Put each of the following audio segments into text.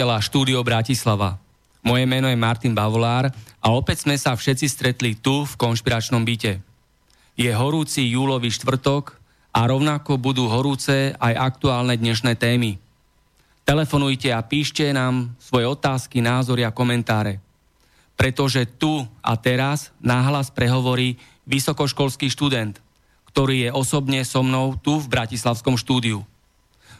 Vysiela štúdio Bratislava. Moje meno je Martin Bavolár a opäť sme sa všetci stretli tu v konšpiračnom byte. Je horúci júlový štvrtok a rovnako budú horúce aj aktuálne dnešné témy. Telefonujte a píšte nám svoje otázky, názory a komentáre. Pretože tu a teraz náhlas prehovorí vysokoškolský študent, ktorý je osobne so mnou tu v Bratislavskom štúdiu.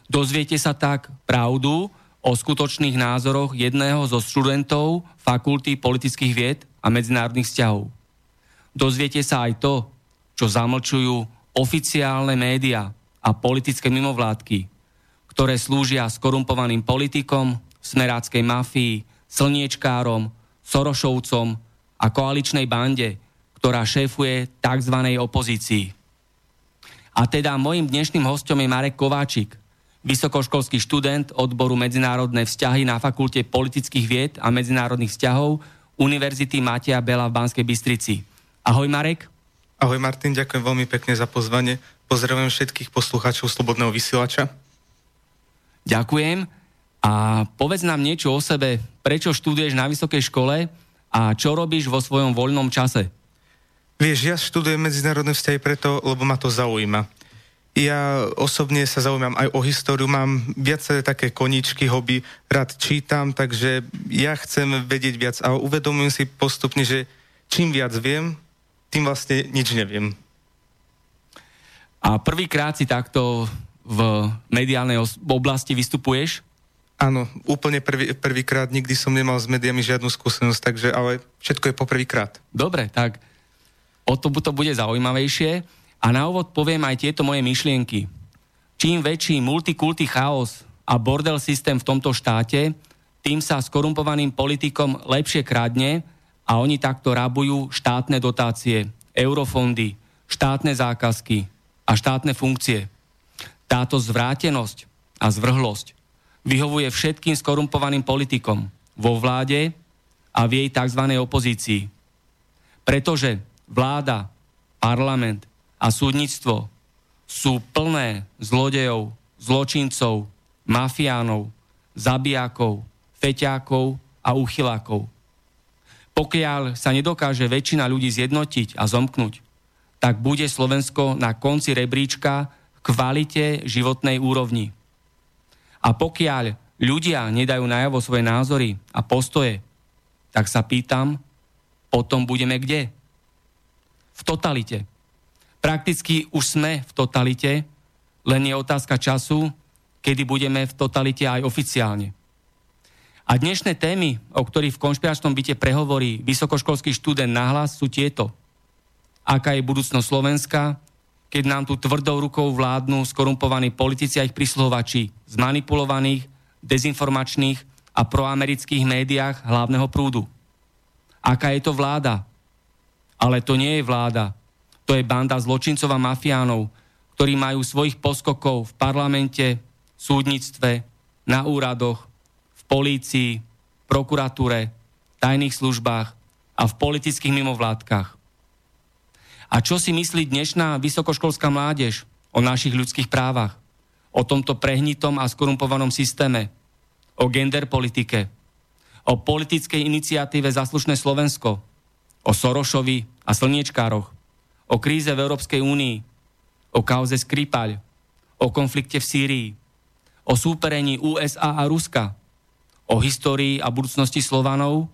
Dozviete sa tak pravdu, o skutočných názoroch jedného zo študentov Fakulty politických vied a medzinárodných vzťahov. Dozviete sa aj to, čo zamlčujú oficiálne médiá a politické mimovládky, ktoré slúžia skorumpovaným politikom, smeráckej mafii, slniečkárom, Sorošovcom a koaličnej bande, ktorá šéfuje tzv. opozícii. A teda môjim dnešným hostom je Marek Kováčik, vysokoškolský študent odboru medzinárodné vzťahy na Fakulte politických vied a medzinárodných vzťahov Univerzity Mateja Bela v Banskej Bystrici. Ahoj Marek. Ahoj Martin, ďakujem veľmi pekne za pozvanie. Pozdravujem všetkých poslucháčov Slobodného vysielača. Ďakujem. A povedz nám niečo o sebe, prečo študuješ na vysokej škole a čo robíš vo svojom voľnom čase? Vieš, ja študujem medzinárodné vzťahy preto, lebo ma to zaujíma. Ja osobne sa zaujímam aj o históriu, mám viaceré také koničky, hobby, rád čítam, takže ja chcem vedieť viac a uvedomujem si postupne, že čím viac viem, tým vlastne nič neviem. A prvýkrát si takto v mediálnej oblasti vystupuješ? Áno, úplne prvý, prvýkrát, nikdy som nemal s médiami žiadnu skúsenosť, takže ale všetko je poprvýkrát. Dobre, tak o to, to bude zaujímavejšie. A na úvod poviem aj tieto moje myšlienky. Čím väčší multikulty chaos a bordel systém v tomto štáte, tým sa skorumpovaným politikom lepšie kradne a oni takto rabujú štátne dotácie, eurofondy, štátne zákazky a štátne funkcie. Táto zvrátenosť a zvrhlosť vyhovuje všetkým skorumpovaným politikom vo vláde a v jej tzv. opozícii. Pretože vláda, parlament a súdnictvo sú plné zlodejov, zločincov, mafiánov, zabijakov, feťákov a uchylákov. Pokiaľ sa nedokáže väčšina ľudí zjednotiť a zomknúť, tak bude Slovensko na konci rebríčka v kvalite životnej úrovni. A pokiaľ ľudia nedajú najavo svoje názory a postoje, tak sa pýtam, potom budeme kde? V totalite. Prakticky už sme v totalite, len je otázka času, kedy budeme v totalite aj oficiálne. A dnešné témy, o ktorých v konšpiračnom byte prehovorí vysokoškolský študent nahlas, sú tieto. Aká je budúcnosť Slovenska, keď nám tu tvrdou rukou vládnu skorumpovaní politici a ich prisluhovači z manipulovaných, dezinformačných a proamerických médiách hlavného prúdu. Aká je to vláda? Ale to nie je vláda, to je banda zločincov a mafiánov, ktorí majú svojich poskokov v parlamente, súdnictve, na úradoch, v polícii, prokuratúre, tajných službách a v politických mimovládkach. A čo si myslí dnešná vysokoškolská mládež o našich ľudských právach? O tomto prehnitom a skorumpovanom systéme? O gender politike? O politickej iniciatíve Zaslušné Slovensko? O Sorošovi a slniečkároch? O kríze v Európskej únii? O kauze Skripal? O konflikte v Sýrii? O súperení USA a Ruska? O histórii a budúcnosti Slovanov?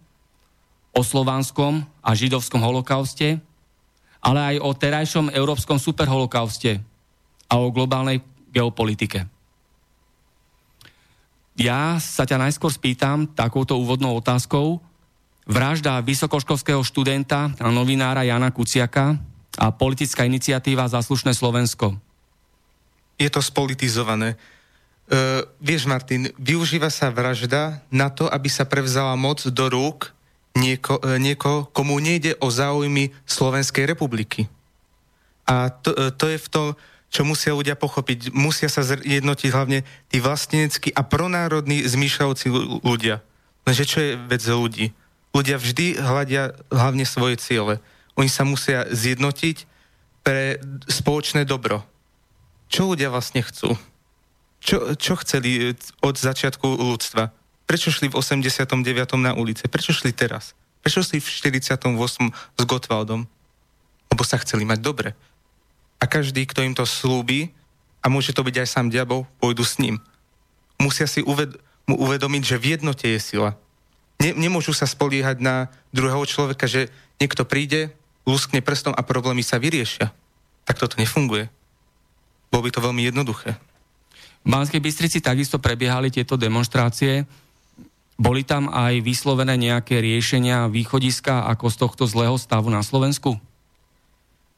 O slovanskom a židovskom holokauste? ale aj o terajšom európskom superholokauste a o globálnej geopolitike. Ja sa ťa najskôr spýtam takouto úvodnou otázkou. Vražda vysokoškolského študenta a novinára Jana Kuciaka a politická iniciatíva Zaslušné Slovensko. Je to spolitizované. Uh, vieš, Martin, využíva sa vražda na to, aby sa prevzala moc do rúk nieko, e, nieko, komu nejde o záujmy Slovenskej republiky. A to, e, to je v tom, čo musia ľudia pochopiť. Musia sa jednotiť hlavne tí vlasteneckí a pronárodní zmýšľajúci ľudia. Lenže čo je vec ľudí? Ľudia vždy hľadia hlavne svoje ciele. Oni sa musia zjednotiť pre spoločné dobro. Čo ľudia vlastne chcú? Čo, čo chceli e, od začiatku ľudstva? Prečo šli v 89. na ulice? Prečo šli teraz? Prečo šli v 48. s Gotwaldom? Lebo sa chceli mať dobre. A každý, kto im to slúbi, a môže to byť aj sám diabol, pôjdu s ním. Musia si uved- mu uvedomiť, že v jednote je sila. Ne- nemôžu sa spoliehať na druhého človeka, že niekto príde, luskne prstom a problémy sa vyriešia. Tak toto nefunguje. Bolo by to veľmi jednoduché. V Banskej Bystrici takisto prebiehali tieto demonstrácie. Boli tam aj vyslovené nejaké riešenia, východiska ako z tohto zlého stavu na Slovensku?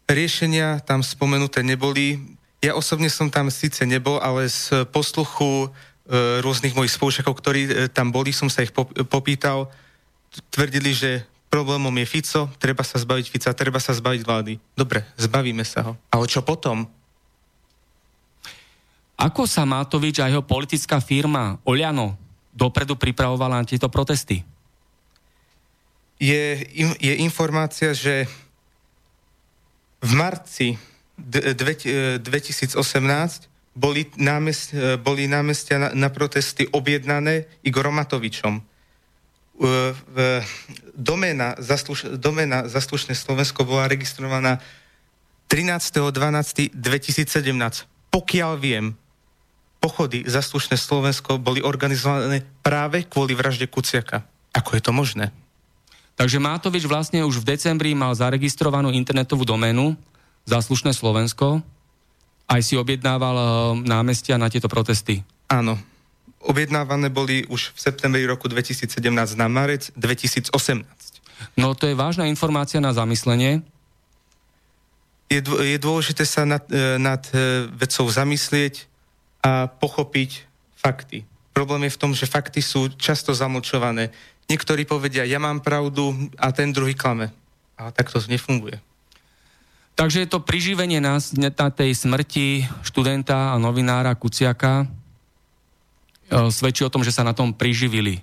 Riešenia tam spomenuté neboli. Ja osobne som tam síce nebol, ale z posluchu e, rôznych mojich spolušakov, ktorí e, tam boli, som sa ich popýtal. Tvrdili, že problémom je Fico, treba sa zbaviť Fica, treba sa zbaviť vlády. Dobre, zbavíme sa ho. Ale čo potom? Ako sa Matovič a jeho politická firma Oliano dopredu pripravovala na tieto protesty? Je, je informácia, že v marci 2018 boli, námest, boli námestia na, na protesty objednané Igorom Matovičom. Doména, zasluš, doména Zaslušné Slovensko bola registrovaná 13.12.2017. Pokiaľ viem, pochody za slušné Slovensko boli organizované práve kvôli vražde Kuciaka. Ako je to možné? Takže Mátovič vlastne už v decembri mal zaregistrovanú internetovú doménu slušné Slovensko, aj si objednával e, námestia na tieto protesty. Áno. Objednávané boli už v septembri roku 2017 na marec 2018. No to je vážna informácia na zamyslenie. Je, je dôležité sa nad, e, nad e, vecou zamyslieť, a pochopiť fakty. Problém je v tom, že fakty sú často zamlčované. Niektorí povedia, ja mám pravdu a ten druhý klame. Ale tak to nefunguje. Takže je to priživenie nás na tej smrti študenta a novinára Kuciaka svedčí o tom, že sa na tom priživili.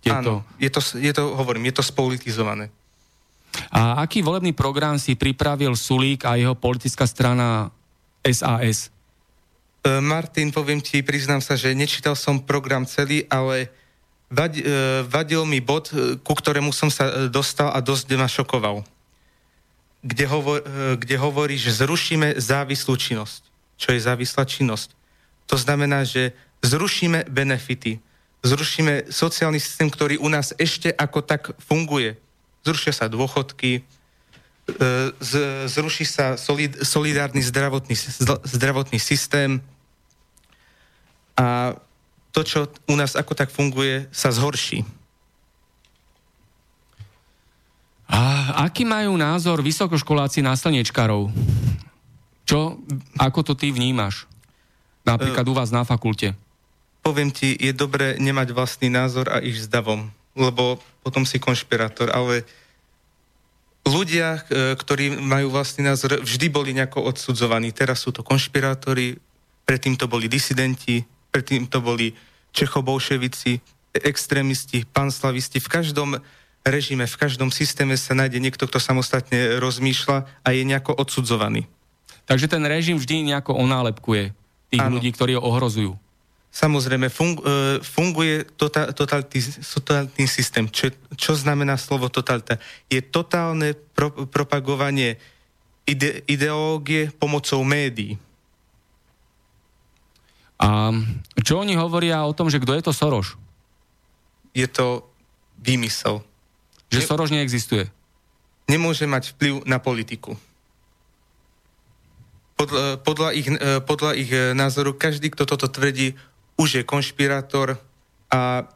Tieto... Áno, je to, je to, hovorím, je to spolitizované. A aký volebný program si pripravil Sulík a jeho politická strana SAS? E, Martin, poviem ti, priznám sa, že nečítal som program celý, ale e, vadil mi bod, ku ktorému som sa dostal a dosť ma šokoval. Kde, hovor, kde hovorí, že zrušíme závislú činnosť. Čo je závislá činnosť? To znamená, že zrušíme benefity, zrušíme sociálny systém, ktorý u nás ešte ako tak funguje. Zrušia sa dôchodky, zruší sa solidárny zdravotný, zdravotný systém, a to, čo u nás ako tak funguje, sa zhorší. A aký majú názor vysokoškoláci na slnečkarov? Čo, ako to ty vnímaš? Napríklad uh, u vás na fakulte. Poviem ti, je dobré nemať vlastný názor a ísť s davom, lebo potom si konšpirátor, ale ľudia, ktorí majú vlastný názor, vždy boli nejako odsudzovaní. Teraz sú to konšpirátori, predtým to boli disidenti, predtým to boli Čechobolševici, extrémisti, panslavisti. V každom, režime, v každom systéme sa nájde niekto, kto samostatne rozmýšľa a je nejako odsudzovaný. Takže ten režim vždy nejako onálepkuje tých ano. ľudí, ktorí ho ohrozujú. Samozrejme, fung, e, funguje tota, totalitný, totalitný systém. Čo, čo znamená slovo totalita? Je totálne pro, propagovanie ide, ideológie pomocou médií. A čo oni hovoria o tom, že kto je to Soroš? Je to výmysel. Že ne, Soroš neexistuje? Nemôže mať vplyv na politiku. Podľa, podľa, ich, e, podľa ich názoru, každý, kto toto tvrdí, už je konšpirátor a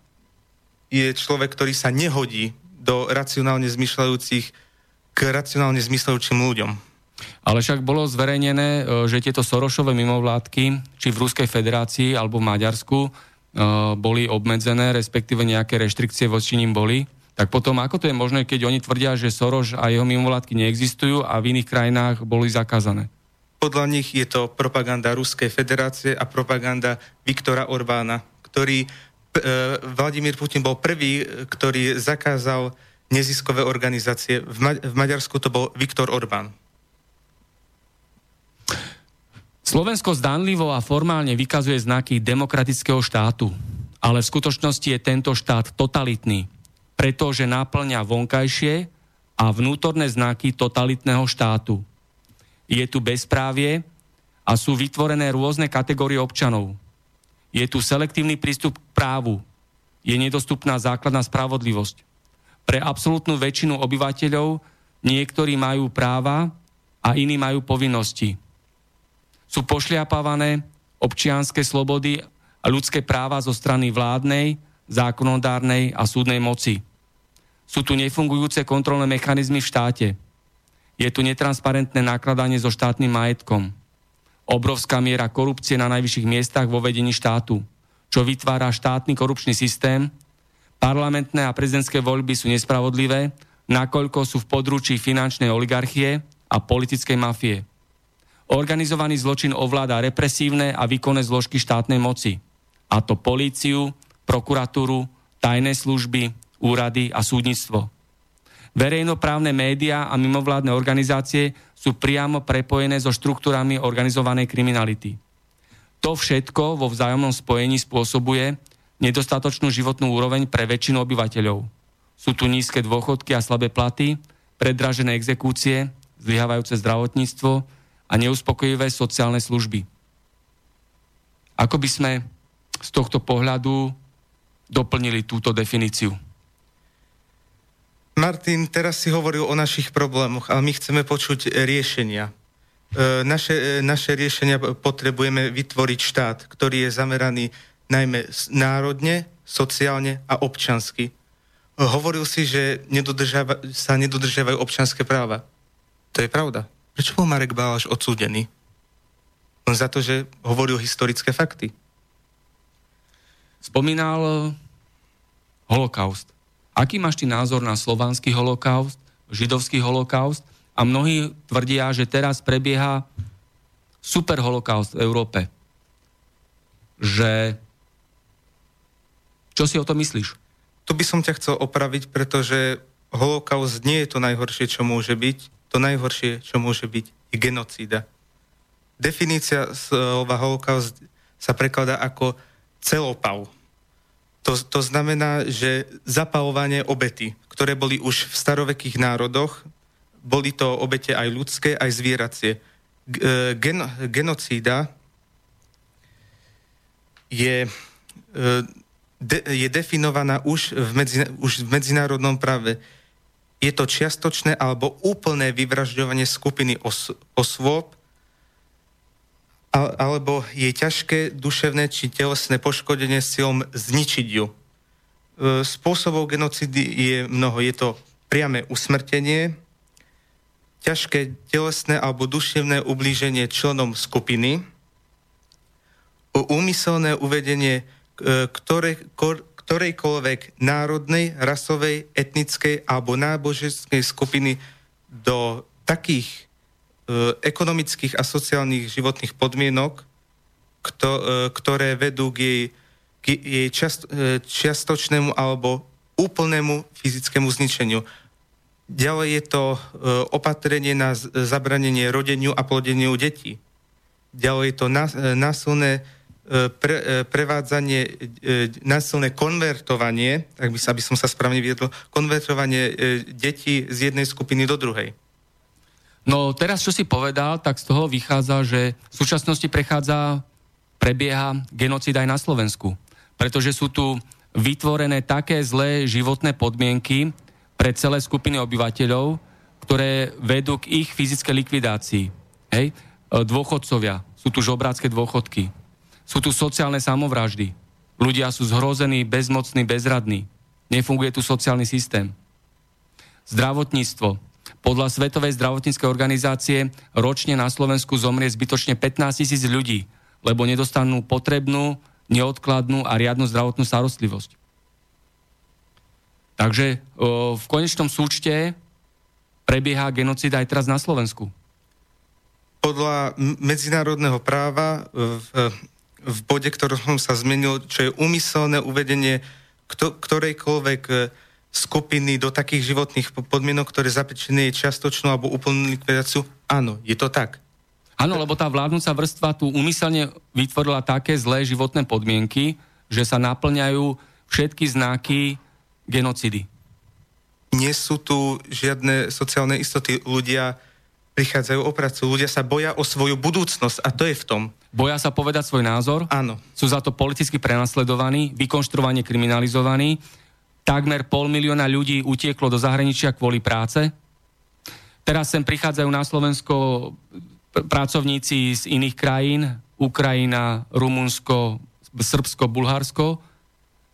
je človek, ktorý sa nehodí do racionálne zmyšľajúcich k racionálne zmyšľajúcim ľuďom. Ale však bolo zverejnené, e, že tieto Sorošové mimovládky, či v Ruskej federácii alebo v Maďarsku, e, boli obmedzené, respektíve nejaké reštrikcie voči ním boli. Tak potom, ako to je možné, keď oni tvrdia, že Soroš a jeho mimovládky neexistujú a v iných krajinách boli zakázané? Podľa nich je to propaganda Ruskej federácie a propaganda Viktora Orbána, ktorý, e, Vladimír Putin bol prvý, ktorý zakázal neziskové organizácie. V, Ma- v Maďarsku to bol Viktor Orbán. Slovensko zdanlivo a formálne vykazuje znaky demokratického štátu, ale v skutočnosti je tento štát totalitný, pretože náplňa vonkajšie a vnútorné znaky totalitného štátu je tu bezprávie a sú vytvorené rôzne kategórie občanov. Je tu selektívny prístup k právu. Je nedostupná základná spravodlivosť. Pre absolútnu väčšinu obyvateľov niektorí majú práva a iní majú povinnosti. Sú pošliapávané občianské slobody a ľudské práva zo strany vládnej, zákonodárnej a súdnej moci. Sú tu nefungujúce kontrolné mechanizmy v štáte – je tu netransparentné nakladanie so štátnym majetkom. Obrovská miera korupcie na najvyšších miestach vo vedení štátu, čo vytvára štátny korupčný systém. Parlamentné a prezidentské voľby sú nespravodlivé, nakoľko sú v područí finančnej oligarchie a politickej mafie. Organizovaný zločin ovláda represívne a výkonné zložky štátnej moci, a to políciu, prokuratúru, tajné služby, úrady a súdnictvo. Verejnoprávne médiá a mimovládne organizácie sú priamo prepojené so štruktúrami organizovanej kriminality. To všetko vo vzájomnom spojení spôsobuje nedostatočnú životnú úroveň pre väčšinu obyvateľov. Sú tu nízke dôchodky a slabé platy, predražené exekúcie, zlyhávajúce zdravotníctvo a neuspokojivé sociálne služby. Ako by sme z tohto pohľadu doplnili túto definíciu? Martin, teraz si hovoril o našich problémoch, ale my chceme počuť riešenia. E, naše, e, naše riešenia potrebujeme vytvoriť štát, ktorý je zameraný najmä národne, sociálne a občansky. E, hovoril si, že nedodržiava, sa nedodržiavajú občanské práva. To je pravda. Prečo bol Marek Bálaš odsúdený? Len za to, že hovoril historické fakty. Spomínal holokaust. Aký máš ty názor na slovanský holokaust, židovský holokaust? A mnohí tvrdia, že teraz prebieha super holokaust v Európe. Že... Čo si o to myslíš? Tu by som ťa chcel opraviť, pretože holokaust nie je to najhoršie, čo môže byť. To najhoršie, čo môže byť, je genocída. Definícia slova holokaust sa prekladá ako celopav to, to znamená, že zapalovanie obety, ktoré boli už v starovekých národoch, boli to obete aj ľudské, aj zvieracie. E, gen, genocída je, e, de, je definovaná už v, medzi, už v medzinárodnom práve. Je to čiastočné alebo úplné vyvražďovanie skupiny os, osôb alebo je ťažké duševné či telesné poškodenie silom zničiť ju. E, spôsobov genocidy je mnoho. Je to priame usmrtenie, ťažké telesné alebo duševné ublíženie členom skupiny, úmyselné uvedenie e, ktoré, ktorejkoľvek národnej, rasovej, etnickej alebo náboženskej skupiny do takých ekonomických a sociálnych životných podmienok, kto, e, ktoré vedú k jej, k jej čast, e, čiastočnému alebo úplnému fyzickému zničeniu. Ďalej je to e, opatrenie na zabranenie rodeniu a plodeniu detí. Ďalej je to násilné pre, prevádzanie, násilné konvertovanie, ak by, aby som sa správne viedol, konvertovanie detí z jednej skupiny do druhej. No teraz, čo si povedal, tak z toho vychádza, že v súčasnosti prechádza, prebieha genocida aj na Slovensku. Pretože sú tu vytvorené také zlé životné podmienky pre celé skupiny obyvateľov, ktoré vedú k ich fyzickej likvidácii. Hej? E, dôchodcovia, sú tu žobrácké dôchodky, sú tu sociálne samovraždy. Ľudia sú zhrození, bezmocní, bezradní. Nefunguje tu sociálny systém. Zdravotníctvo. Podľa Svetovej zdravotníckej organizácie ročne na Slovensku zomrie zbytočne 15 tisíc ľudí, lebo nedostanú potrebnú neodkladnú a riadnu zdravotnú starostlivosť. Takže o, v konečnom súčte prebieha genocida aj teraz na Slovensku. Podľa medzinárodného práva v, v bode, ktorom sa zmenil, čo je umyselné uvedenie kto, ktorejkoľvek e, skupiny do takých životných podmienok, ktoré je čiastočnú alebo úplnú likvidáciu, áno, je to tak. Áno, lebo tá vládnúca vrstva tu umyselne vytvorila také zlé životné podmienky, že sa naplňajú všetky znaky genocidy. Nie sú tu žiadne sociálne istoty. Ľudia prichádzajú o prácu, ľudia sa boja o svoju budúcnosť a to je v tom. Boja sa povedať svoj názor? Áno. Sú za to politicky prenasledovaní, vykonštruovane kriminalizovaní. Takmer pol milióna ľudí utieklo do zahraničia kvôli práce. Teraz sem prichádzajú na Slovensko pracovníci z iných krajín, Ukrajina, Rumunsko, Srbsko, Bulharsko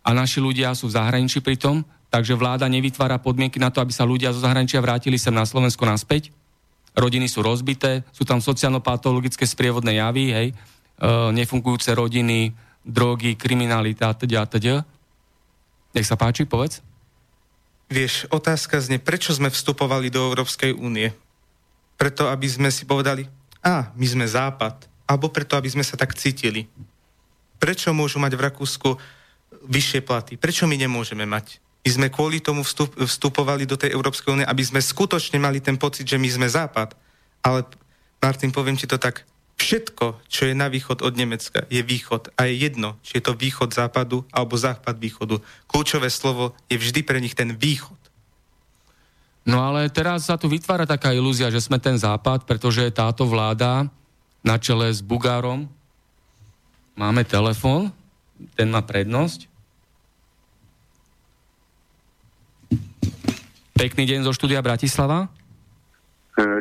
a naši ľudia sú v zahraničí pritom, takže vláda nevytvára podmienky na to, aby sa ľudia zo zahraničia vrátili sem na Slovensko naspäť. Rodiny sú rozbité, sú tam sociálno-patologické sprievodné javy, hej, e, nefungujúce rodiny, drogy, kriminalita, teda, teda. Nech sa páči, povedz. Vieš, otázka zne, prečo sme vstupovali do Európskej únie? Preto, aby sme si povedali, a my sme západ, alebo preto, aby sme sa tak cítili. Prečo môžu mať v Rakúsku vyššie platy? Prečo my nemôžeme mať? My sme kvôli tomu vstup, vstupovali do tej Európskej únie, aby sme skutočne mali ten pocit, že my sme západ. Ale, Martin, poviem ti to tak, všetko, čo je na východ od Nemecka, je východ. A je jedno, či je to východ západu alebo západ východu. Kľúčové slovo je vždy pre nich ten východ. No ale teraz sa tu vytvára taká ilúzia, že sme ten západ, pretože táto vláda na čele s Bugárom máme telefon, ten má prednosť. Pekný deň zo štúdia Bratislava.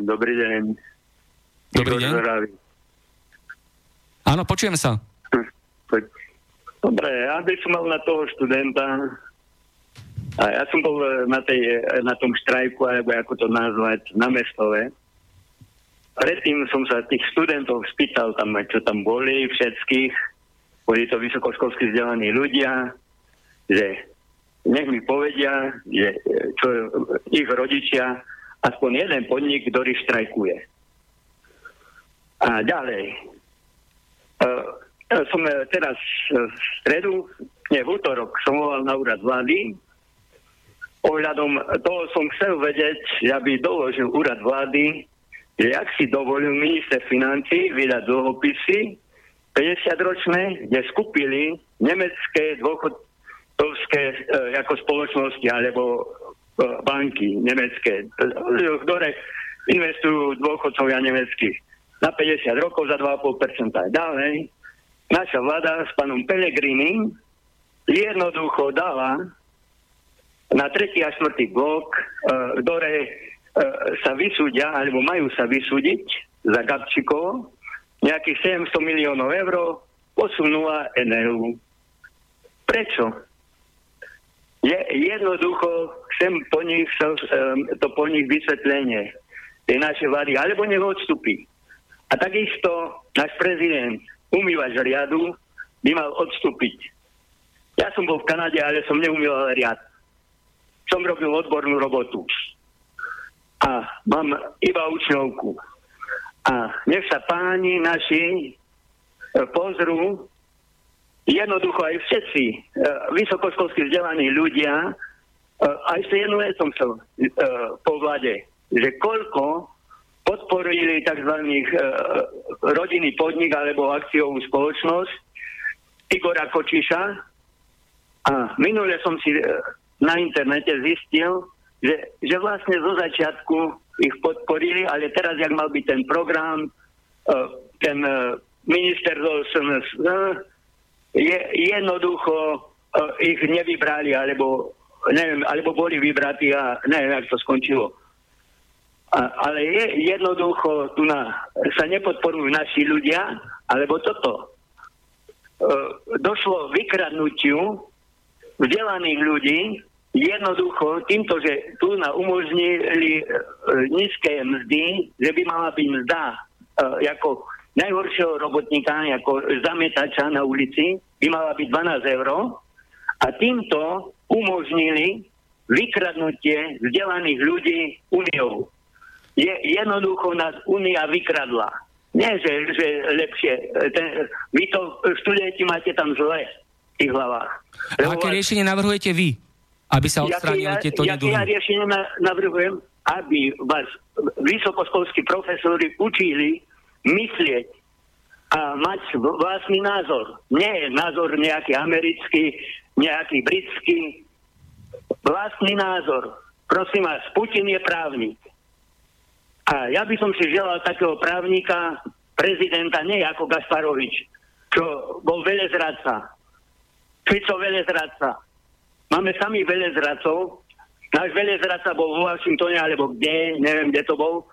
Dobrý deň. Dobrý deň. Áno, počujem sa. Dobre, ja by som mal na toho študenta a ja som bol e, na, tej, e, na tom štrajku, alebo ako to nazvať, na mestove. Predtým som sa tých študentov spýtal tam, čo tam boli, všetkých. Boli to vysokoškolskí vzdelaní ľudia, že nech mi povedia, že čo ich rodičia, aspoň jeden podnik, ktorý štrajkuje. A ďalej. Uh, som teraz v stredu, nie, v útorok som volal na úrad vlády. Ohľadom toho som chcel vedieť, aby doložil úrad vlády, že ak si dovolil minister financí vydať dlhopisy 50-ročné, kde skupili nemecké dôchodcovské e, ako spoločnosti alebo e, banky nemecké, ktoré investujú dôchodcovia nemeckých na 50 rokov za 2,5%. Ďalej, naša vláda s pánom Pellegrini jednoducho dala na tretí a štvrtý blok, e, ktoré e, sa vysúdia, alebo majú sa vysúdiť za Gabčíkov, nejakých 700 miliónov eur, posunula NLU. Prečo? Je jednoducho, chcem po nich, e, to po nich vysvetlenie tej našej vlády, alebo nech odstupí. A takisto náš prezident, umývač riadu, by mal odstúpiť. Ja som bol v Kanade, ale som neumýval riad som robil odbornú robotu. A mám iba učňovku. A nech sa páni naši e, pozrú, jednoducho aj všetci e, vysokoškolskí vzdelaní ľudia a ešte jednu vec som chcel po vlade, že koľko podporili tzv. Uh, rodinný podnik alebo akciovú spoločnosť Igora Kočiša a minule som si uh, na internete zistil, že, že vlastne zo začiatku ich podporili, ale teraz, jak mal byť ten program, uh, ten minister zo SNS, je, jednoducho ich nevybrali, alebo neviem, alebo boli vybratí a neviem, ako to skončilo. Ale je jednoducho, tu na, sa nepodporujú naši ľudia, alebo toto. E, došlo vykradnutiu vzdelaných ľudí, jednoducho týmto, že tu na umožnili e, nízke mzdy, že by mala byť mzda e, ako najhoršieho robotníka, ako zamietača na ulici, by mala byť 12 eur. A týmto umožnili vykradnutie vzdelaných ľudí Uniou. Je, jednoducho nás Unia vykradla. Nie, že, že lepšie. Ten, vy to, študenti, máte tam zle v tých hlavách. A aké riešenie navrhujete vy? Aby sa odstránili ja, tieto neduhy? Ja riešenie navrhujem, aby vás vysokoškolskí profesori učili myslieť a mať vlastný názor. Nie názor nejaký americký, nejaký britský, vlastný názor. Prosím vás, Putin je právnik. A ja by som si želal takého právnika, prezidenta, nie ako Gasparovič, čo bol velezradca. Fico velezradca. Máme sami velezradcov. Náš velezradca bol vo Washingtone, alebo kde, neviem, kde to bol,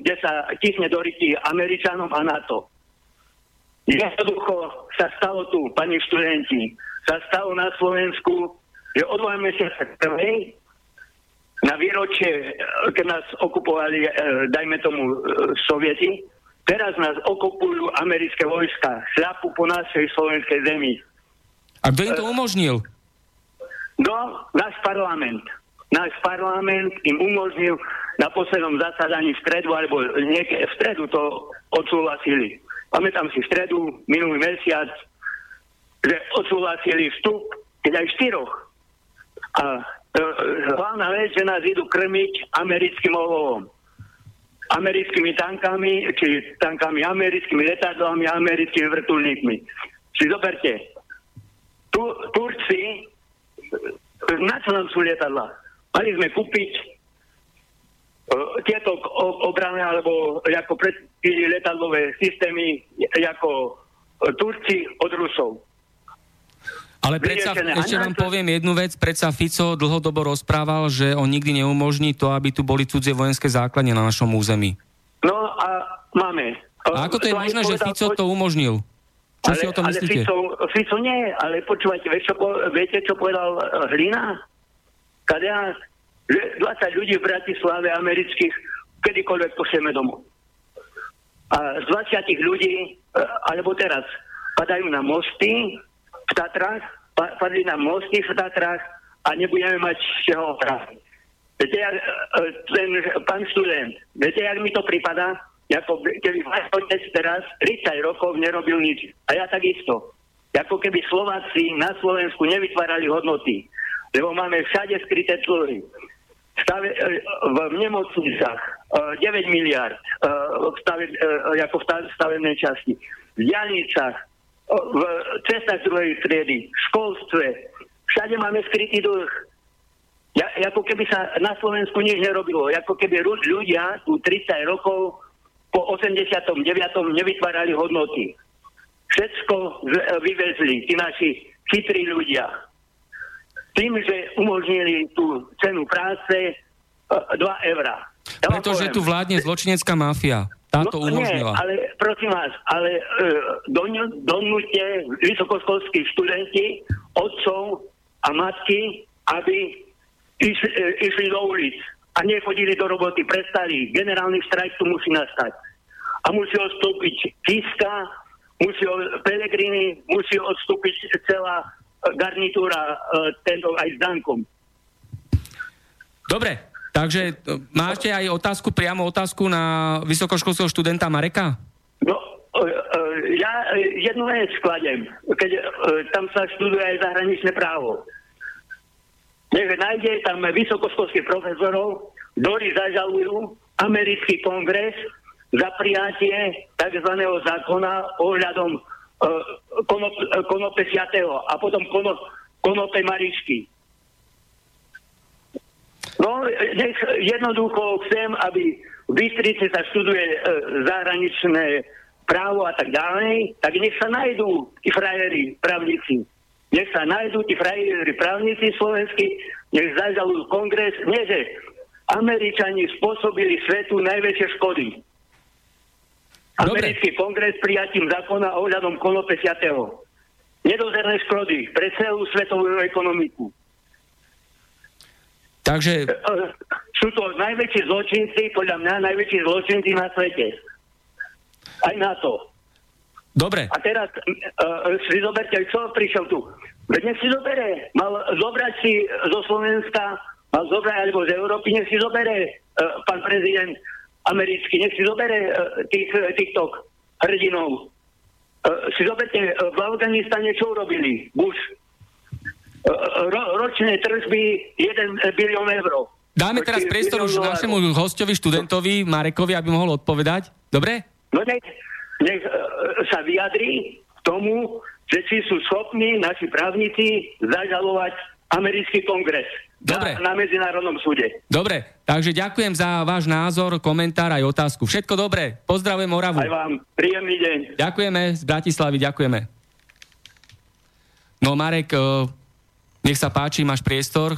kde sa tichne do ryti Američanom a NATO. Jednoducho sa stalo tu, pani študenti, sa stalo na Slovensku že o dva mesiace prvej na výročie, keď nás okupovali, e, dajme tomu, e, sovieti, teraz nás okupujú americké vojska, šľapu po našej slovenskej zemi. A kto im to umožnil? No, náš parlament. Náš parlament im umožnil na poslednom zasadaní v stredu, alebo niek- v stredu to odsúhlasili. Pamätám si v stredu, minulý mesiac, že odsúhlasili vstup, keď aj štyroch a hlavná vec, že nás idú krmiť americkým olovom. Americkými tankami, či tankami americkými letadlami, americkými vrtulníkmi. Si zoberte, tu, Turci, na čo nám sú lietadla? Mali sme kúpiť uh, tieto obrany alebo ako predpíli letadlové systémy ako Turci od Rusov. Ale predsa, ešte vám poviem jednu vec, predsa Fico dlhodobo rozprával, že on nikdy neumožní to, aby tu boli cudzie vojenské základne na našom území. No a máme. A ako to je to možné, že Fico to umožnil? Čo ale, si o tom ale myslíte? Fico, Fico nie, ale počúvajte, viete, čo, viete, čo povedal eh, Hlina? Kadea, že 20 ľudí v Bratislave amerických kedykoľvek pošleme domov. A z 20 ľudí, eh, alebo teraz, padajú na mosty, v Tatrách, padli nám mosty v Tatrách a nebudeme mať z čoho hrať. Viete, jak, e, ten pán študent, viete, jak mi to prípada? Ako keby váš otec teraz 30 rokov nerobil nič. A ja takisto. Ako keby Slováci na Slovensku nevytvárali hodnoty. Lebo máme všade skryté clóry. Stave, e, v nemocnicách 9 e, miliard stave, ako v stavebnej časti. V diálnicách v cestách druhej triedy, v školstve, všade máme skrytý dlh. Ja, ako keby sa na Slovensku nič nerobilo, ako keby ľudia tu 30 rokov po 89. nevytvárali hodnoty. Všetko vyvezli, tí naši chytrí ľudia. Tým, že umožnili tú cenu práce 2 eurá. Ja Pretože tu vládne zločinecká mafia. Táto no, umožnila. Nie, ale prosím vás, ale e, donúte vysokoškolskí študenti, otcov a matky, aby iš, e, išli do ulic a nechodili do roboty, prestali. Generálny štrajk tu musí nastať. A musí odstúpiť Kiska, musí Pelegrini, musí odstúpiť celá garnitúra e, tento aj s Dankom. Dobre, Takže e, máte aj otázku, priamo otázku na vysokoškolského študenta Mareka? No, e, e, ja jednu vec skladem, keď tam sa študuje aj zahraničné právo. nech nájde tam vysokoškolských profesorov, ktorí zažalujú americký kongres za prijatie tzv. zákona ohľadom konop, konope siatého a potom konop, konope maričky. No, nech jednoducho chcem, aby v Bystrici sa študuje e, zahraničné právo a tak ďalej, tak nech sa najdú tí frajeri, právnici. Nech sa najdú tí frajeri, právnici slovenskí, nech zažalujú kongres. Nie, že Američani spôsobili svetu najväčšie škody. Dobre. Americký kongres prijatím zákona ohľadom konope 5. Nedozerné škody pre celú svetovú ekonomiku. Takže... Sú to najväčší zločinci, podľa mňa najväčší zločinci na svete. Aj na to. Dobre. A teraz uh, si zoberte, čo prišiel tu. Veď nech si zobere. Mal zobrať si zo Slovenska, mal zobrať alebo z Európy, nech si zobere uh, pán prezident americký, nech si zobere uh, tých, týchto hrdinov. Uh, si zoberte, uh, v Afganistane čo urobili? Bush ro, ročné tržby 1 bilión eur. Dáme teraz priestor už našemu hostovi, študentovi Marekovi, aby mohol odpovedať. Dobre? No nech, nech uh, sa vyjadri k tomu, že či sú schopní naši právnici zažalovať americký kongres. Dobre. Na, na Medzinárodnom súde. Dobre, takže ďakujem za váš názor, komentár aj otázku. Všetko dobré. Pozdravujem Moravu. Aj vám. Príjemný deň. Ďakujeme z Bratislavy, ďakujeme. No Marek, uh, nech sa páči, máš priestor.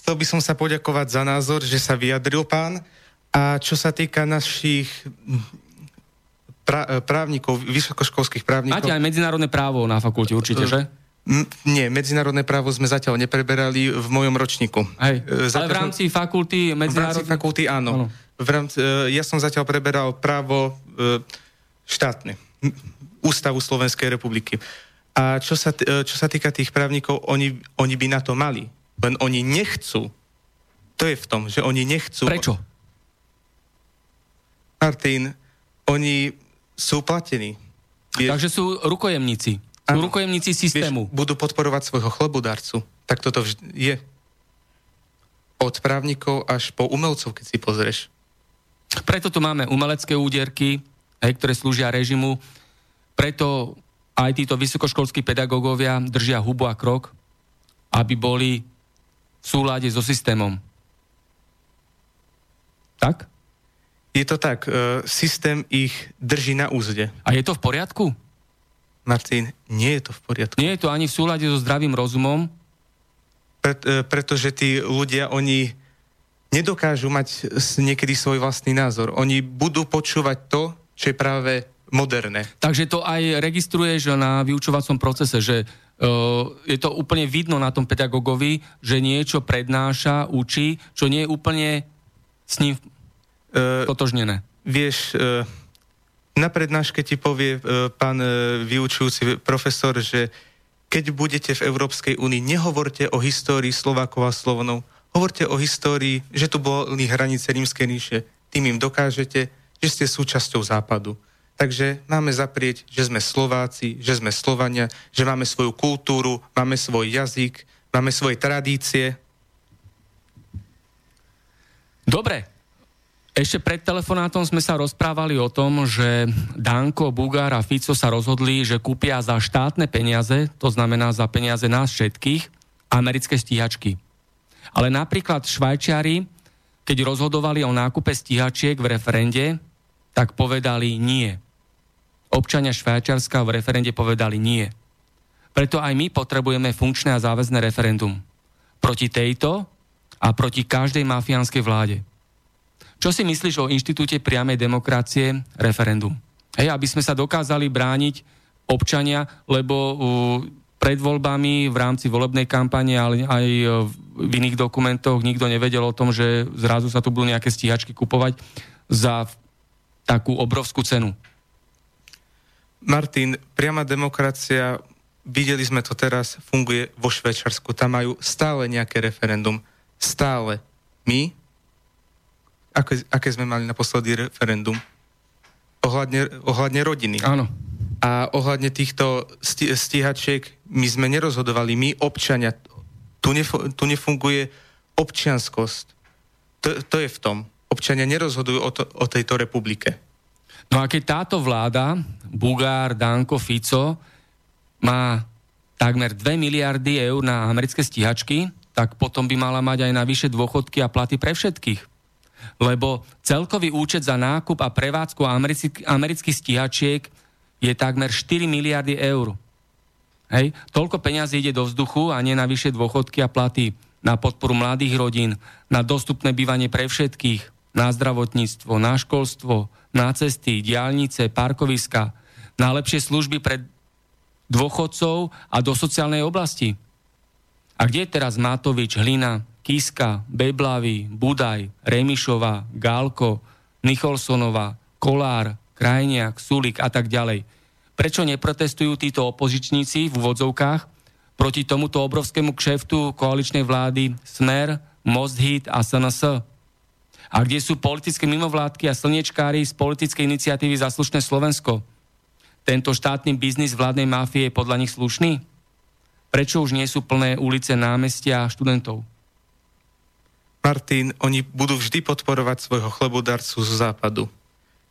Chcel by som sa poďakovať za názor, že sa vyjadril pán. A čo sa týka našich pra, právnikov, vysokoškolských právnikov... Máte aj medzinárodné právo na fakulte určite, že? M, nie, medzinárodné právo sme zatiaľ nepreberali v mojom ročníku. Hej, zatiaľ ale v rámci fakulty medzinárodné... V rámci fakulty áno. áno. V rámci, e, ja som zatiaľ preberal právo e, štátne. Ústavu Slovenskej republiky. A čo sa, e, čo sa týka tých právnikov, oni, oni by na to mali. Len oni nechcú. To je v tom, že oni nechcú... Prečo? Martin, oni sú platení. Vieš, Takže sú rukojemníci. Sú ano, rukojemníci systému. Vieš, budú podporovať svojho chlebodarcu. Tak toto vždy je. Od právnikov až po umelcov, keď si pozrieš. Preto tu máme umelecké úderky, hej, ktoré slúžia režimu. Preto aj títo vysokoškolskí pedagógovia držia hubu a krok, aby boli v súlade so systémom. Tak? Je to tak. E, systém ich drží na úzde. A je to v poriadku? Martin, nie je to v poriadku. Nie je to ani v súlade so zdravým rozumom? Pre, e, pretože tí ľudia, oni nedokážu mať niekedy svoj vlastný názor. Oni budú počúvať to, čo je práve moderné. Takže to aj registruješ na vyučovacom procese, že uh, je to úplne vidno na tom pedagogovi, že niečo prednáša, učí, čo nie je úplne s ním uh, totožnené. Vieš, uh, na prednáške ti povie uh, pán uh, vyučujúci profesor, že keď budete v Európskej únii, nehovorte o histórii Slovákov a Slovnov, hovorte o histórii, že tu boli hranice rímskej ríše. Tým im dokážete, že ste súčasťou západu. Takže máme zaprieť, že sme Slováci, že sme Slovania, že máme svoju kultúru, máme svoj jazyk, máme svoje tradície. Dobre. Ešte pred telefonátom sme sa rozprávali o tom, že Danko, Bugár a Fico sa rozhodli, že kúpia za štátne peniaze, to znamená za peniaze nás všetkých, americké stíhačky. Ale napríklad Švajčiari, keď rozhodovali o nákupe stíhačiek v referende, tak povedali nie občania Švajčiarska v referende povedali nie. Preto aj my potrebujeme funkčné a záväzné referendum. Proti tejto a proti každej mafiánskej vláde. Čo si myslíš o inštitúte priamej demokracie referendum? Hej, aby sme sa dokázali brániť občania, lebo uh, pred voľbami v rámci volebnej kampane, ale aj v iných dokumentoch nikto nevedel o tom, že zrazu sa tu budú nejaké stíhačky kupovať za takú obrovskú cenu. Martin, priama demokracia, videli sme to teraz, funguje vo Švečarsku. Tam majú stále nejaké referendum. Stále. My? Aké, aké sme mali naposledy referendum? Ohľadne, ohľadne rodiny. Áno. A ohľadne týchto stíhačiek my sme nerozhodovali, my občania Tu, nef- tu nefunguje občianskosť. To, to je v tom. Občania nerozhodujú o, to, o tejto republike. No a keď táto vláda, Bugár, Danko, Fico, má takmer 2 miliardy eur na americké stíhačky, tak potom by mala mať aj na vyššie dôchodky a platy pre všetkých. Lebo celkový účet za nákup a prevádzku amerických stíhačiek je takmer 4 miliardy eur. Hej? Toľko peňazí ide do vzduchu a nie na vyššie dôchodky a platy, na podporu mladých rodín, na dostupné bývanie pre všetkých, na zdravotníctvo, na školstvo, na cesty, diálnice, parkoviska, na lepšie služby pre dôchodcov a do sociálnej oblasti. A kde je teraz Matovič, Hlina, Kiska, Beblavy, Budaj, Remišová, Gálko, Nicholsonová, Kolár, Krajniak, Sulik a tak ďalej? Prečo neprotestujú títo opozičníci v úvodzovkách proti tomuto obrovskému kšeftu koaličnej vlády Smer, Most Hit a SNS? A kde sú politické mimovládky a slniečkári z politickej iniciatívy Zaslušné Slovensko? Tento štátny biznis vládnej mafie je podľa nich slušný? Prečo už nie sú plné ulice námestia študentov? Martin, oni budú vždy podporovať svojho chlebodarcu z západu.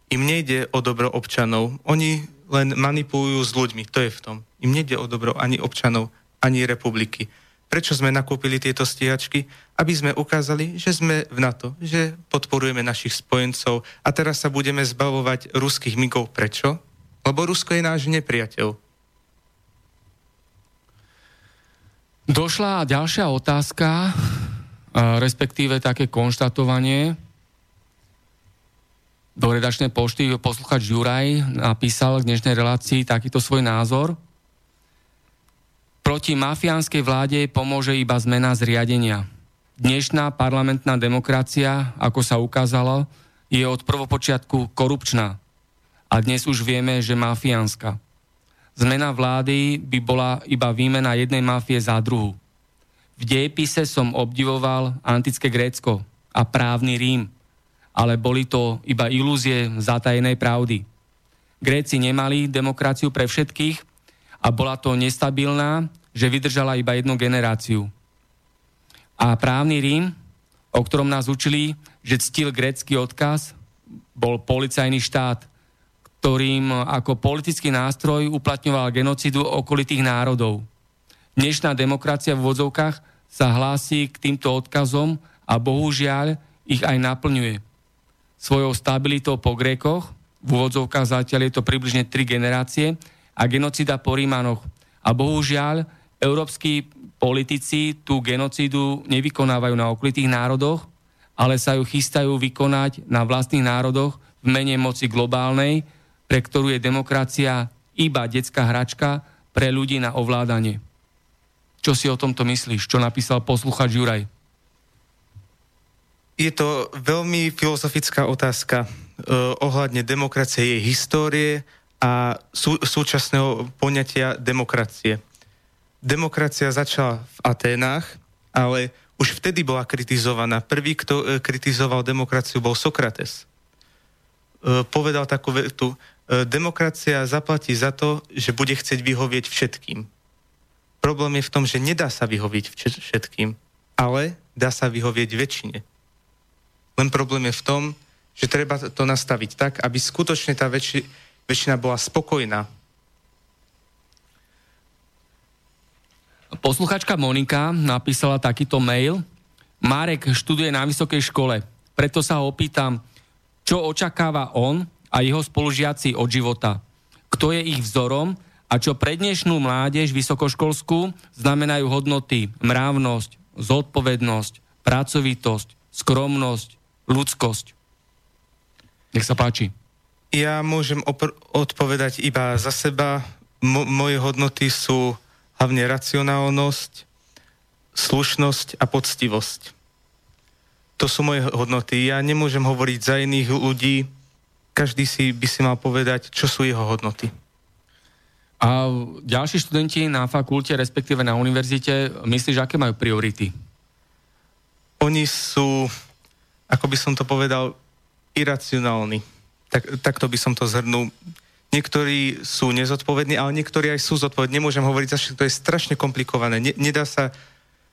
Im nejde o dobro občanov. Oni len manipulujú s ľuďmi. To je v tom. Im nejde o dobro ani občanov, ani republiky. Prečo sme nakúpili tieto stíhačky? Aby sme ukázali, že sme v NATO, že podporujeme našich spojencov a teraz sa budeme zbavovať ruských migov. Prečo? Lebo Rusko je náš nepriateľ. Došla ďalšia otázka, respektíve také konštatovanie, do redačnej pošty posluchač Juraj napísal k dnešnej relácii takýto svoj názor. Proti mafiánskej vláde pomôže iba zmena zriadenia. Dnešná parlamentná demokracia, ako sa ukázalo, je od prvopočiatku korupčná. A dnes už vieme, že mafiánska. Zmena vlády by bola iba výmena jednej mafie za druhu. V dejepise som obdivoval antické Grécko a právny Rím – ale boli to iba ilúzie zatajenej pravdy. Gréci nemali demokraciu pre všetkých a bola to nestabilná, že vydržala iba jednu generáciu. A právny Rím, o ktorom nás učili, že ctil grécky odkaz, bol policajný štát, ktorým ako politický nástroj uplatňoval genocidu okolitých národov. Dnešná demokracia v vodzovkách sa hlási k týmto odkazom a bohužiaľ ich aj naplňuje svojou stabilitou po Grékoch, v úvodzovkách zatiaľ je to približne tri generácie, a genocida po Rímanoch. A bohužiaľ, európsky politici tú genocidu nevykonávajú na okolitých národoch, ale sa ju chystajú vykonať na vlastných národoch v mene moci globálnej, pre ktorú je demokracia iba detská hračka pre ľudí na ovládanie. Čo si o tomto myslíš? Čo napísal posluchač Juraj? Je to veľmi filozofická otázka uh, ohľadne demokracie, jej histórie a sú, súčasného poňatia demokracie. Demokracia začala v Aténách, ale už vtedy bola kritizovaná. Prvý, kto uh, kritizoval demokraciu, bol Sokrates. Uh, povedal takú vetu, uh, demokracia zaplatí za to, že bude chcieť vyhovieť všetkým. Problém je v tom, že nedá sa vyhovieť všetkým, ale dá sa vyhovieť väčšine. Len problém je v tom, že treba to nastaviť tak, aby skutočne tá väčši, väčšina bola spokojná. Posluchačka Monika napísala takýto mail. Marek študuje na vysokej škole, preto sa ho opýtam, čo očakáva on a jeho spolužiaci od života. Kto je ich vzorom a čo pre dnešnú mládež vysokoškolskú znamenajú hodnoty mravnosť, zodpovednosť, pracovitosť, skromnosť, ľudskosť. Nech sa páči. Ja môžem opr- odpovedať iba za seba. M- moje hodnoty sú hlavne racionálnosť, slušnosť a poctivosť. To sú moje hodnoty. Ja nemôžem hovoriť za iných ľudí. Každý si by si mal povedať, čo sú jeho hodnoty. A ďalší študenti na fakulte, respektíve na univerzite, myslíš, aké majú priority? Oni sú ako by som to povedal, iracionálny. Tak, takto by som to zhrnul. Niektorí sú nezodpovední, ale niektorí aj sú zodpovední. Nemôžem hovoriť, že to je strašne komplikované. Ne, nedá sa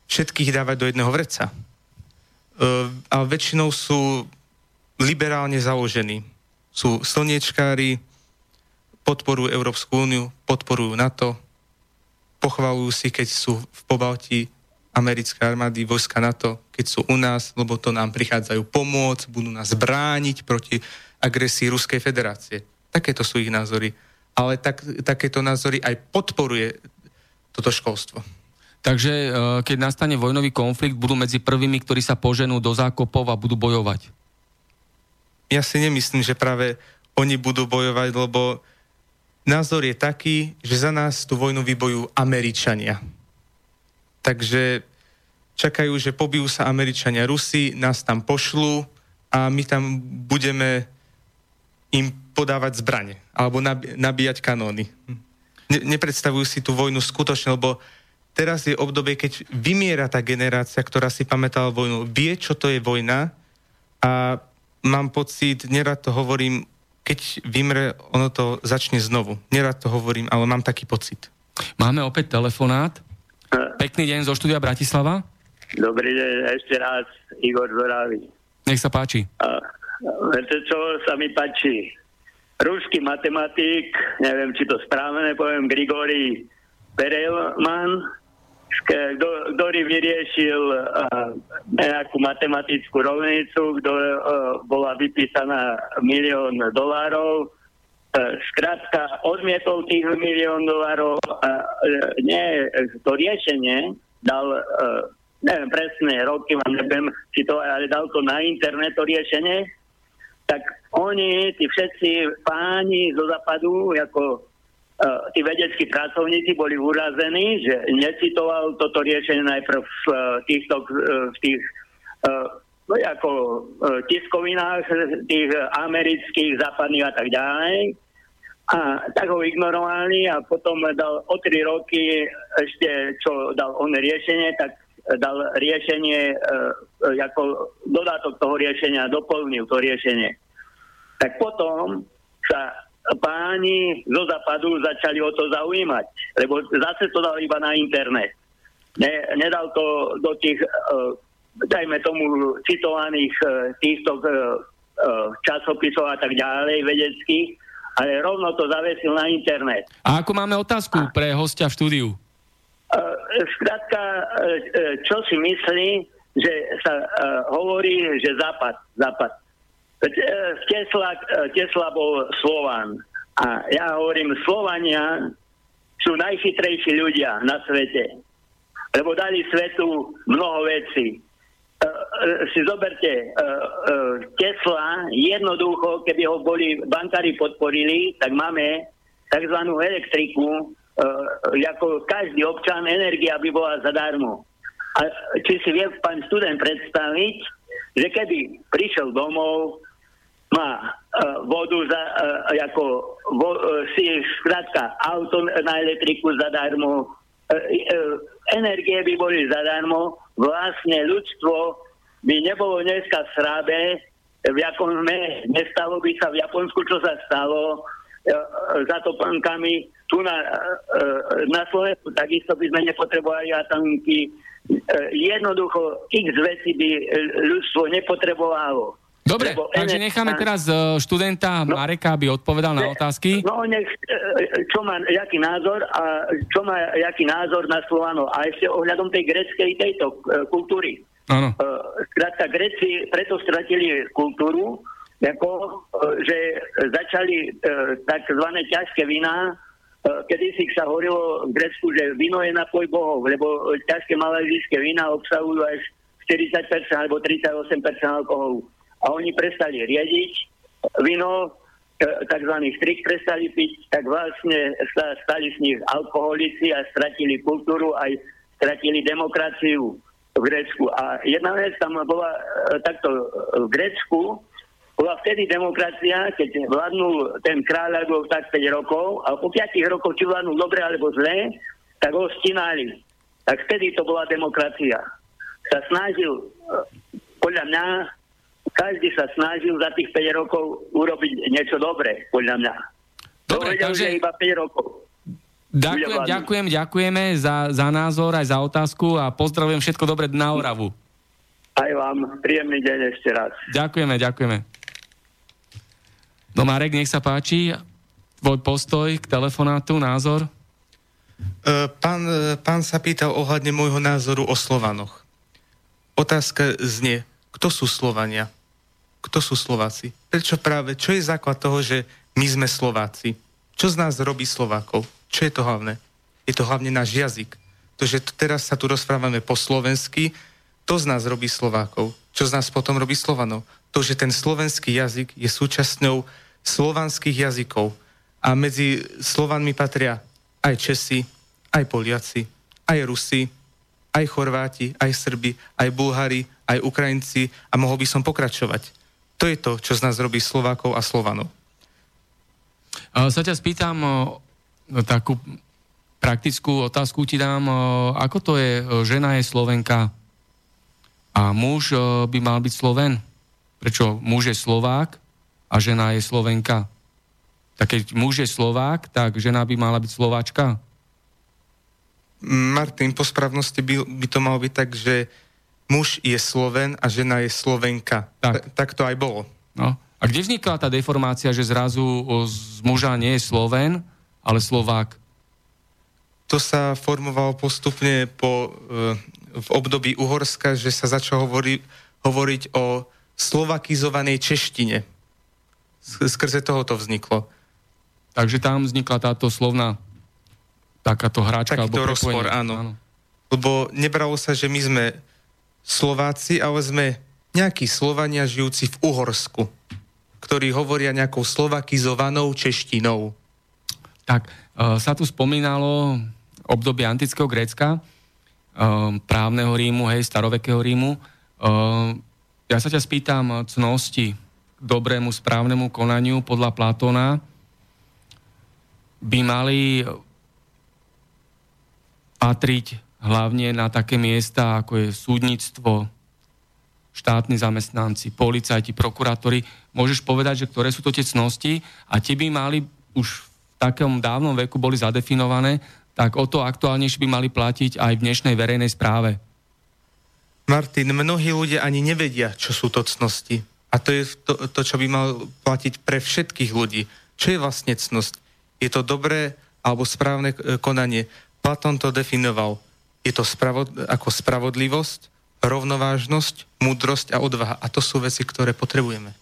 všetkých dávať do jedného vreca. Uh, ale väčšinou sú liberálne založení. Sú slniečkári, podporujú Európsku úniu, podporujú NATO, pochvalujú si, keď sú v Pobalti americké armády, vojska NATO, keď sú u nás, lebo to nám prichádzajú pomôcť, budú nás brániť proti agresii Ruskej federácie. Takéto sú ich názory. Ale tak, takéto názory aj podporuje toto školstvo. Takže e, keď nastane vojnový konflikt, budú medzi prvými, ktorí sa poženú do zákopov a budú bojovať? Ja si nemyslím, že práve oni budú bojovať, lebo názor je taký, že za nás tú vojnu vybojujú Američania. Takže čakajú, že pobijú sa Američania Rusi, nás tam pošlú a my tam budeme im podávať zbranie alebo nabíjať kanóny. Ne, nepredstavujú si tú vojnu skutočne, lebo teraz je obdobie, keď vymiera tá generácia, ktorá si pamätala vojnu, vie, čo to je vojna a mám pocit, nerad to hovorím, keď vymre, ono to začne znovu. Nerad to hovorím, ale mám taký pocit. Máme opäť telefonát. Pekný deň zo štúdia Bratislava. Dobrý deň, ešte raz, Igor Zoravý. Nech sa páči. A, viete, čo sa mi páči? Ruský matematik, neviem, či to správne poviem, Grigori Perelman, ktorý vyriešil uh, nejakú matematickú rovnicu, ktorá uh, bola vypísaná milión dolárov. Uh, skrátka, odmietol tých milión dolárov a nie, to riešenie dal, neviem presne, roky vám neviem, či to, ale dal to na internet to riešenie, tak oni, tí všetci páni zo západu, ako uh, tí vedeckí pracovníci boli urazení, že necitoval toto riešenie najprv v uh, týchto uh, v tých uh, ako uh, tiskovinách tých amerických, západných a tak ďalej. A tak ho ignorovali a potom dal o tri roky ešte, čo dal on riešenie, tak dal riešenie, uh, ako dodatok toho riešenia, doplnil to riešenie. Tak potom sa páni zo západu začali o to zaujímať, lebo zase to dal iba na internet. Ne, nedal to do tých, uh, dajme tomu, citovaných týchto časopisov a tak ďalej, vedeckých, ale rovno to zavesil na internet. A ako máme otázku a, pre hostia v štúdiu? Uh, skrátka, uh, čo si myslí, že sa hovorí, že západ, západ. Tesla, Tesla bol Slovan. A ja hovorím, Slovania sú najchytrejší ľudia na svete. Lebo dali svetu mnoho vecí. Si zoberte, Tesla jednoducho, keby ho boli bankári podporili, tak máme tzv. elektriku, ako každý občan, energia by bola zadarmo. A či si vie pán student predstaviť, že keby prišiel domov, má uh, vodu za, uh, ako vo, si skrátka auto na elektriku zadarmo, energie by boli zadarmo, vlastne ľudstvo by nebolo dneska v srábe, v jakom sme, nestalo by sa v Japonsku, čo sa stalo, za to pankami. Tu na, na Slovensku takisto by sme nepotrebovali atomky. Jednoducho x veci by ľudstvo nepotrebovalo. Dobre, Lebo takže necháme teraz e, študenta no, Mareka, aby odpovedal na otázky. No nech, e, čo má, jaký názor a čo má, jaký názor na Slovano. A ešte ohľadom tej greckej tejto e, kultúry. Áno. Skrátka, Gréci preto stratili kultúru, ako, že začali tzv. ťažké vína, kedy si sa hovorilo v Grécku, že víno je napoj bohov, lebo ťažké malajzijské vína obsahujú až 40% alebo 38% alkoholu a oni prestali riadiť víno, e, tzv. strik prestali piť, tak vlastne sa stali z nich alkoholici a stratili kultúru, aj stratili demokraciu v Grécku. A jedna vec tam bola e, takto e, v Grécku, bola vtedy demokracia, keď vládnul ten kráľ alebo tak 5 rokov a po 5 rokoch, či vládnul dobre alebo zle, tak ho stinali. Tak vtedy to bola demokracia. Sa snažil, podľa mňa, každý sa snažil za tých 5 rokov urobiť niečo dobré, podľa mňa. Dobre, to takže... iba 5 rokov. Ďakujem, ďakujem, ďakujeme za, za názor aj za otázku a pozdravujem všetko dobre na Oravu. Aj vám príjemný deň ešte raz. Ďakujeme, ďakujeme. No Marek, nech sa páči, tvoj postoj k telefonátu, názor? E, pán, e, pán sa pýtal ohľadne môjho názoru o Slovanoch. Otázka znie, kto sú Slovania? Kto sú Slováci? Prečo práve, čo je základ toho, že my sme Slováci? Čo z nás robí Slovákov? Čo je to hlavné? Je to hlavne náš jazyk. To, že teraz sa tu rozprávame po slovensky, to z nás robí Slovákov. Čo z nás potom robí Slovanov? To, že ten slovenský jazyk je súčasťou slovanských jazykov. A medzi Slovanmi patria aj Česi, aj Poliaci, aj Rusi, aj Chorváti, aj Srbi, aj Bulhári, aj Ukrajinci a mohol by som pokračovať. To je to, čo z nás robí Slovákov a Slovanov. Sa ťa spýtam no, takú praktickú otázku ti dám. Ako to je, žena je Slovenka a muž by mal byť Sloven? Prečo muž je Slovák a žena je Slovenka? Tak keď muž je Slovák, tak žena by mala byť Slováčka? Martin, po správnosti by, by to malo byť tak, že muž je Sloven a žena je Slovenka. Tak, tak to aj bolo. No. A kde vznikla tá deformácia, že zrazu z muža nie je Sloven, ale Slovák? To sa formovalo postupne po, e, v období Uhorska, že sa začalo hovori, hovoriť o slovakizovanej češtine. Skrze toho to vzniklo. Takže tam vznikla táto slovná takáto hráčka. Takýto alebo rozpor, áno. áno. Lebo nebralo sa, že my sme Slováci, ale sme nejakí Slovania žijúci v Uhorsku ktorí hovoria nejakou slovakizovanou češtinou. Tak, uh, sa tu spomínalo obdobie antického Grécka, uh, právneho Rímu, hej, starovekého Rímu. Uh, ja sa ťa spýtam cnosti dobrému správnemu konaniu podľa Platóna by mali patriť hlavne na také miesta, ako je súdnictvo, štátni zamestnanci, policajti, prokurátori. Môžeš povedať, že ktoré sú to tie cnosti a tie by mali už v takom dávnom veku boli zadefinované, tak o to aktuálnejšie by mali platiť aj v dnešnej verejnej správe. Martin, mnohí ľudia ani nevedia, čo sú to cnosti. A to je to, to čo by mal platiť pre všetkých ľudí. Čo je vlastne cnosť? Je to dobré alebo správne e, konanie? Platón to definoval. Je to spravod- ako spravodlivosť, rovnovážnosť, múdrosť a odvaha. A to sú veci, ktoré potrebujeme.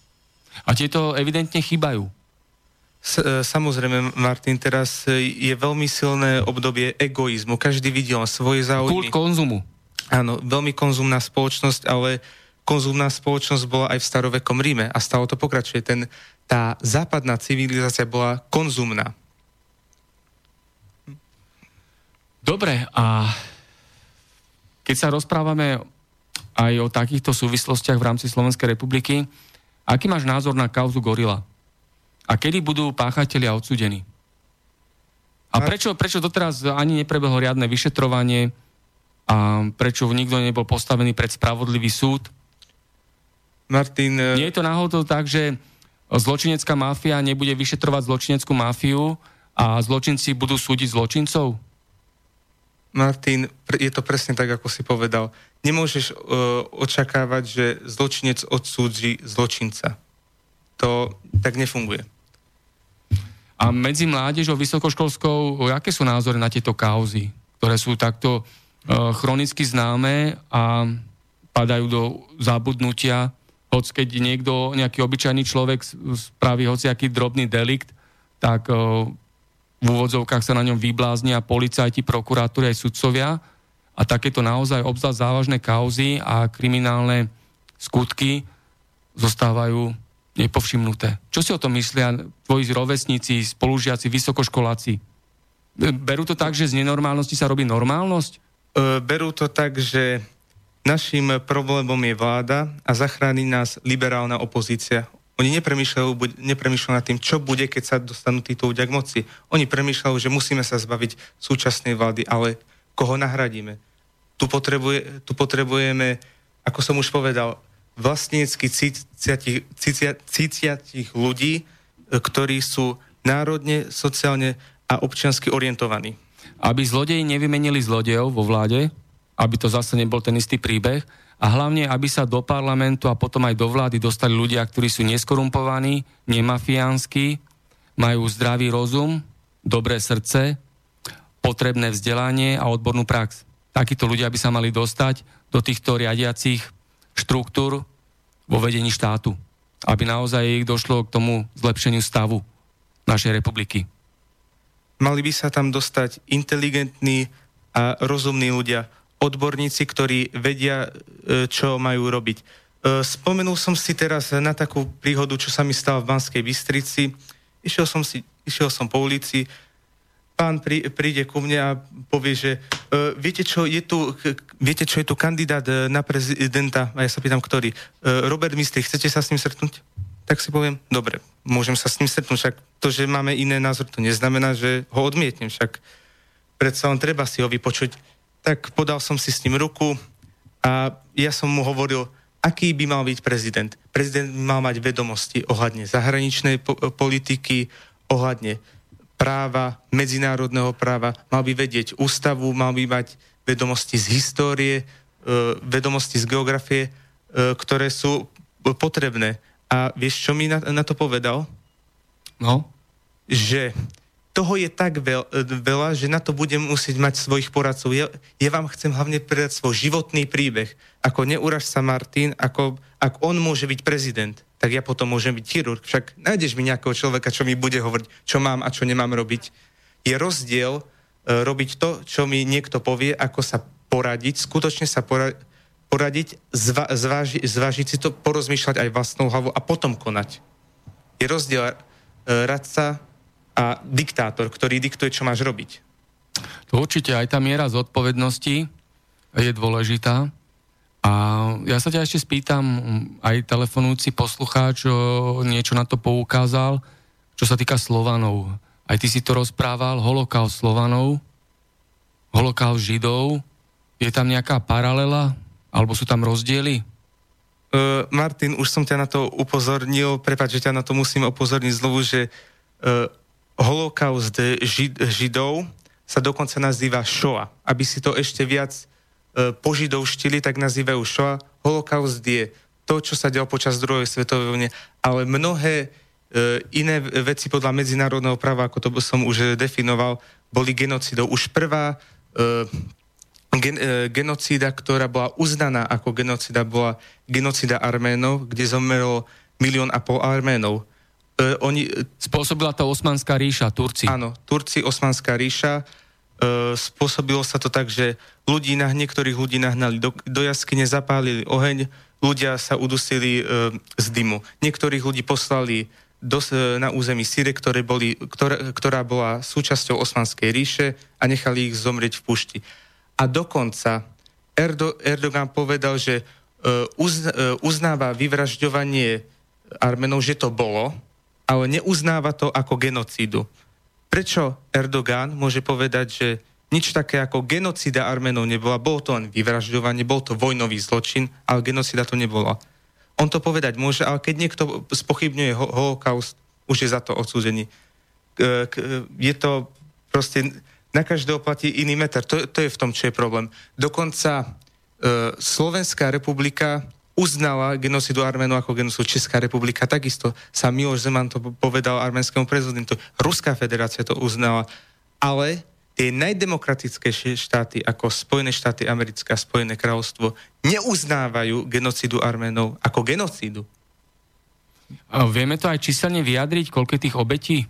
A tieto evidentne chýbajú. S, e, samozrejme, Martin, teraz e, je veľmi silné obdobie egoizmu. Každý vidí len svoje záujmy. Kult konzumu. Áno, veľmi konzumná spoločnosť, ale konzumná spoločnosť bola aj v starovekom Ríme a stále to pokračuje. Ten, tá západná civilizácia bola konzumná. Dobre, a keď sa rozprávame aj o takýchto súvislostiach v rámci Slovenskej republiky. Aký máš názor na kauzu Gorila? A kedy budú páchatelia odsudení? A prečo, prečo doteraz ani neprebehlo riadne vyšetrovanie a prečo nikto nebol postavený pred spravodlivý súd? Martin... E- Nie je to náhodou tak, že zločinecká mafia nebude vyšetrovať zločineckú mafiu a zločinci budú súdiť zločincov? Martin, je to presne tak, ako si povedal. Nemôžeš uh, očakávať, že zločinec odsúdzi zločinca. To tak nefunguje. A medzi mládežou vysokoškolskou, aké sú názory na tieto kauzy, ktoré sú takto uh, chronicky známe a padajú do zabudnutia, hoď keď niekto, nejaký obyčajný človek spraví hociaký drobný delikt, tak uh, v úvodzovkách sa na ňom vybláznia policajti, prokurátori aj sudcovia a takéto naozaj obzvlášť závažné kauzy a kriminálne skutky zostávajú nepovšimnuté. Čo si o tom myslia tvoji rovesníci, spolužiaci, vysokoškoláci? Berú to tak, že z nenormálnosti sa robí normálnosť? E, berú to tak, že našim problémom je vláda a zachráni nás liberálna opozícia. Oni nepremýšľajú, nepremýšľajú nad tým, čo bude, keď sa dostanú títo ľudia k moci. Oni premýšľajú, že musíme sa zbaviť súčasnej vlády, ale koho nahradíme? Tu, potrebuje, tu potrebujeme, ako som už povedal, vlastnícky cítiacich ľudí, ktorí sú národne, sociálne a občiansky orientovaní. aby zlodeji nevymenili zlodejov vo vláde, aby to zase nebol ten istý príbeh a hlavne, aby sa do parlamentu a potom aj do vlády dostali ľudia, ktorí sú neskorumpovaní, nemafiánsky, majú zdravý rozum, dobré srdce, potrebné vzdelanie a odbornú prax. Takíto ľudia by sa mali dostať do týchto riadiacich štruktúr vo vedení štátu, aby naozaj došlo k tomu zlepšeniu stavu našej republiky. Mali by sa tam dostať inteligentní a rozumní ľudia, odborníci, ktorí vedia, e, čo majú robiť. E, spomenul som si teraz na takú príhodu, čo sa mi stalo v Banskej Bystrici. Išiel som, si, išiel som po ulici, pán prí, príde ku mne a povie, že uh, viete, čo je tu, viete, čo je tu kandidát na prezidenta, a ja sa pýtam, ktorý, uh, Robert Mistri, chcete sa s ním stretnúť? Tak si poviem, dobre, môžem sa s ním stretnúť, však to, že máme iné názor, to neznamená, že ho odmietnem, však predsa len treba si ho vypočuť tak podal som si s ním ruku a ja som mu hovoril, aký by mal byť prezident. Prezident by mal mať vedomosti ohľadne zahraničnej po- politiky, ohľadne práva, medzinárodného práva, mal by vedieť ústavu, mal by mať vedomosti z histórie, e, vedomosti z geografie, e, ktoré sú potrebné. A vieš, čo mi na, na to povedal? No? Že toho je tak veľ, veľa, že na to budem musieť mať svojich poradcov. Ja, ja vám chcem hlavne predať svoj životný príbeh. Ako neuraž sa Martin, ako, ak on môže byť prezident, tak ja potom môžem byť chirurg. Však nájdeš mi nejakého človeka, čo mi bude hovoriť, čo mám a čo nemám robiť. Je rozdiel uh, robiť to, čo mi niekto povie, ako sa poradiť, skutočne sa pora- poradiť, zva- zváži- zvážiť si to, porozmýšľať aj vlastnou hlavou a potom konať. Je rozdiel uh, radca a diktátor, ktorý diktuje, čo máš robiť. To určite aj tá miera zodpovednosti je dôležitá. A ja sa ťa ešte spýtam, aj telefonujúci poslucháč niečo na to poukázal, čo sa týka Slovanov. Aj ty si to rozprával, holokaust Slovanov, holokaust Židov. Je tam nejaká paralela? Alebo sú tam rozdiely? Uh, Martin, už som ťa na to upozornil, prepáč, že ťa na to musím upozorniť znovu, že uh, holokaust žid, židov sa dokonca nazýva Shoah. Aby si to ešte viac e, požidovštili, tak nazývajú Shoah. Holokaust je to, čo sa dialo počas druhej svetovej vojny, ale mnohé e, iné veci podľa medzinárodného práva, ako to som už definoval, boli genocidou. Už prvá e, gen, e, genocída, ktorá bola uznaná ako genocida, bola genocida Arménov, kde zomrelo milión a pol Arménov Uh, oni, Spôsobila to Osmanská ríša, Turci. Áno, Turci, Osmanská ríša. Uh, spôsobilo sa to tak, že ľudí, na, niektorých ľudí nahnali do, do jaskyne, zapálili oheň, ľudia sa udusili uh, z dymu. Niektorých ľudí poslali do, uh, na území Syrie, ktoré boli, ktorá, ktorá bola súčasťou Osmanskej ríše a nechali ich zomrieť v púšti. A dokonca Erdo, Erdogan povedal, že uh, uz, uznáva vyvražďovanie Armenov, že to bolo, ale neuznáva to ako genocídu. Prečo Erdogan môže povedať, že nič také ako genocída Armenov nebola, bolo to len vyvražďovanie, bol to vojnový zločin, ale genocída to nebola. On to povedať môže, ale keď niekto spochybňuje ho- holokaust, už je za to odsúdený. Je to proste, na každého platí iný meter. To, to je v tom, čo je problém. Dokonca e, Slovenská republika uznala genocidu Arménov ako genocidu Česká republika. Takisto sa Miloš Zeman to povedal arménskému prezidentu. Ruská federácia to uznala. Ale tie najdemokratickejšie štáty, ako Spojené štáty americké a Spojené kráľovstvo, neuznávajú genocidu Arménov ako genocidu. A vieme to aj číselne vyjadriť, koľko tých obetí?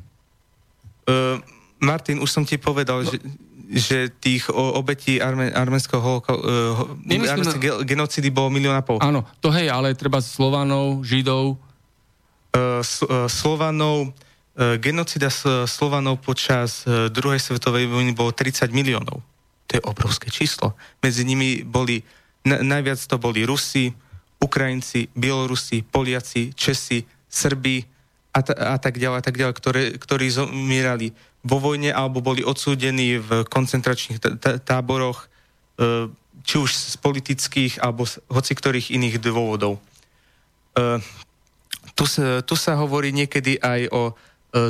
Uh, Martin, už som ti povedal, no. že že tých obetí arme, arménskeho holoko, uh, genocidy bolo milión a pol. Áno, to hej, ale treba Slovanov, Židov. Uh, uh, Slovanov, genocida Slovanov počas uh, druhej svetovej vojny bolo 30 miliónov. To je obrovské číslo. Medzi nimi boli, na, najviac to boli Rusi, Ukrajinci, Bielorusi, Poliaci, Česi, Srbi a, ta, a tak ďalej, a tak ďalej, ktoré, ktorí zomierali vo vojne alebo boli odsúdení v koncentračných táboroch, e, či už z politických alebo z hoci ktorých iných dôvodov. E, tu sa, tu sa hovorí niekedy aj o e,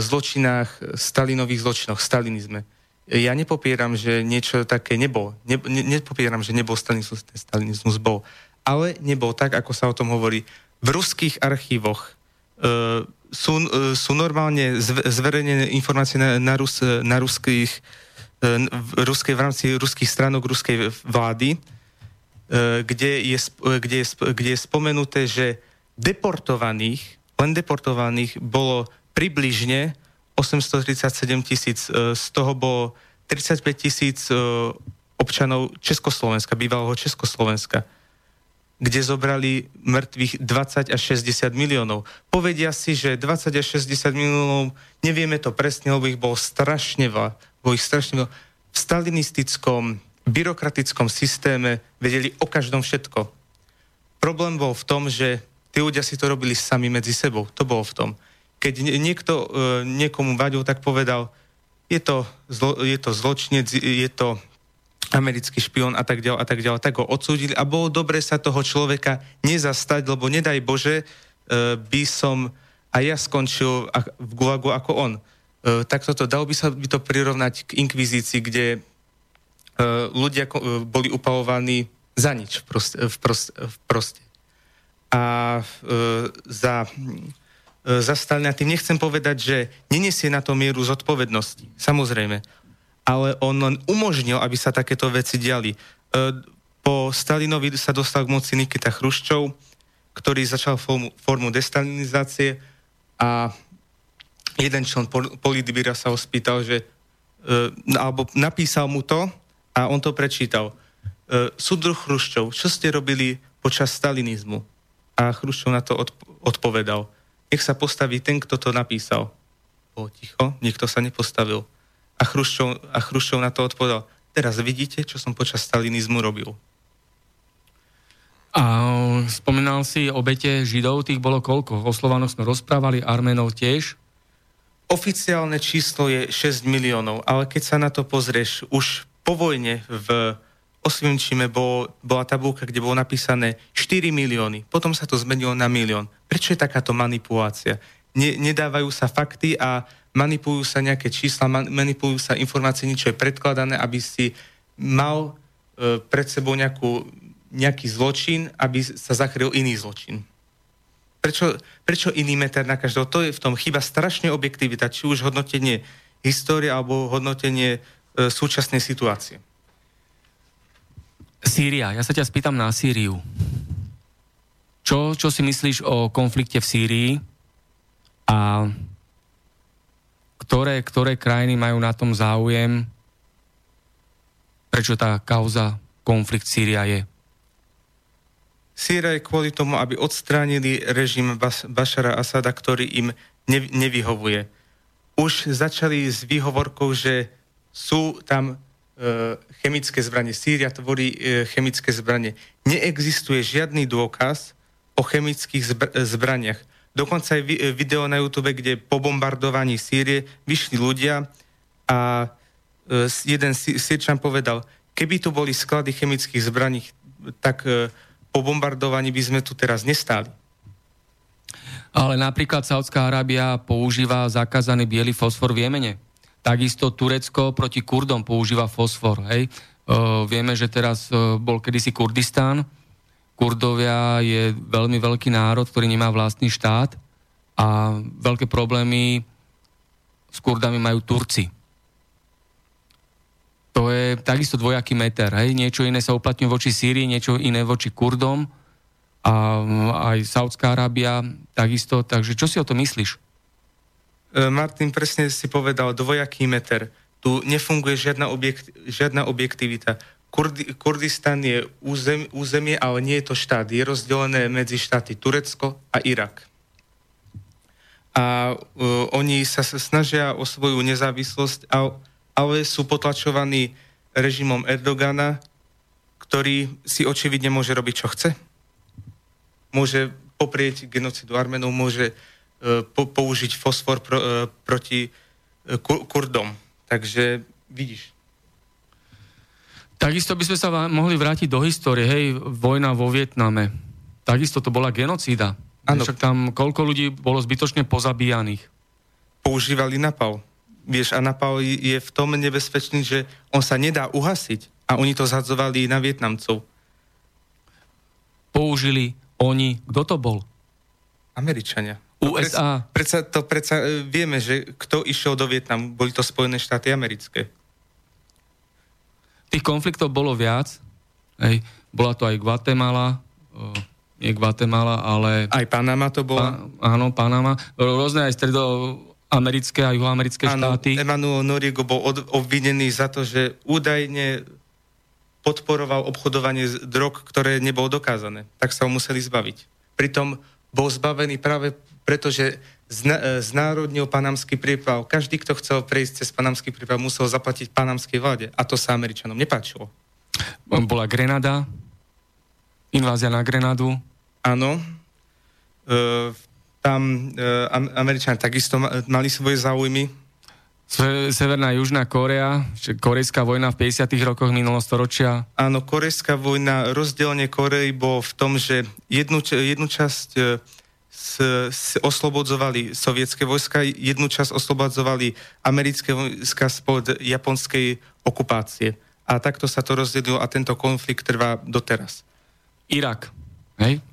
zločinách, stalinových zločinoch, stalinizme. Ja nepopieram, že niečo také nebol. Ne, ne, nepopieram, že nebol stalinizmus, stalinizmus bol. Ale nebol tak, ako sa o tom hovorí. V ruských archívoch e, sú, e, sú normálne zverejnené informácie na, na, Rus, na ruských, e, ruskej, v rámci ruských stránok ruskej vlády, E, kde je, kde, je, kde je spomenuté, že deportovaných, len deportovaných bolo približne 837 tisíc, z toho bolo 35 tisíc občanov Československa, bývalého Československa, kde zobrali mŕtvych 20 až 60 miliónov. Povedia si, že 20 až 60 miliónov, nevieme to presne, lebo ich bolo strašne veľa. Bolo ich strašne veľa. V stalinistickom byrokratickom systéme vedeli o každom všetko. Problém bol v tom, že tí ľudia si to robili sami medzi sebou. To bolo v tom. Keď niekto e, niekomu vadil, tak povedal, je to, zlo, je to zločinec, je to americký špion a tak ďalej a tak ďalej, tak ho odsúdili a bolo dobre sa toho človeka nezastať, lebo nedaj Bože, e, by som aj ja skončil v Gulagu ako on. E, tak toto, dalo by sa by to prirovnať k inkvizícii, kde E, ľudia boli upalovaní za nič proste. V proste, v proste. A za, za Stalina tým nechcem povedať, že nenesie na to mieru zodpovednosti. Samozrejme. Ale on len umožnil, aby sa takéto veci diali. E, po Stalinovi sa dostal k moci Nikita Chruščov, ktorý začal formu, formu destalinizácie a jeden člen Politbíra sa ho spýtal, že e, alebo napísal mu to, a on to prečítal. E, Súdruh Chruščov, čo ste robili počas stalinizmu? A Chruščov na to odp- odpovedal. Nech sa postaví ten, kto to napísal. Bolo ticho, nikto sa nepostavil. A Chruščov, a Chruščov na to odpovedal. Teraz vidíte, čo som počas stalinizmu robil. A spomínal si obete Židov, tých bolo koľko? O Slovanoch sme rozprávali, Arménov tiež? Oficiálne číslo je 6 miliónov, ale keď sa na to pozrieš už po vojne v Osvienčime bol, bola tabulka, kde bolo napísané 4 milióny. Potom sa to zmenilo na milión. Prečo je takáto manipulácia? Ne, nedávajú sa fakty a manipulujú sa nejaké čísla, manipulujú sa informácie, niečo je predkladané, aby si mal e, pred sebou nejakú, nejaký zločin, aby sa zakryl iný zločin. Prečo, prečo iný meter na každého? To je v tom chyba strašne objektivita, či už hodnotenie histórie alebo hodnotenie E, súčasnej situácie. Sýria. Ja sa ťa spýtam na Sýriu. Čo, čo si myslíš o konflikte v Sýrii a ktoré, ktoré krajiny majú na tom záujem? Prečo tá kauza, konflikt Sýria je? Sýria je kvôli tomu, aby odstránili režim Bašara Asada, ktorý im nevyhovuje. Už začali s výhovorkou, že sú tam e, chemické zbranie. Sýria tvorí e, chemické zbranie. Neexistuje žiadny dôkaz o chemických zbr- zbraniach. Dokonca aj vi- video na YouTube, kde po bombardovaní Sýrie vyšli ľudia a e, jeden Sýrčan povedal, keby tu boli sklady chemických zbraní, tak e, po bombardovaní by sme tu teraz nestáli. Ale napríklad Saudská Arábia používa zakázaný biely fosfor v Jemene. Takisto Turecko proti Kurdom používa fosfor. Hej. Uh, vieme, že teraz bol kedysi Kurdistán. Kurdovia je veľmi veľký národ, ktorý nemá vlastný štát a veľké problémy s Kurdami majú Turci. To je takisto dvojaký meter. Hej. Niečo iné sa uplatňuje voči Sýrii, niečo iné voči Kurdom a aj Saudská Arábia takisto. Takže čo si o to myslíš? E, Martin presne si povedal, dvojaký meter. Tu nefunguje žiadna, objekt, žiadna objektivita. Kurdi, Kurdistan je územ, územie, ale nie je to štát. Je rozdelené medzi štáty Turecko a Irak. A uh, oni sa snažia o svoju nezávislosť, ale, ale sú potlačovaní režimom Erdogana, ktorý si očividne môže robiť, čo chce. Môže poprieť genocidu Armenov, môže E, po, použiť fosfor pro, e, proti e, Kurdom. Takže vidíš. Takisto by sme sa mohli vrátiť do histórie, hej, vojna vo Vietname. Takisto to bola genocída. Ano. Však tam koľko ľudí bolo zbytočne pozabíjaných. Používali napal. Vieš, a napal je v tom nebezpečný, že on sa nedá uhasiť. A oni to zhadzovali na Vietnamcov. Použili oni, kto to bol? Američania. USA. Predsa, to predsa e, vieme, že kto išiel do Vietnamu, boli to Spojené štáty americké. Tých konfliktov bolo viac. Hej. Bola to aj Guatemala, nie Guatemala, ale... Aj Panama to bola? Pa, áno, Panama. Rôzne aj stredoamerické a juhoamerické áno, štáty. Emanuel Noriego bol od, obvinený za to, že údajne podporoval obchodovanie drog, ktoré nebolo dokázané. Tak sa ho museli zbaviť. Pritom bol zbavený práve preto, že zna, znárodnil panamský príprav. Každý, kto chcel prejsť cez panamský príprav, musel zaplatiť panamskej vláde. A to sa Američanom nepáčilo. Bola Grenada, invázia na Grenadu. Áno. E, tam e, Američania takisto mali svoje záujmy. Severná a Južná Korea, korejská vojna v 50. rokoch minulého storočia. Áno, korejská vojna, rozdelenie Korei bol v tom, že jednu, jednu časť e, s, s, oslobodzovali sovietské vojska, jednu časť oslobodzovali americké vojska spod japonskej okupácie. A takto sa to rozdelilo a tento konflikt trvá doteraz. Irak. Hej?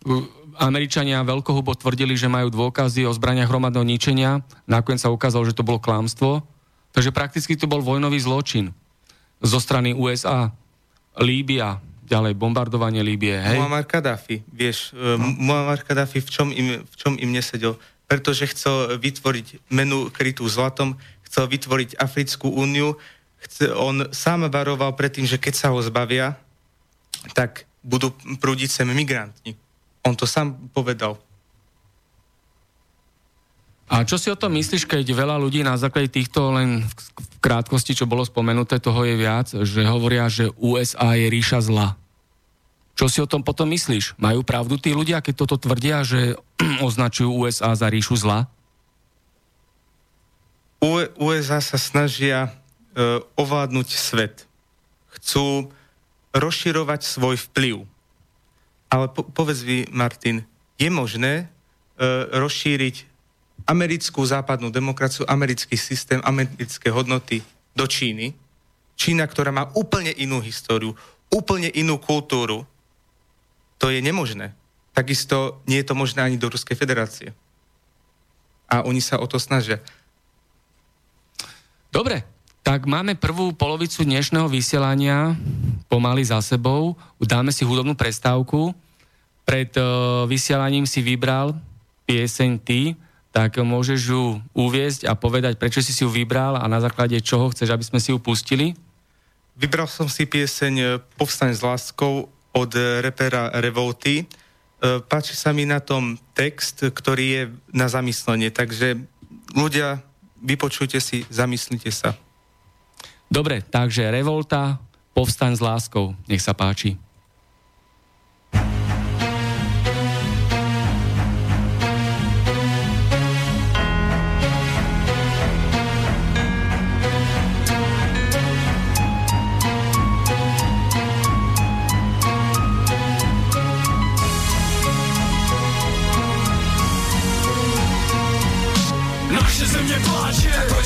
Američania veľkohubo tvrdili, že majú dôkazy o zbraniach hromadného ničenia. Nakoniec sa ukázalo, že to bolo klamstvo. Takže prakticky to bol vojnový zločin zo strany USA. Líbia, ďalej bombardovanie Líbie. Hej? Muammar Gaddafi, vieš, no. Muammar Gaddafi v čom, im, v čom im nesedel? Pretože chcel vytvoriť menu krytú zlatom, chcel vytvoriť Africkú úniu, chce, on sám varoval pred tým, že keď sa ho zbavia, tak budú prúdiť sem migranti. On to sám povedal. A čo si o tom myslíš, keď veľa ľudí na základe týchto len v krátkosti, čo bolo spomenuté, toho je viac, že hovoria, že USA je ríša zla. Čo si o tom potom myslíš? Majú pravdu tí ľudia, keď toto tvrdia, že označujú USA za ríšu zla? USA sa snažia uh, ovládnuť svet. Chcú rozširovať svoj vplyv. Ale po, povedz vy, Martin, je možné e, rozšíriť americkú západnú demokraciu, americký systém, americké hodnoty do Číny. Čína, ktorá má úplne inú históriu, úplne inú kultúru, to je nemožné. Takisto nie je to možné ani do Ruskej federácie. A oni sa o to snažia. Dobre, tak máme prvú polovicu dnešného vysielania pomaly za sebou. Dáme si hudobnú prestávku. Pred uh, vysielaním si vybral pieseň ty, tak môžeš ju uviezť a povedať, prečo si si ju vybral a na základe čoho chceš, aby sme si ju pustili? Vybral som si pieseň Povstaň s láskou od repera Revolty. E, páči sa mi na tom text, ktorý je na zamyslenie, takže ľudia, vypočujte si, zamyslite sa. Dobre, takže Revolta, povstaň s láskou. Nech sa páči.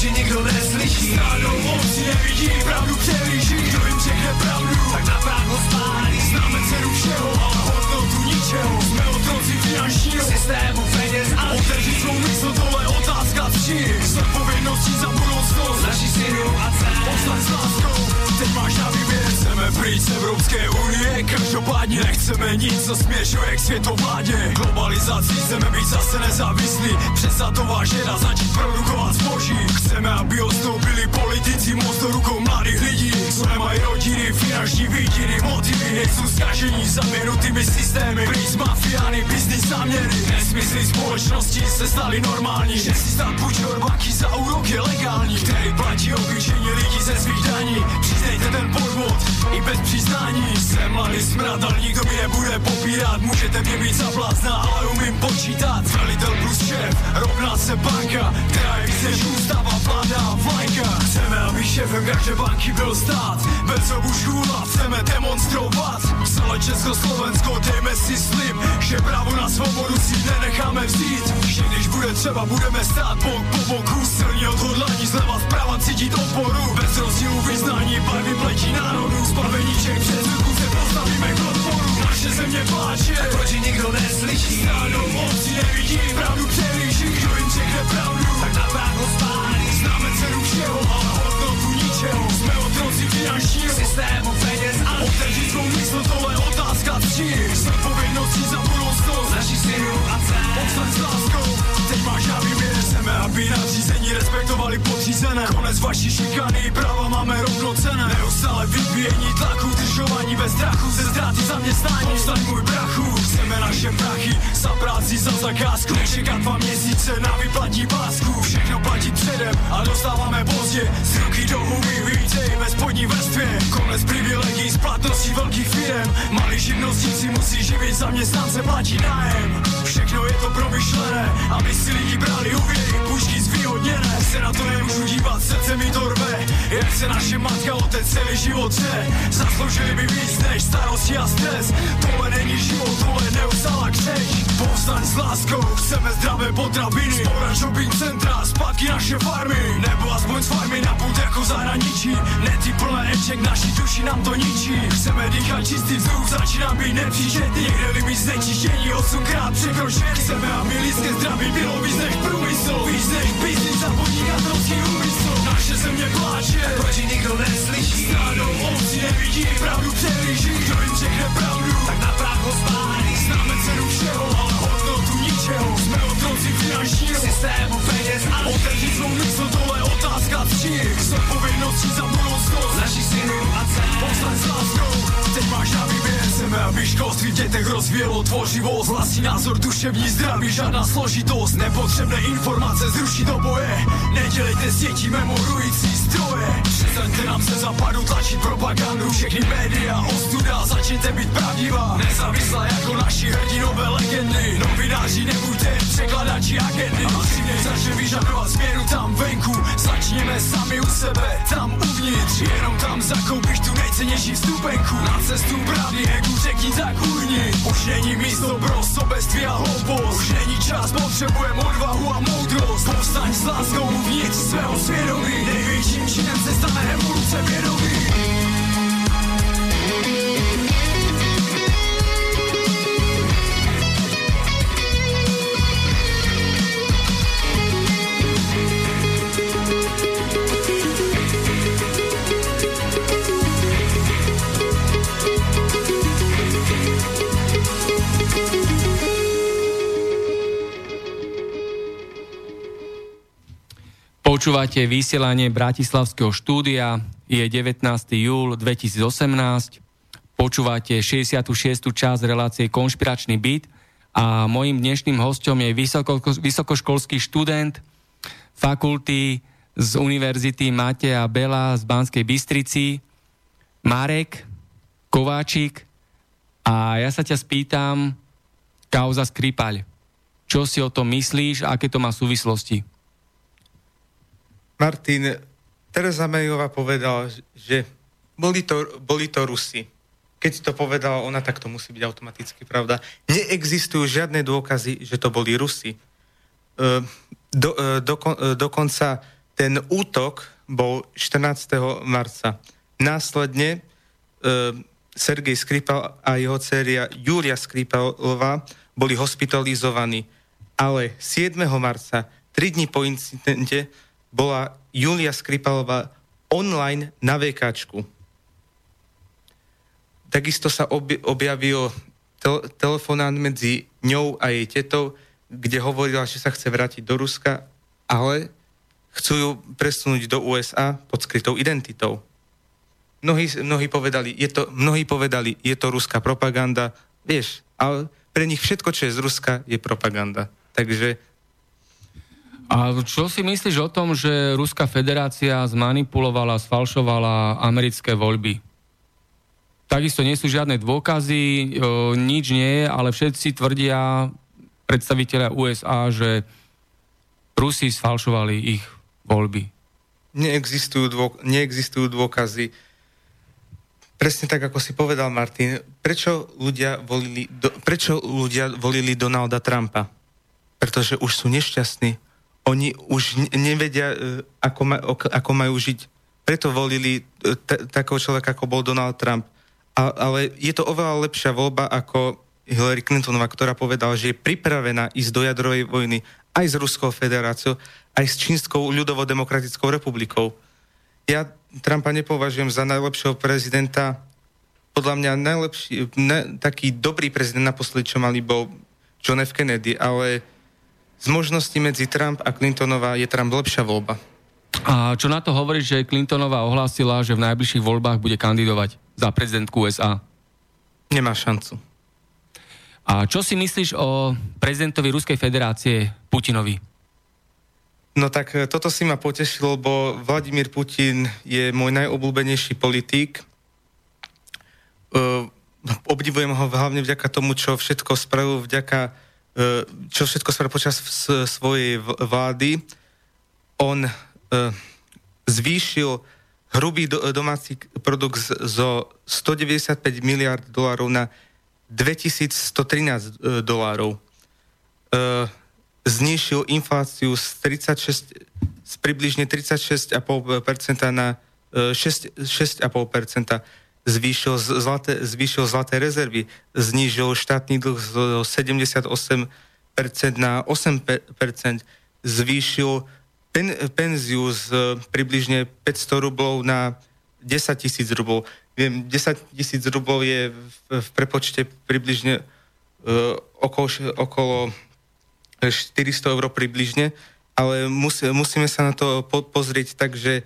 že nikdo neslyší. Stranou moci nevidí pravdu, který Kdo jim řekne pravdu, tak na právo spálí Známe cenu všeho a hodnotu ničeho. Jsme otroci finančního systému peněz a Otevři svou mysl, tohle otázka vši S odpovědností za budoucnost. Naši synu a dcer Poslat s láskou, teď máš na výběr chceme prísť z Európskej únie Každopádne nechceme nič, co smiešuje k svetovláde Globalizácii chceme byť zase nezávislí Přesná to žena začít produkovať zboží. Chceme, aby osnoubili politici moc do rukou mladých lidí. Co nemají rodiny, finanční výdiny, motivy Nejsú zkažení zamienutými systémy Prísť mafiány, biznis záměry Nesmysly společnosti se stali normální Že si stát půjčil baky za úrok je legální. Který platí obyčejní lidi ze svých daní Přiznejte ten podvod i bez přiznání. Jsem mladý ale nikdo mi nebude popírat. Můžete mě mít za blázna, ale umím počítat. Velitel plus šéf, rovná se banka Která je víc než ústava, vláda vlajka. Chceme, aby šéfem každé banky byl stát. Bez obušků chceme demonstrovat. Celé Československo, dejme si slib Že právo na svobodu si nenecháme vzít. Že když bude třeba, budeme stát bok po boku. Silní odhodlání zleva vprava cítit oporu. Bez rozdílu vyznání, barvy plečí národů Zbaveničej přes ruku se postavíme k odporu. Naše země pláče, tak proč ji nikdo neslyší. Stranou moc nevidí, pravdu přelíší Kdo jim řekne pravdu, tak na právo spálí Známe cenu všeho a hodnotu ničeho. Jsme otroci finančního systému peněz a Otevřít svou místo, tohle otázka tří. S povinností za budoucnost Naši synu a dcer Odstaň s láskou. Podřízené Konec vaší šikany, práva máme rovnocené Neustále vypíjení tlaku, držování bez strachu. Ze ztráty zaměstnání, povstaň můj brachu. Chceme naše prachy, za práci, za zakázku. Nečekat dva měsíce na vyplatí pásku. Všechno platí předem a dostáváme pozdě. Z ruky do huby, vítej ve spodní vrstvě. Konec privilegií, splatností velkých firm Malí živnostníci musí živit, zaměstnance platí nájem Všechno je to promyšlené, aby si lidi brali úvěry, pušky zvýhodněné. Se na to nemůžu dívat, srdce mi to rve. Jak se naše matka otec celý život tře Zasloužili by víc než starosti a stres. Tohle není život, tohle neustála křeč. Povstaň s láskou, chceme zdravé potraviny. Spora shopping centra, zpátky naše farmy. Nebo aspoň s farmy na půd jako zahraničí. Nety plné eček, naší duši nám to ničí. Chceme dýchat čistý vzduch, začíná být nepříčetný. Někde limit znečištění, osmkrát překročený Chceme, aby lidské zdraví bylo víc než průmysl Víc než biznis a podnikatelský úmysl. Naše země pláče, proč nikdo neslyší. Stranou ovci nevidí, pravdu přehlíží Kdo jim řekne pravdu, tak na právo spálí Známe cenu všeho, ale hodnotu ničeho. Jsme otroci finančního systému peněz a otevřít svou mysl, tohle otázka tří S odpovědností za budoucnost našich synů a dcer Posled s láskou, teď máš na výběr Chceme, aby školství v dětech rozvíjelo tvořivost Vlastní názor, duševní zdraví, žádná složitost. Nepotřebné informace zruší do boje Nedělejte s dětí memorující stroje Přestaňte nám se zapadu tlačit propagandu. Všechny média, ostuda, začněte být pravdivá. Nezávislá jako naši hrdinové legendy. Novináři nebuďte překladači agendy. Asi než začne vyžadovat změnu tam venku Začněme sami u sebe, tam uvnitř. Jenom tam zakoupíš tu nejcennější vstupenku Na cestu pravdy, egu řekni tak urni Už není místo pro sobectví a hloupost. Už není čas, potřebujeme odvahu a moudrost. Povstaň s láskou uvnitř svého svědomí. Největším činem se stane revoluce vědomí Počúvate vysielanie Bratislavského štúdia, je 19. júl 2018, počúvate 66. časť relácie Konšpiračný byt a mojim dnešným hostom je vysoko, vysokoškolský študent fakulty z Univerzity Mateja Bela z Banskej Bystrici, Marek Kováčik a ja sa ťa spýtam, kauza Skripal. Čo si o tom myslíš a aké to má súvislosti? Martin, Teresa Mayová povedala, že boli to, boli to Rusi. Keď to povedala ona, tak to musí byť automaticky pravda. Neexistujú žiadne dôkazy, že to boli Rusi. Do, do, dokonca ten útok bol 14. marca. Následne Sergej Skripal a jeho dceria Julia Skripalová boli hospitalizovaní. Ale 7. marca, 3 dní po incidente, bola Julia Skripalová online na VKčku. Takisto sa objavil tel- telefonát medzi ňou a jej tetou, kde hovorila, že sa chce vrátiť do Ruska, ale chcú ju presunúť do USA pod skrytou identitou. Mnohí, mnohí, povedali, je to, mnohí povedali, je to ruská propaganda, vieš, ale pre nich všetko, čo je z Ruska, je propaganda. Takže a čo si myslíš o tom, že Ruská federácia zmanipulovala, sfalšovala americké voľby? Takisto nie sú žiadne dôkazy, e, nič nie ale všetci tvrdia, predstaviteľa USA, že Rusi sfalšovali ich voľby. Neexistujú, dô, neexistujú dôkazy. Presne tak, ako si povedal, Martin. Prečo ľudia volili, do, prečo ľudia volili Donalda Trumpa? Pretože už sú nešťastní oni už nevedia, e, ako, ma, ako majú žiť. Preto volili e, t- takého človeka, ako bol Donald Trump. A, ale je to oveľa lepšia voľba ako Hillary Clintonová, ktorá povedala, že je pripravená ísť do jadrovej vojny aj s Ruskou federáciou, aj s Čínskou ľudovo-demokratickou republikou. Ja Trumpa nepovažujem za najlepšieho prezidenta. Podľa mňa najlepší, ne, taký dobrý prezident naposledy, čo mali, bol John F. Kennedy, ale z možností medzi Trump a Clintonová je Trump lepšia voľba. A čo na to hovorí, že Clintonová ohlásila, že v najbližších voľbách bude kandidovať za prezidentku USA? Nemá šancu. A čo si myslíš o prezidentovi Ruskej federácie Putinovi? No tak e, toto si ma potešilo, lebo Vladimír Putin je môj najobľúbenejší politík. Uh, obdivujem ho hlavne vďaka tomu, čo všetko spravil, vďaka, čo všetko spravil počas svojej vlády. On uh, zvýšil hrubý do, domáci produkt zo 195 miliard dolárov na 2113 dolárov. Uh, znižil infláciu z 36, z približne 36,5% na 6, e, 6,5%. Zvýšil zlaté, zvýšil zlaté rezervy, znížil štátny dlh z 78% na 8%, zvýšil pen, penziu z približne 500 rublov na 10 tisíc rublov. Viem, 10 tisíc rublov je v, v prepočte približne uh, okolo, okolo 400 eur približne, ale musí, musíme sa na to po, pozrieť tak, že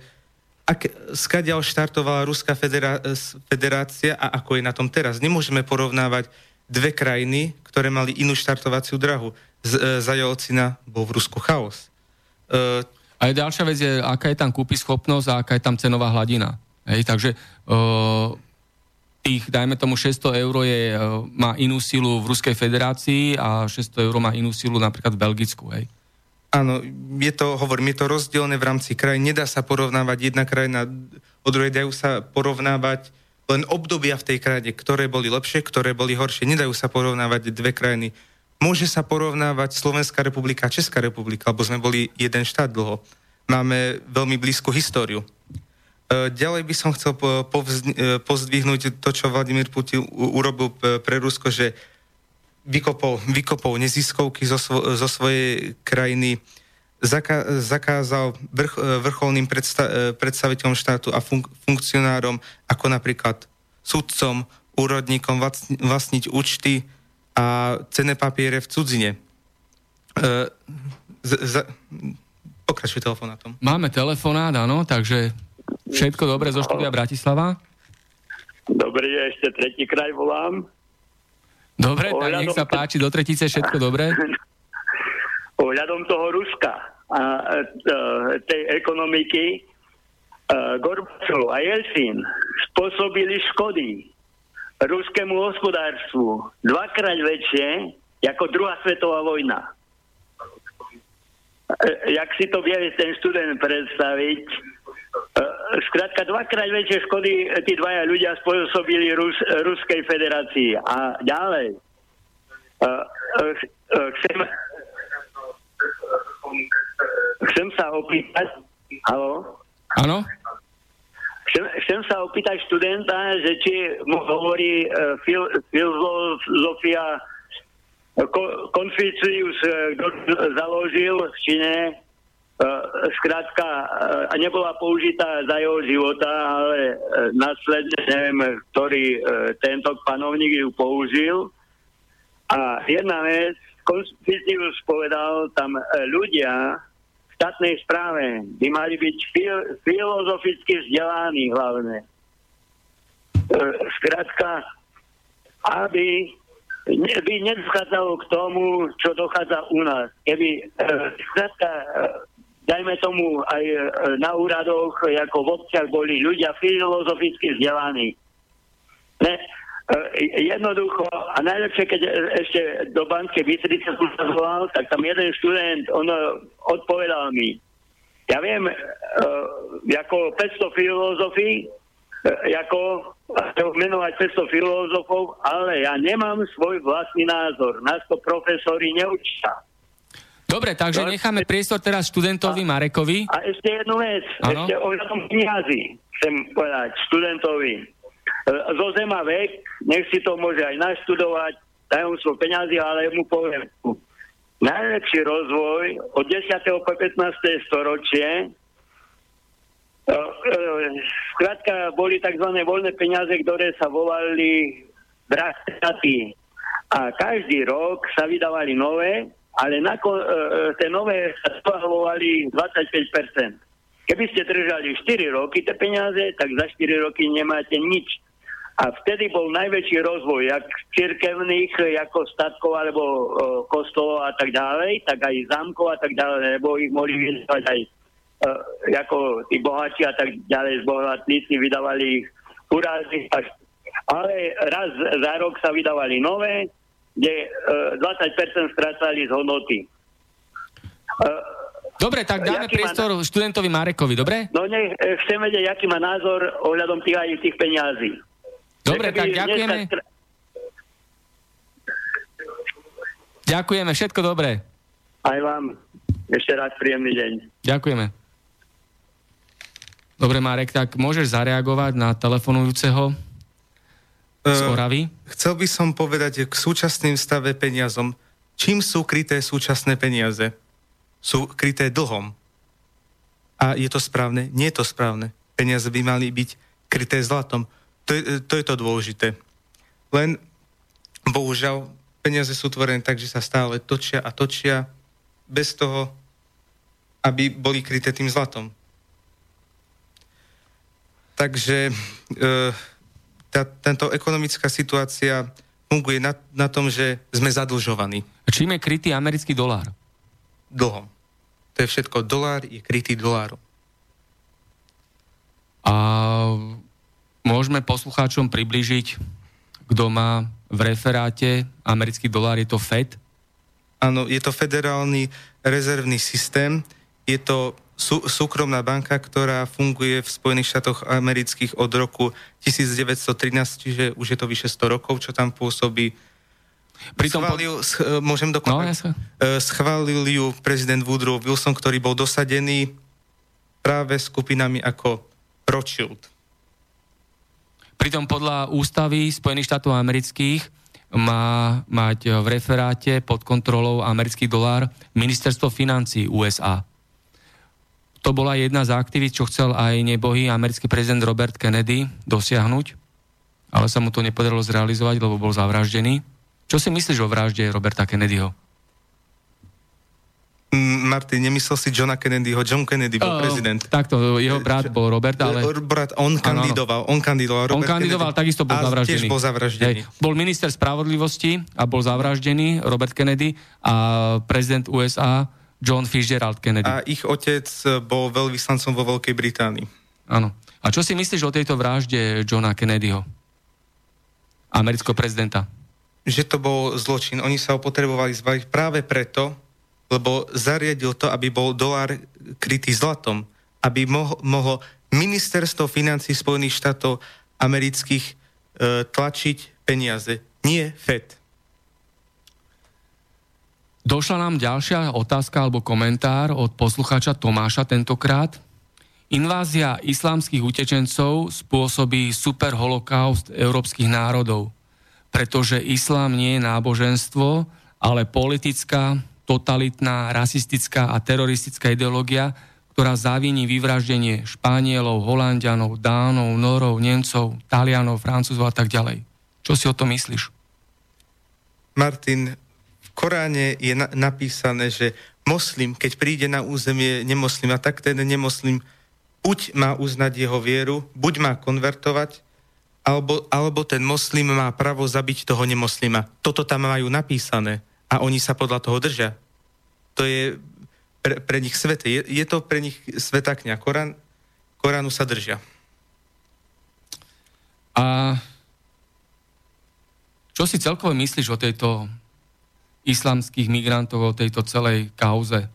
ak, skadiaľ štartovala Ruská federá, federácia a ako je na tom teraz. Nemôžeme porovnávať dve krajiny, ktoré mali inú štartovaciu drahu. Z, e, za Jelcina bol v Rusku chaos. E, a ďalšia vec je, aká je tam kúpy schopnosť a aká je tam cenová hladina. Hej, takže e, tých, dajme tomu 600 eur je, e, má inú silu v Ruskej federácii a 600 eur má inú silu napríklad v Belgicku, hej? Áno, je to, hovorím, je to rozdielne v rámci krajín. Nedá sa porovnávať jedna krajina od druhej, dajú sa porovnávať len obdobia v tej krajine, ktoré boli lepšie, ktoré boli horšie. Nedajú sa porovnávať dve krajiny. Môže sa porovnávať Slovenská republika a Česká republika, lebo sme boli jeden štát dlho. Máme veľmi blízku históriu. E, ďalej by som chcel e, pozdvihnúť to, čo Vladimír Putin urobil pre Rusko, že vykopol, vykopol neziskovky zo, svo, zo svojej krajiny, zaka, zakázal vrch, e, vrcholným predsta, predstaviteľom štátu a fun, funkcionárom, ako napríklad sudcom, úrodníkom vlastniť účty a cenné papiere v cudzine. E, z, z, pokračuj telefonátom. Máme telefonát, áno, takže Všetko dobre zo štúdia Bratislava? Dobrý, ešte tretí kraj volám. Dobre, tak nech sa páči, do tretice všetko dobre. Ohľadom toho Ruska a e, tej ekonomiky e, Gorbačov a Jelcin spôsobili škody ruskému hospodárstvu dvakrát väčšie ako druhá svetová vojna. E, jak si to vie ten študent predstaviť, Skrátka, dvakrát väčšie škody tí dvaja ľudia spôsobili Rus, Ruskej federácii. A ďalej. Chcem, chcem sa opýtať... Halo? Áno? Chcem, chcem sa opýtať študenta, že či mu hovorí uh, fil, filozofia Konfucius, kto založil v Číne E, skrátka uh, nebola použitá za jeho života, ale uh, následne neviem, ktorý tento panovník ju použil. A jedna vec, Konstitúcius povedal, tam ľudia v štátnej správe by mali byť fil- filozoficky vzdelaní hlavne. Skrátka, aby by nedochádzalo k tomu, čo dochádza u nás. Keby, skrátka, dajme tomu aj e, na úradoch, ako v obciach boli ľudia filozoficky vzdelaní. Ne, e, jednoducho, a najlepšie, keď ešte do Banskej Bystrice som sa zvolal, tak tam jeden študent, on odpovedal mi, ja viem, ako 500 filozofí, ako menovať 500 filozofov, ale ja nemám svoj vlastný názor. Nás to profesori neučia. Dobre, takže necháme priestor teraz študentovi a, Marekovi. A ešte jednu vec, ano? ešte ohľadom knihazy chcem povedať študentovi. E, zo zema vek, nech si to môže aj naštudovať, tajomstvo peňazí, ale mu poviem, najlepší rozvoj od 10. po 15. storočie Skrátka e, boli tzv. voľné peniaze, ktoré sa volali drahtaty. A každý rok sa vydávali nové ale na, e, e, tie nové sa spahlovali 25%. Keby ste držali 4 roky tie peniaze, tak za 4 roky nemáte nič. A vtedy bol najväčší rozvoj, jak cirkevných, ako statkov alebo o, kostolov a tak ďalej, tak aj zámkov a tak ďalej, lebo ich mohli vydávať aj o, ako tí bohatí a tak ďalej, zbohatníci vydávali ich urázy. Ale raz za rok sa vydávali nové, kde e, 20% strácali z hodnoty. E, dobre, tak dáme priestor má... študentovi Marekovi, dobre? No nech chcem vedieť, aký má názor ohľadom tých aj tých peňazí. Dobre, tak ďakujeme. Ďakujeme, všetko dobré. Aj vám. Ešte raz príjemný deň. Ďakujeme. Dobre, Marek, tak môžeš zareagovať na telefonujúceho z uh, Chcel by som povedať k súčasným stave peniazom. Čím sú kryté súčasné peniaze? Sú kryté dlhom. A je to správne? Nie je to správne. Peniaze by mali byť kryté zlatom. To je, to je to dôležité. Len, bohužiaľ, peniaze sú tvorené tak, že sa stále točia a točia bez toho, aby boli kryté tým zlatom. Takže e, tá, tento ekonomická situácia funguje na, na tom, že sme zadlžovaní. Čím je krytý americký dolár? Dlhom. To je všetko. Dolár je krytý dolárom. A Môžeme poslucháčom približiť, kto má v referáte americký dolár, je to FED? Áno, je to federálny rezervný systém, je to sú, súkromná banka, ktorá funguje v Spojených štátoch amerických od roku 1913, čiže už je to vyše 100 rokov, čo tam pôsobí. Pritom schválil, sch, môžem dokonať? No, ja schválil ju prezident Woodrow Wilson, ktorý bol dosadený práve skupinami ako Rothschild. Pritom podľa ústavy Spojených štátov amerických má mať v referáte pod kontrolou americký dolár ministerstvo financí USA. To bola jedna z aktivít, čo chcel aj nebohý americký prezident Robert Kennedy dosiahnuť, ale sa mu to nepodarilo zrealizovať, lebo bol zavraždený. Čo si myslíš o vražde Roberta Kennedyho? Martin, nemyslel si Johna Kennedyho. John Kennedy bol uh, prezident. Takto, jeho brat bol Robert, ale... Brat, on kandidoval, on kandidoval. Robert on kandidoval, Kennedy. takisto bol zavraždený. tiež bol zavraždený. Hej. Bol minister spravodlivosti a bol zavraždený Robert Kennedy a prezident USA John Fitzgerald Kennedy. A ich otec bol veľvyslancom vo Veľkej Británii. Áno. A čo si myslíš o tejto vražde Johna Kennedyho? Amerického prezidenta. Že to bol zločin. Oni sa ho potrebovali zbaviť práve preto, lebo zariadil to, aby bol dolár krytý zlatom, aby mohlo, mohlo ministerstvo financí Spojených štátov amerických e, tlačiť peniaze, nie FED. Došla nám ďalšia otázka alebo komentár od poslucháča Tomáša tentokrát. Invázia islámskych utečencov spôsobí super holokaust európskych národov, pretože islám nie je náboženstvo, ale politická, totalitná, rasistická a teroristická ideológia, ktorá zaviní vyvraždenie Španielov, Holandianov, Dánov, Norov, Nemcov, Talianov, Francúzov a tak ďalej. Čo si o to myslíš? Martin, Koráne je na- napísané, že moslim, keď príde na územie nemoslima, tak ten nemoslim buď má uznať jeho vieru, buď má konvertovať, alebo, alebo ten moslim má právo zabiť toho nemoslima. Toto tam majú napísané a oni sa podľa toho držia. To je pre, pre nich svete. Je, je to pre nich sveta kňa. Korán, Koránu sa držia. A čo si celkovo myslíš o tejto islamských migrantov, o tejto celej kauze?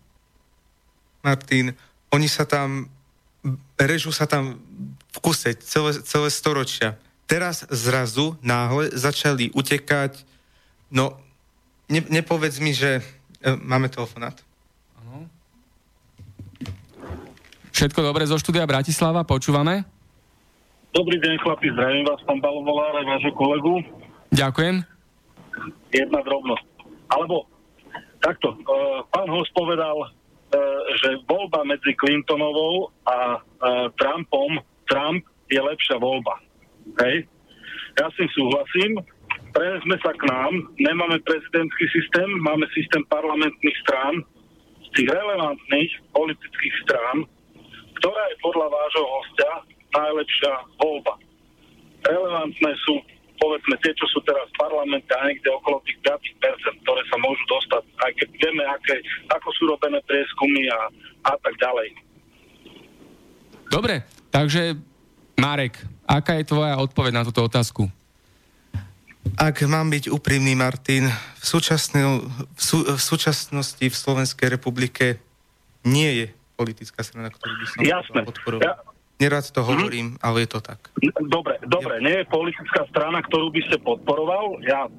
Martin, oni sa tam, režú sa tam v kuse celé, celé storočia. Teraz zrazu náhle začali utekať, no ne, nepovedz mi, že e, máme telefonát. Ano. Všetko dobre zo štúdia Bratislava, počúvame? Dobrý deň, chlapi, zdravím vás, pán Balovolár, aj vášho kolegu. Ďakujem. Jedna drobnosť. Alebo takto, uh, pán host povedal, uh, že voľba medzi Clintonovou a uh, Trumpom, Trump je lepšia voľba. Hej? Ja s tým súhlasím, prenesme sa k nám, nemáme prezidentský systém, máme systém parlamentných strán, tých relevantných politických strán, ktorá je podľa vášho hostia najlepšia voľba. Relevantné sú povedzme tie, čo sú teraz v parlamente a niekde okolo tých 5%, ktoré sa môžu dostať, aj keď vieme, aké, ako sú robené prieskumy a, a tak ďalej. Dobre, takže Marek, aká je tvoja odpoveď na túto otázku? Ak mám byť úprimný, Martin, v, v, sú, v súčasnosti v Slovenskej republike nie je politická strana, ktorú by som Jasné. podporoval. Ja, Nerad to mhm. hovorím, mm-hmm. ale je to tak. Dobre, dobre, nie je politická strana, ktorú by ste podporoval. Ja,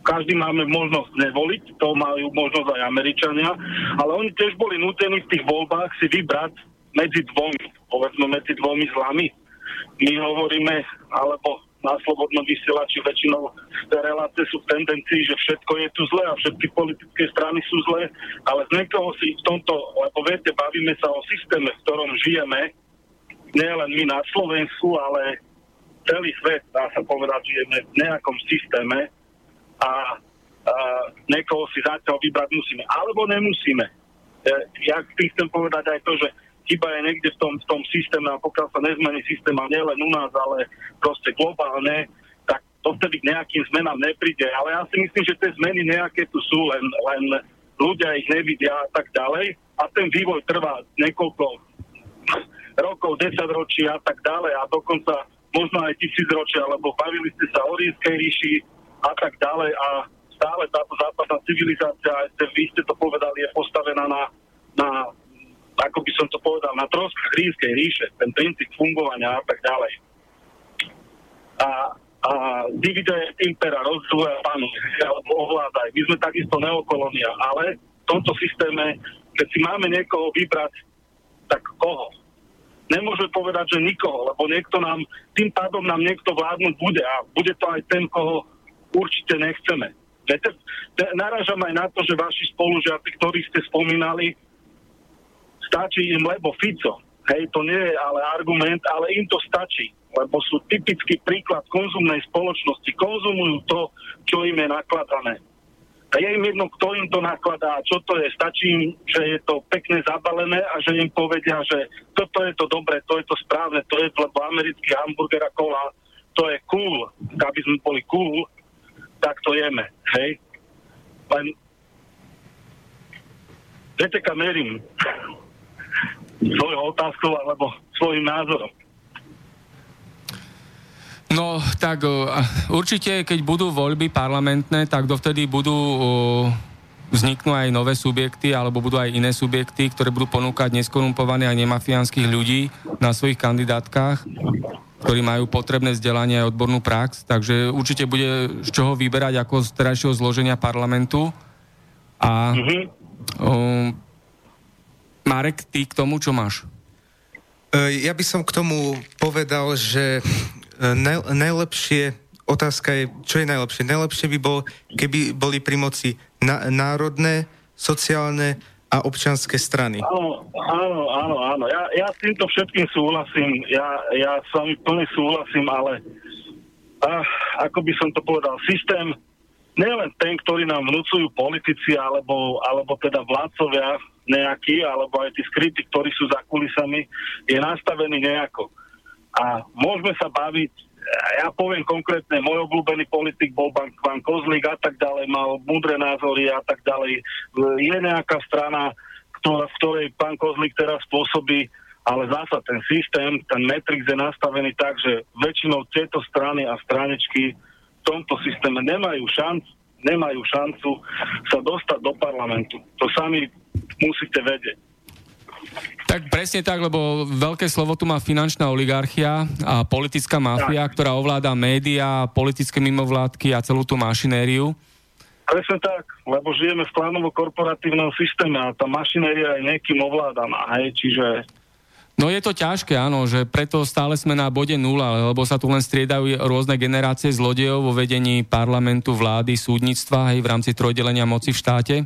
každý máme možnosť nevoliť, to majú možnosť aj Američania, ale oni tiež boli nutení v tých voľbách si vybrať medzi dvomi, povedzme medzi dvomi zlami. My hovoríme, alebo na slobodnom vysielači väčšinou relácie sú v tendencii, že všetko je tu zlé a všetky politické strany sú zlé, ale z niekoho si v tomto, lebo viete, bavíme sa o systéme, v ktorom žijeme, nielen my na Slovensku, ale celý svet, dá sa povedať, žijeme v nejakom systéme a, a niekoho si zatiaľ vybrať musíme. Alebo nemusíme. Ja tým chcem povedať aj to, že chyba je niekde v tom, v tom systéme a pokiaľ sa nezmení systém a nielen u nás, ale proste globálne, tak to vtedy k nejakým zmenám nepríde. Ale ja si myslím, že tie zmeny nejaké tu sú, len, len ľudia ich nevidia a tak ďalej. A ten vývoj trvá niekoľko rokov, desaťročí a tak ďalej a dokonca možno aj tisícročia, lebo bavili ste sa o rískej ríši a tak ďalej a stále táto západná civilizácia, aj ste, vy ste to povedali, je postavená na, na ako by som to povedal, na troskách rískej ríše, ten princíp fungovania a tak ďalej. A, a divide impera, rozvoja pánu, alebo ovládaj. My sme takisto neokolonia, ale v tomto systéme, keď si máme niekoho vybrať, tak koho? Nemôže povedať, že nikoho, lebo niekto nám, tým pádom nám niekto vládnuť bude a bude to aj ten, koho určite nechceme. Viete, narážam aj na to, že vaši spolužiaci, ktorí ste spomínali, stačí im, lebo Fico, hej, to nie je ale argument, ale im to stačí, lebo sú typický príklad konzumnej spoločnosti, konzumujú to, čo im je nakladané a je im jedno, kto im to nakladá, čo to je. Stačí im, že je to pekne zabalené a že im povedia, že toto je to dobré, to je to správne, to je lebo americký hamburger a kola, to je cool. Aby sme boli cool, tak to jeme. Hej? Len viete, kam merím svojou otázkou alebo svojim názorom. No, tak určite, keď budú voľby parlamentné, tak dovtedy budú vzniknú aj nové subjekty, alebo budú aj iné subjekty, ktoré budú ponúkať neskorumpovaných a nemafiánskych ľudí na svojich kandidátkach, ktorí majú potrebné vzdelanie a odbornú prax, takže určite bude z čoho vyberať ako z terajšieho zloženia parlamentu. A mm-hmm. Marek, ty k tomu, čo máš? E, ja by som k tomu povedal, že naj, najlepšie, otázka je, čo je najlepšie? Najlepšie by bolo, keby boli pri moci na, národné, sociálne a občianské strany. Áno, áno, áno, áno. Ja, ja s týmto všetkým súhlasím. Ja, ja s vami plne súhlasím, ale a, ako by som to povedal, systém nielen ten, ktorý nám vnúcujú politici alebo, alebo teda vládcovia nejakí, alebo aj tí skrytí, ktorí sú za kulisami, je nastavený nejako. A môžeme sa baviť, ja poviem konkrétne, môj obľúbený politik bol pán Kozlík a tak ďalej, mal múdre názory a tak ďalej. Je nejaká strana, ktorá, v ktorej pán Kozlík teraz spôsobí, ale zasa ten systém, ten Matrix je nastavený tak, že väčšinou tieto strany a stranečky v tomto systéme nemajú šancu, nemajú šancu sa dostať do parlamentu. To sami musíte vedieť. Tak presne tak, lebo veľké slovo tu má finančná oligarchia a politická mafia, tak. ktorá ovláda médiá, politické mimovládky a celú tú mašinériu. Presne tak, lebo žijeme v plánovo-korporatívnom systéme a tá mašinéria je niekým ovládaná, hej, čiže No je to ťažké, áno, že preto stále sme na bode nula, lebo sa tu len striedajú rôzne generácie zlodejov vo vedení parlamentu, vlády, súdnictva, hej, v rámci trojdelenia moci v štáte.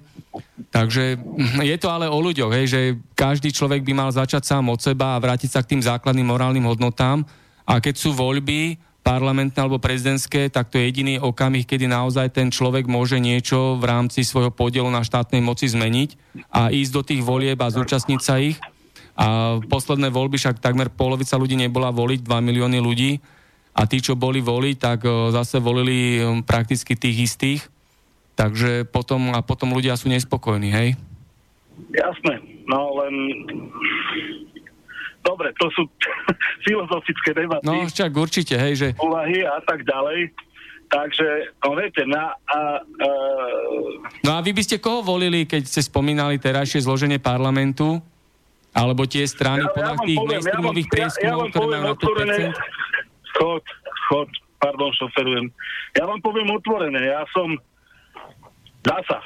Takže je to ale o ľuďoch, hej, že každý človek by mal začať sám od seba a vrátiť sa k tým základným morálnym hodnotám. A keď sú voľby, parlamentné alebo prezidentské, tak to je jediný okamih, kedy naozaj ten človek môže niečo v rámci svojho podielu na štátnej moci zmeniť a ísť do tých volieb a zúčastniť sa ich A posledné voľby však takmer polovica ľudí nebola voliť, 2 milióny ľudí. A tí, čo boli voliť, tak zase volili prakticky tých istých. Takže potom, a potom ľudia sú nespokojní, hej? Jasné, no len... Dobre, to sú filozofické debaty. No však určite, hej, že... Úvahy a tak ďalej. Takže, no viete, na... A, a... No a vy by ste koho volili, keď ste spomínali terajšie zloženie parlamentu? Alebo tie strany ja, podľa ja tých mainstreamových ja prieskumov, ja, ja ktoré majú na 5%? Chod, chod, pardon, šoferujem. Ja vám poviem otvorené, ja som... Dá sa.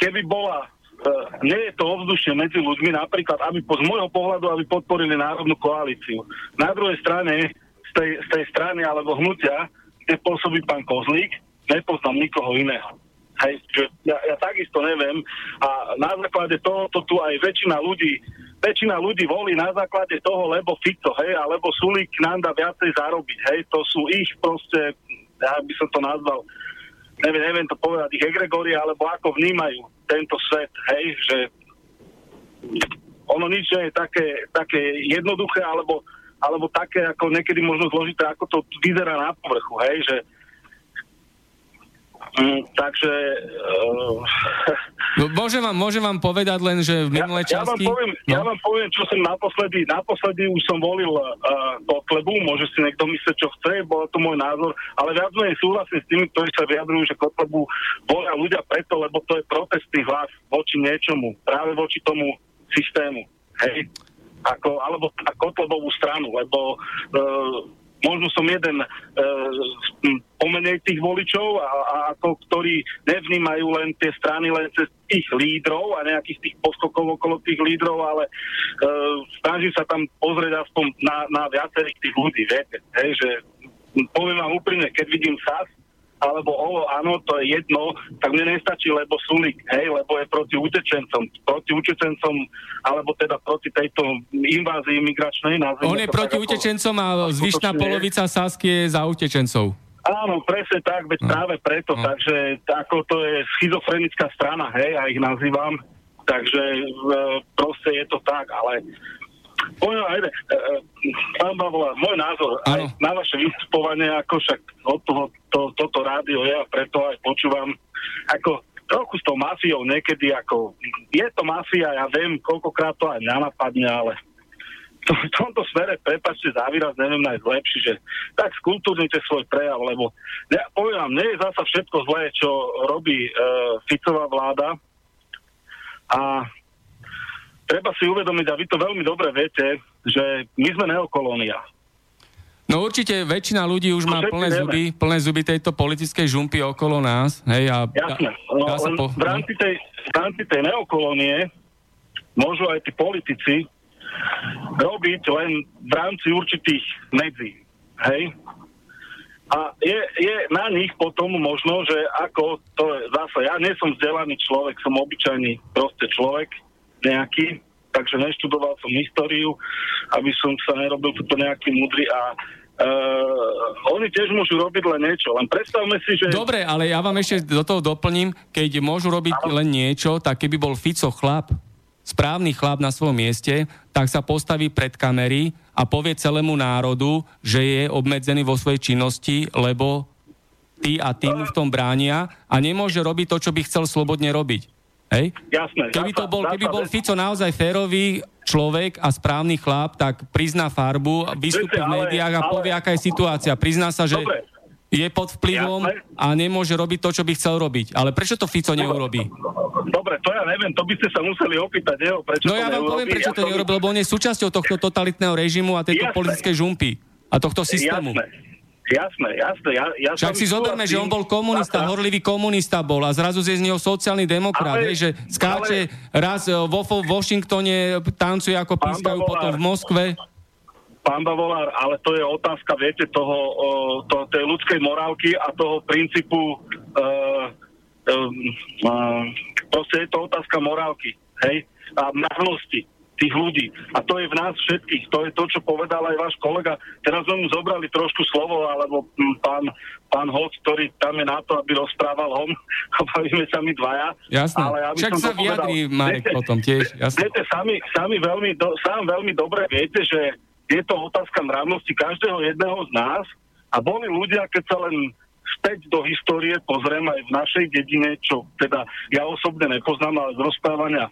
Keby bola Uh, nie je to ovzdušie medzi ľuďmi, napríklad, aby po, z môjho pohľadu, aby podporili národnú koalíciu. Na druhej strane, z tej, z tej strany alebo hnutia, kde pôsobí pán Kozlík, nepoznám nikoho iného. Hej, že ja, ja takisto neviem. A na základe toho to tu aj väčšina ľudí väčšina ľudí volí na základe toho, lebo Fico, hej, alebo Sulík nám dá viacej zarobiť, hej, to sú ich proste, ja by som to nazval, neviem, neviem to povedať, ich egregorie, alebo ako vnímajú tento svet, hej, že ono nič nie je také, také jednoduché, alebo, alebo také, ako niekedy možno zložité, ako to vyzerá na povrchu, hej, že Mm, takže... Uh, môžem, vám, môžem vám povedať len, že v minulej ja, časti... Ja vám, poviem, no? ja vám poviem, čo som naposledy... Naposledy už som volil uh, Kotlebu, môže si niekto myslieť, čo chce, bol to môj názor, ale viac menej súhlasím s tými, ktorí sa vyjadrujú, že Kotlebu volia ľudia preto, lebo to je protestný hlas voči niečomu, práve voči tomu systému. Hej? Ako, alebo na Kotlebovú stranu, lebo uh, možno som jeden e, pomenej tých voličov, a, a ako, ktorí nevnímajú len tie strany len cez tých lídrov a nejakých tých poskokov okolo tých lídrov, ale e, snaží sa tam pozrieť aspoň na, na viacerých tých ľudí, viete, hej, že poviem vám úprimne, keď vidím SAS, alebo ovo, áno, to je jedno, tak mne nestačí, lebo Sulik, hej, lebo je proti utečencom, proti utečencom, alebo teda proti tejto invázii migračnej. On je proti tak, utečencom a zvyšná polovica Sasky je za utečencov. Áno, presne tak, veď no. práve preto, no. takže ako to je schizofrenická strana, hej, ja ich nazývam, takže e, proste je to tak, ale Poviem aj, e, e, pán Bavola, môj názor aj na vaše vystupovanie, ako však od toho to, toto rádio je a preto aj počúvam, ako trochu s tou mafiou niekedy, ako je to mafia, ja viem, koľkokrát to aj napadne, ale to, v tomto smere, prepačte za výraz, neviem nájsť lepší, že tak skultúrnite svoj prejav, lebo ja poviem vám, nie je zasa všetko zlé, čo robí e, Ficová vláda. A treba si uvedomiť, a vy to veľmi dobre viete, že my sme neokolónia. No určite väčšina ľudí už má plné zuby, plné zuby tejto politickej žumpy okolo nás. Hej, a Jasné. No, dá sa po... v, rámci tej, v rámci tej neokolónie môžu aj tí politici robiť len v rámci určitých medzí. Hej? A je, je na nich potom možno, že ako to je zase, ja nie som vzdelaný človek, som obyčajný proste človek, nejaký, takže neštudoval som históriu, aby som sa nerobil toto nejaký mudrý a Uh, oni tiež môžu robiť len niečo, len predstavme si, že... Dobre, ale ja vám ešte do toho doplním, keď môžu robiť len niečo, tak keby bol Fico chlap, správny chlap na svojom mieste, tak sa postaví pred kamery a povie celému národu, že je obmedzený vo svojej činnosti, lebo tí a tí mu v tom bránia a nemôže robiť to, čo by chcel slobodne robiť. Hej? Jasné. Keby, to bol, keby bol Fico naozaj férový človek a správny chlap, tak prizná farbu, vystúpi v médiách a povie, aká je situácia. Prizná sa, že Dobre. je pod vplyvom a nemôže robiť to, čo by chcel robiť. Ale prečo to Fico neurobí? Dobre, to ja neviem, to by ste sa museli opýtať jeho, prečo No ja vám poviem, prečo to neurobil, lebo on je súčasťou tohto totalitného režimu a tejto Jasné. politickej žumpy a tohto systému. Jasné. Jasné, jasné. Ja, ja Však si zoberme, že on bol komunista, a, horlivý komunista bol a zrazu je z neho sociálny demokrat, ale, že skáče ale, raz e, vo Washingtone, tancuje ako pískajú potom v Moskve. Pán Bavolár, ale to je otázka, viete, toho, to, tej ľudskej morálky a toho princípu, uh, uh, uh, proste je to otázka morálky, hej, a mravnosti tých ľudí. A to je v nás všetkých. To je to, čo povedal aj váš kolega. Teraz sme mu zobrali trošku slovo, alebo pán, pán host, ktorý tam je na to, aby rozprával on. Bavíme sa my dvaja. Jasné. Ale aby Však sa vyjadrí Marek viete, potom tiež. Jasné. Viete, sami, sami veľmi, do, sám veľmi dobre viete, že je to otázka mravnosti každého jedného z nás a boli ľudia, keď sa len späť do histórie pozriem aj v našej dedine, čo teda ja osobne nepoznám, ale z rozprávania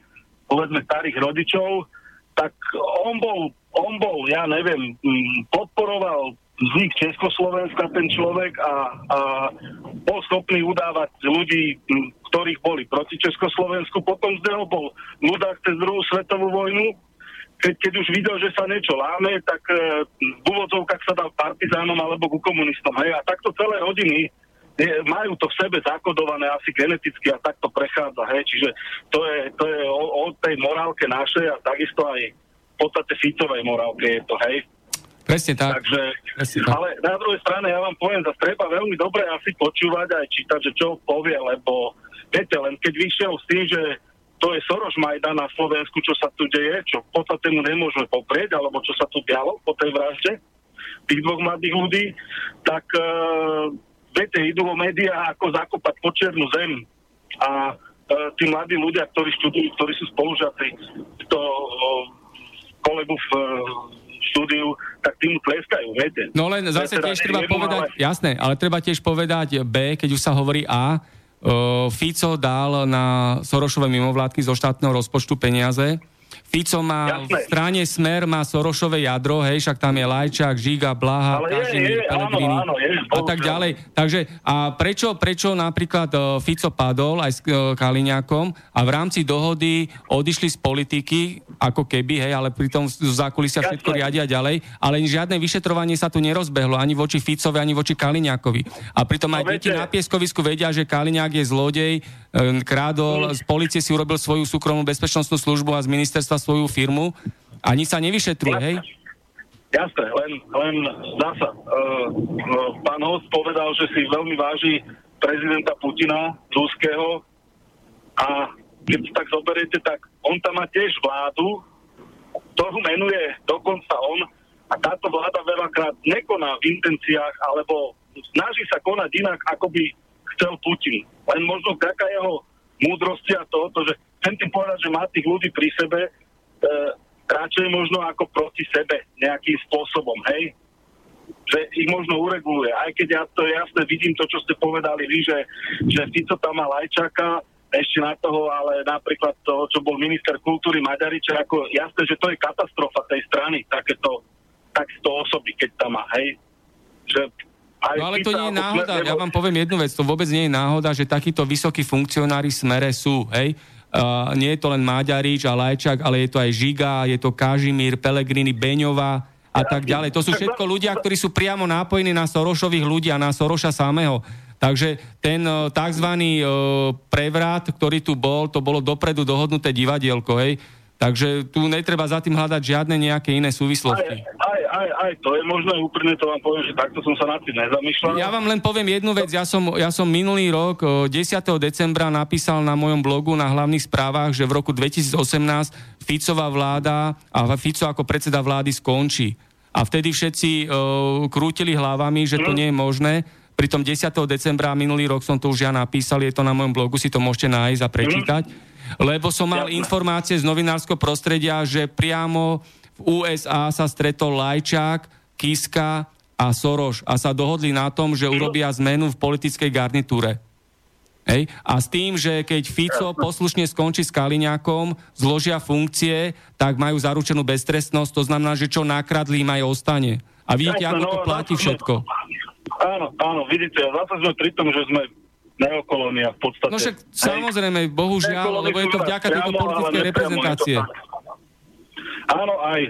povedzme starých rodičov, tak on bol, on bol, ja neviem, mm, podporoval vznik Československa ten človek a, a bol schopný udávať ľudí, mm, ktorých boli proti Československu. Potom z neho bol ľudák cez druhú svetovú vojnu. Keď, keď už videl, že sa niečo láme, tak e, v úvodzovkách sa dal partizánom alebo ku komunistom. Hej. A takto celé rodiny majú to v sebe zakodované asi geneticky a takto prechádza. Hej. Čiže to je, to je o, o tej morálke našej a takisto aj v podstate Ficovej morálke je to, hej. Presne tak. Takže, Presne tak. ale na druhej strane ja vám poviem, že treba veľmi dobre asi počúvať aj čítať, že čo povie, lebo viete, len keď vyšiel s tým, že to je Soroš Majdan na Slovensku, čo sa tu deje, čo v podstate mu nemôžeme poprieť, alebo čo sa tu dialo po tej vražde tých dvoch mladých ľudí, tak uh, viete, idú o médiá ako zakopať počernú zem. A e, tí mladí ľudia, ktorí študujú, ktorí sú spolužiaci to kolegu v e, štúdiu, tak tým tleskajú, viete. No len zase teda tiež treba povedať, ale... jasné, ale treba tiež povedať B, keď už sa hovorí A, uh, Fico dal na Sorošové mimovládky zo štátneho rozpočtu peniaze, Fico má Jasné. v strane Smer, má Sorošové jadro, hej, však tam je Lajčák, Žiga, Blaha, Kažimír, Pelegrini a tak ďalej. Takže a prečo, prečo napríklad uh, Fico padol aj s uh, Kaliňákom a v rámci dohody odišli z politiky, ako keby, hej, ale pritom z zákulisia všetko riadia ďalej, ale žiadne vyšetrovanie sa tu nerozbehlo ani voči Ficovi, ani voči Kaliňákovi. A pritom aj no, deti na pieskovisku vedia, že Kaliňák je zlodej, krádol, z policie si urobil svoju súkromnú bezpečnostnú službu a z ministerstva svoju firmu a nič sa nevyšetruje, hej? Jasné, len, len zasa. Uh, uh, pán host povedal, že si veľmi váži prezidenta Putina, ruského a keď tak zoberiete, tak on tam má tiež vládu, ktorú menuje dokonca on a táto vláda veľakrát nekoná v intenciách alebo snaží sa konať inak, ako by chcel Putin. Len možno vďaka jeho múdrosti a tohoto, že chcem tým povedať, že má tých ľudí pri sebe e, radšej možno ako proti sebe nejakým spôsobom, hej? Že ich možno ureguluje. Aj keď ja to jasne vidím to, čo ste povedali vy, že, že Fico tam má Lajčaka, ešte na toho, ale napríklad to, čo bol minister kultúry Maďariča, ako jasné, že to je katastrofa tej strany, takéto, takéto osoby, keď tam má, hej? Že no ale to nie je náhoda, ja vám poviem jednu vec, to vôbec nie je náhoda, že takíto vysokí funkcionári smere sú, hej. Uh, nie je to len Maďarič a Lajčák, ale je to aj Žiga, je to Kažimír, Pelegrini, Beňová a tak ďalej. To sú všetko ľudia, ktorí sú priamo nápojení na Sorošových ľudí a na Soroša samého. Takže ten uh, tzv. Uh, prevrat, ktorý tu bol, to bolo dopredu dohodnuté divadielko, hej. Takže tu netreba za tým hľadať žiadne nejaké iné súvislosti. Aj, aj, aj, aj to je možné, úprimne to vám poviem, že takto som sa nad tým nezamýšľal. Ja vám len poviem jednu vec, ja som, ja som minulý rok 10. decembra napísal na mojom blogu na hlavných správach, že v roku 2018 Ficová vláda a Fico ako predseda vlády skončí. A vtedy všetci uh, krútili hlavami, že to hm. nie je možné. Pritom 10. decembra minulý rok som to už ja napísal, je to na mojom blogu, si to môžete nájsť a prečítať. Mm lebo som mal informácie z novinárskeho prostredia, že priamo v USA sa stretol Lajčák, Kiska a Soroš a sa dohodli na tom, že urobia zmenu v politickej garnitúre. Hej. A s tým, že keď Fico poslušne skončí s Kaliňákom, zložia funkcie, tak majú zaručenú beztrestnosť, to znamená, že čo nakradli, im aj ostane. A vidíte, ako to no, platí všetko. Áno, áno, vidíte, zase sme pri tom, že sme neokolónia v podstate. No však samozrejme, bohužiaľ, lebo je to vďaka tejto politickej reprezentácie. Áno, aj,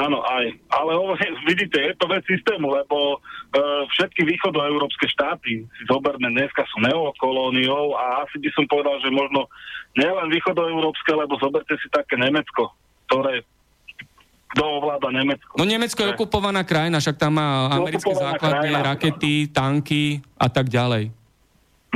áno, aj. Ale vidíte, je to vec systému, lebo uh, všetky východoeurópske štáty, si zoberme, dneska sú neokolóniou a asi by som povedal, že možno nielen východoeurópske, lebo zoberte si také Nemecko, ktoré kto ovláda Nemecko. No Nemecko je okupovaná krajina, však tam má americké základne, rakety, tanky a tak ďalej.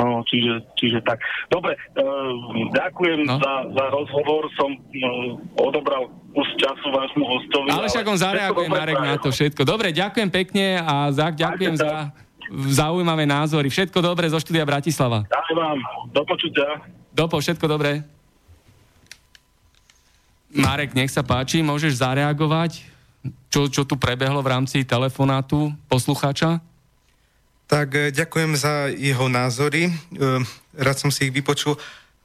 No, čiže, čiže tak. Dobre, uh, ďakujem no. za, za rozhovor, som uh, odobral kus času vášmu hostovi. Ale však on zareaguje, Marek, na to všetko. Dobre, ďakujem pekne a Zach, ďakujem za zaujímavé názory. Všetko dobré zo štúdia Bratislava. Ďakujem vám. Do počutia. Dopo, všetko dobré. Marek, nech sa páči, môžeš zareagovať, čo, čo tu prebehlo v rámci telefonátu poslucháča? Tak e, ďakujem za jeho názory, e, rád som si ich vypočul.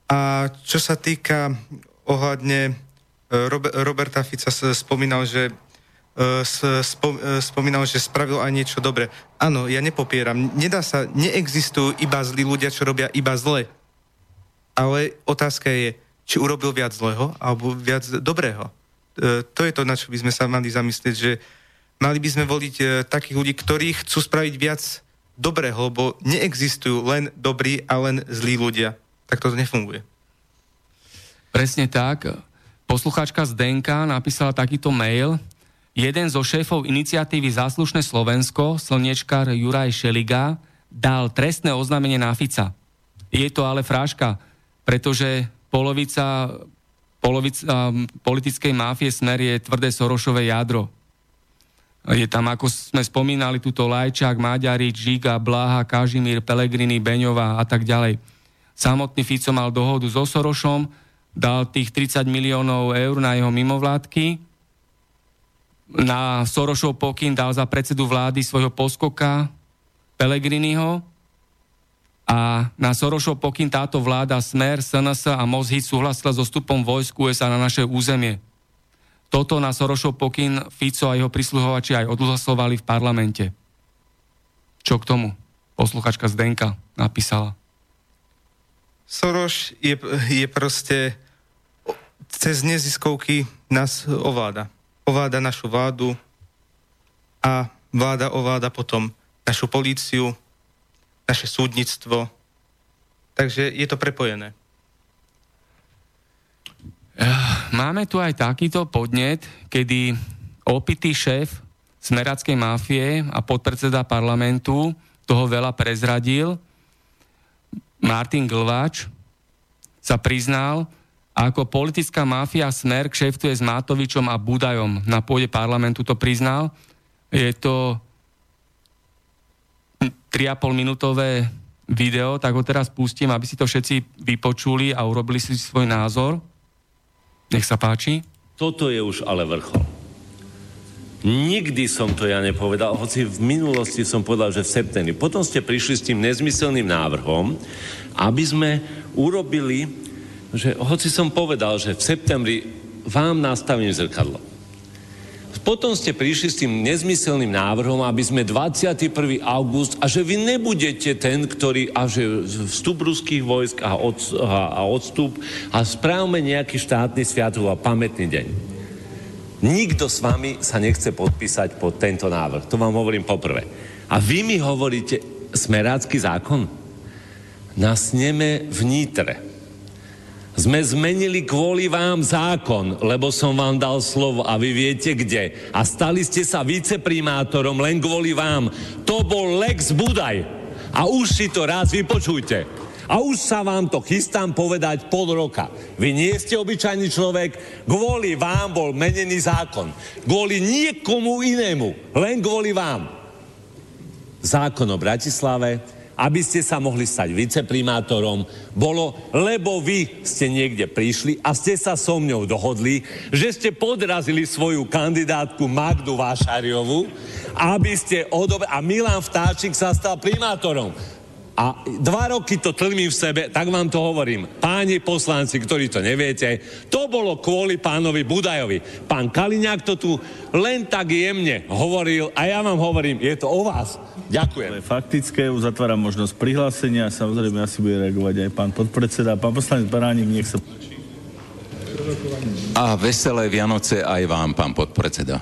A čo sa týka ohľadne e, Roberta Fica spomínal, že spomínal, že spravil aj niečo dobre. Áno, ja nepopieram. Nedá sa, neexistujú iba zlí ľudia, čo robia iba zle. Ale otázka je, či urobil viac zlého alebo viac dobrého. To je to, na čo by sme sa mali zamyslieť, že mali by sme voliť takých ľudí, ktorí chcú spraviť viac dobrého, lebo neexistujú len dobrí a len zlí ľudia. Tak to nefunguje. Presne tak. Poslucháčka Zdenka napísala takýto mail. Jeden zo šéfov iniciatívy Záslušné Slovensko, slniečkár Juraj Šeliga, dal trestné oznámenie na Fica. Je to ale fráška, pretože polovica, polovica politickej máfie Smer je tvrdé Sorošové jadro. Je tam, ako sme spomínali, túto Lajčák, Maďari, Žiga, Blaha, Kažimír, Pelegrini, Beňová a tak ďalej. Samotný Fico mal dohodu so Sorošom, dal tých 30 miliónov eur na jeho mimovládky, na Sorošov pokyn dal za predsedu vlády svojho poskoka Pelegriniho a na Sorošov pokyn táto vláda Smer, SNS a Mozhy súhlasila so stupom vojsku USA na naše územie. Toto na Sorošov pokyn Fico a jeho prisluhovači aj odhlasovali v parlamente. Čo k tomu? Posluchačka Zdenka napísala. Soroš je, je proste cez neziskovky nás ovláda. Ovláda našu vládu a vláda ovláda potom našu políciu, naše súdnictvo. Takže je to prepojené. Máme tu aj takýto podnet, kedy opitý šéf smerackej mafie a podpredseda parlamentu toho veľa prezradil. Martin Glváč sa priznal, ako politická mafia Smer kšeftuje s Mátovičom a Budajom. Na pôde parlamentu to priznal. Je to 3,5 minútové video, tak ho teraz pustím, aby si to všetci vypočuli a urobili si svoj názor. Nech sa páči. Toto je už ale vrchol. Nikdy som to ja nepovedal, hoci v minulosti som povedal, že v septembri. Potom ste prišli s tým nezmyselným návrhom, aby sme urobili, že hoci som povedal, že v septembri vám nastavím zrkadlo. Potom ste prišli s tým nezmyselným návrhom, aby sme 21. august a že vy nebudete ten, ktorý a že vstup ruských vojsk a, od, a, a odstup a správme nejaký štátny sviatok a pamätný deň. Nikto s vami sa nechce podpísať pod tento návrh. To vám hovorím poprvé. A vy mi hovoríte smerácky zákon? Na sneme v Nitre sme zmenili kvôli vám zákon, lebo som vám dal slovo a vy viete kde. A stali ste sa viceprimátorom len kvôli vám. To bol Lex Budaj. A už si to raz vypočujte. A už sa vám to chystám povedať pol roka. Vy nie ste obyčajný človek, kvôli vám bol menený zákon. Kvôli niekomu inému, len kvôli vám. Zákon o Bratislave, aby ste sa mohli stať viceprimátorom, bolo, lebo vy ste niekde prišli a ste sa so mňou dohodli, že ste podrazili svoju kandidátku Magdu Vášariovu, aby ste odobe... A Milan Vtáčik sa stal primátorom. A dva roky to tlmím v sebe, tak vám to hovorím. Páni poslanci, ktorí to neviete, to bolo kvôli pánovi Budajovi. Pán Kaliňák to tu len tak jemne hovoril a ja vám hovorím, je to o vás. Ďakujem. Faktické, uzatváram možnosť prihlásenia, samozrejme asi bude reagovať aj pán podpredseda. Pán poslanec Baránik, nech sa A veselé Vianoce aj vám, pán podpredseda.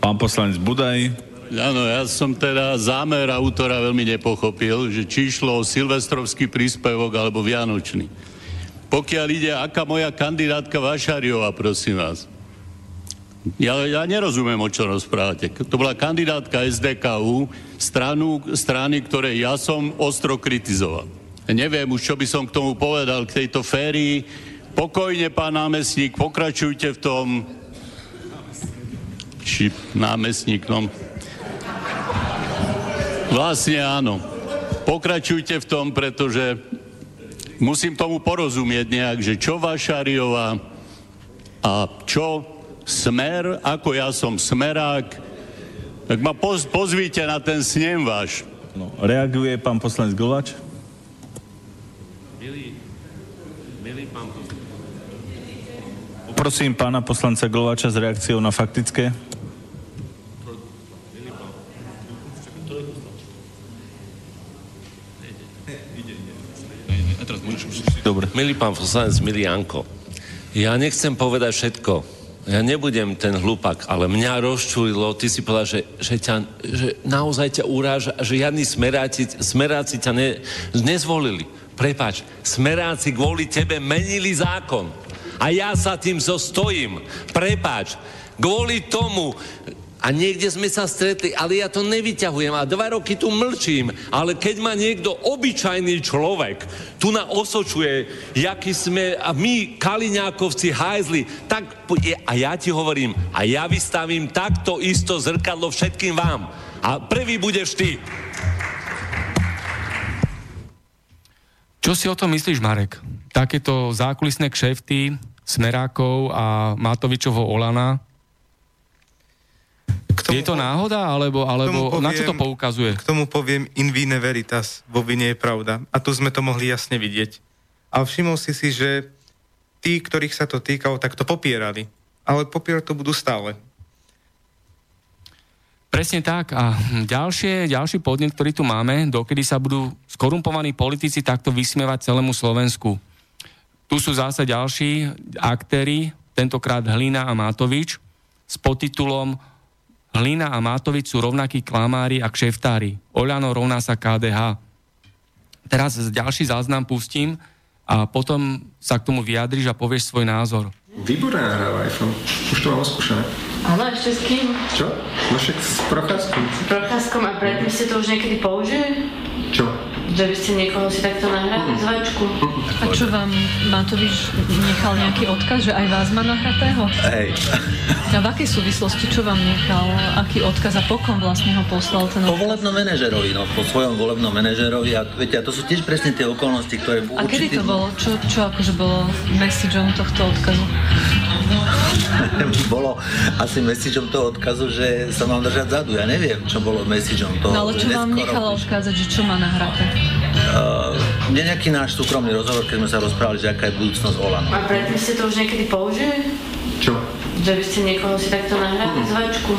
Pán poslanec Budaj. Áno, ja som teda zámer autora veľmi nepochopil, že či išlo o silvestrovský príspevok alebo vianočný. Pokiaľ ide, aká moja kandidátka Vašariova, prosím vás. Ja, ja nerozumiem, o čo rozprávate. To bola kandidátka SDKU, stranu, strany, ktoré ja som ostro kritizoval. Neviem už, čo by som k tomu povedal, k tejto férii. Pokojne, pán námestník, pokračujte v tom. Či námestník, no. Vlastne áno. Pokračujte v tom, pretože musím tomu porozumieť nejak, že čo Vašariová a čo Smer, ako ja som Smerák, tak ma poz, pozvíte na ten snem váš. No, reaguje pán poslanec Glovač? Milý, milý pán Poprosím pána poslanca Glovača s reakciou na faktické. Dobre. Milý pán poslanec, milý Janko, ja nechcem povedať všetko. Ja nebudem ten hlupak, ale mňa rozčulilo, ty si povedal, že, že, ťa, že naozaj ťa uráža, že žiadni smeráci, smeráci ťa ne, nezvolili. Prepač, smeráci kvôli tebe menili zákon. A ja sa tým zostojím. Prepač, kvôli tomu a niekde sme sa stretli, ale ja to nevyťahujem a dva roky tu mlčím, ale keď ma niekto obyčajný človek tu na osočuje, jaký sme a my, Kaliňákovci, hajzli, tak a ja ti hovorím, a ja vystavím takto isto zrkadlo všetkým vám. A prvý budeš ty. Čo si o tom myslíš, Marek? Takéto zákulisné kšefty Smerákov a Matovičovho Olana, tomu, je to náhoda, alebo, alebo poviem, na čo to poukazuje? K tomu poviem in vine veritas, vo vine je pravda. A tu sme to mohli jasne vidieť. A všimol si si, že tí, ktorých sa to týkalo, tak to popierali. Ale popierať to budú stále. Presne tak. A ďalšie, ďalší podnet, ktorý tu máme, dokedy sa budú skorumpovaní politici takto vysmievať celému Slovensku. Tu sú zase ďalší aktéry, tentokrát Hlina a Matovič, s podtitulom Hlina a Mátovič sú rovnakí klamári a kšeftári. Oľano rovná sa KDH. Teraz ďalší záznam pustím a potom sa k tomu vyjadriš a povieš svoj názor. Výborné nahráva iPhone. Už to mám oskúšané. Áno, ešte s kým? Čo? No však s Procházkom. S Procházkom a predtým ste to už niekedy použili? Čo? Že by ste niekoho si takto nahrali mm. zvačku? A čo vám Matovič nechal nejaký odkaz, že aj vás má nahratého? Hej. A v akej súvislosti, čo vám nechal? Aký odkaz a pokom vlastne ho poslal ten? Po volebnom manažerovi, no, po svojom volebnom manažerovi a viete, a to sú tiež presne tie okolnosti, ktoré... A kedy to bolo? Čo, čo akože bolo messageom tohto odkazu? bolo asi messageom toho odkazu, že sa mám držať zadu. Ja neviem, čo bolo messageom toho. No ale čo vám nechala odkázať, že čo má nahraté? Uh, nejaký náš súkromný rozhovor, keď sme sa rozprávali, že aká je budúcnosť Olano. A predtým ste to už niekedy použili? Čo? Že by ste niekoho si takto nahrali mm. zvačku?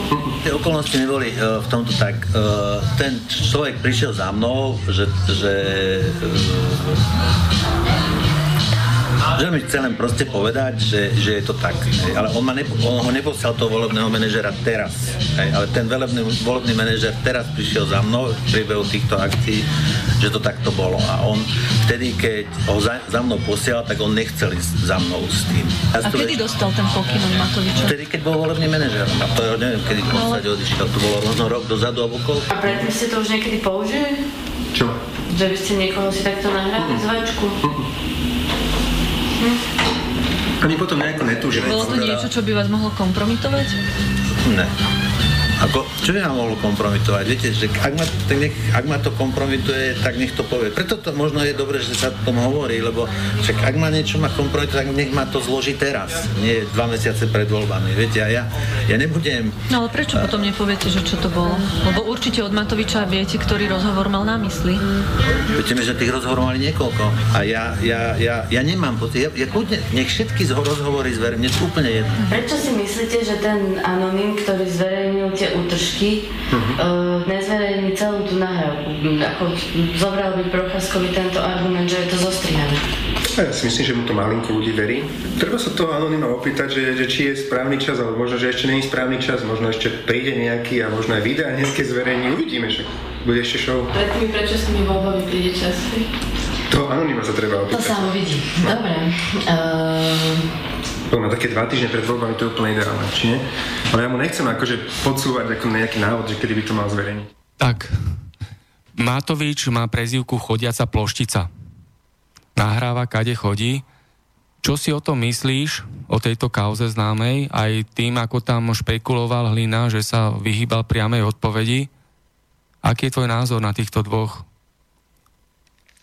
Tie okolnosti neboli uh, v tomto tak. Uh, ten človek prišiel za mnou, že, že uh, že mi chcem len proste povedať, že, že je to tak. Hej. Ale on, ma nepo, on ho neposlal toho volebného manažera teraz. Hej. Ale ten volebný, volebný manažer teraz prišiel za mnou v priebehu týchto akcií, že to takto bolo. A on vtedy, keď ho za, za mnou posielal, tak on nechcel ísť za mnou s tým. A, a kedy dostal ten pokyn od Matoviča? Vtedy, keď bol volebný manažer. A to ja neviem, kedy v podstate odišiel. To bolo možno rok dozadu alebo koľko. A predtým ste to už niekedy použili? Čo? Že by ste niekoho si takto nahrali mm. zvačku? Mm. Ani potom nejako netúžime. Bolo to niečo, čo by vás mohlo kompromitovať? Ne. Ako, čo by ma mohlo kompromitovať? Viete, že ak ma, tak nech, ak ma to kompromituje, tak nech to povie. Preto to možno je dobré, že sa o tom hovorí, lebo však ak ma niečo ma kompromituje, tak nech ma to zloží teraz, nie dva mesiace pred voľbami. Viete, a ja, ja nebudem... No ale prečo potom nepoviete, že čo to bolo? Lebo určite od Matoviča viete, ktorý rozhovor mal na mysli. Viete mi, že tých rozhovorov mali niekoľko. A ja, ja, ja, ja nemám pocit, ja, ja kľudne, nech všetky z rozhovory zverím, mne to úplne jedno. Prečo si myslíte, že ten anonym, ktorý zverejnil tie útržky, uh-huh. uh, nezverejní celú tú nahrávku. Ako zobral by Procházkovi tento argument, že je to zostrihané. Ja si myslím, že mu to malinko ľudí verí. Treba sa toho anonyma opýtať, že, že či je správny čas, alebo možno, že ešte je správny čas, možno ešte príde nejaký a možno aj videa nejaké zverejní. Uvidíme, že bude ešte show. Pred tými tými voľbami príde čas? To anonyma sa treba opýtať. To sa uvidí. Dobre. Uh... na také dva týždne pred voľbami to je úplne ideálne, či nie? Ale ja mu nechcem akože podsúvať ako nejaký návod, že kedy by to mal zverejniť. Tak, Matovič má prezivku chodiaca ploštica. Nahráva, kade chodí. Čo si o tom myslíš, o tejto kauze známej, aj tým, ako tam špekuloval Hlina, že sa vyhýbal priamej odpovedi? Aký je tvoj názor na týchto dvoch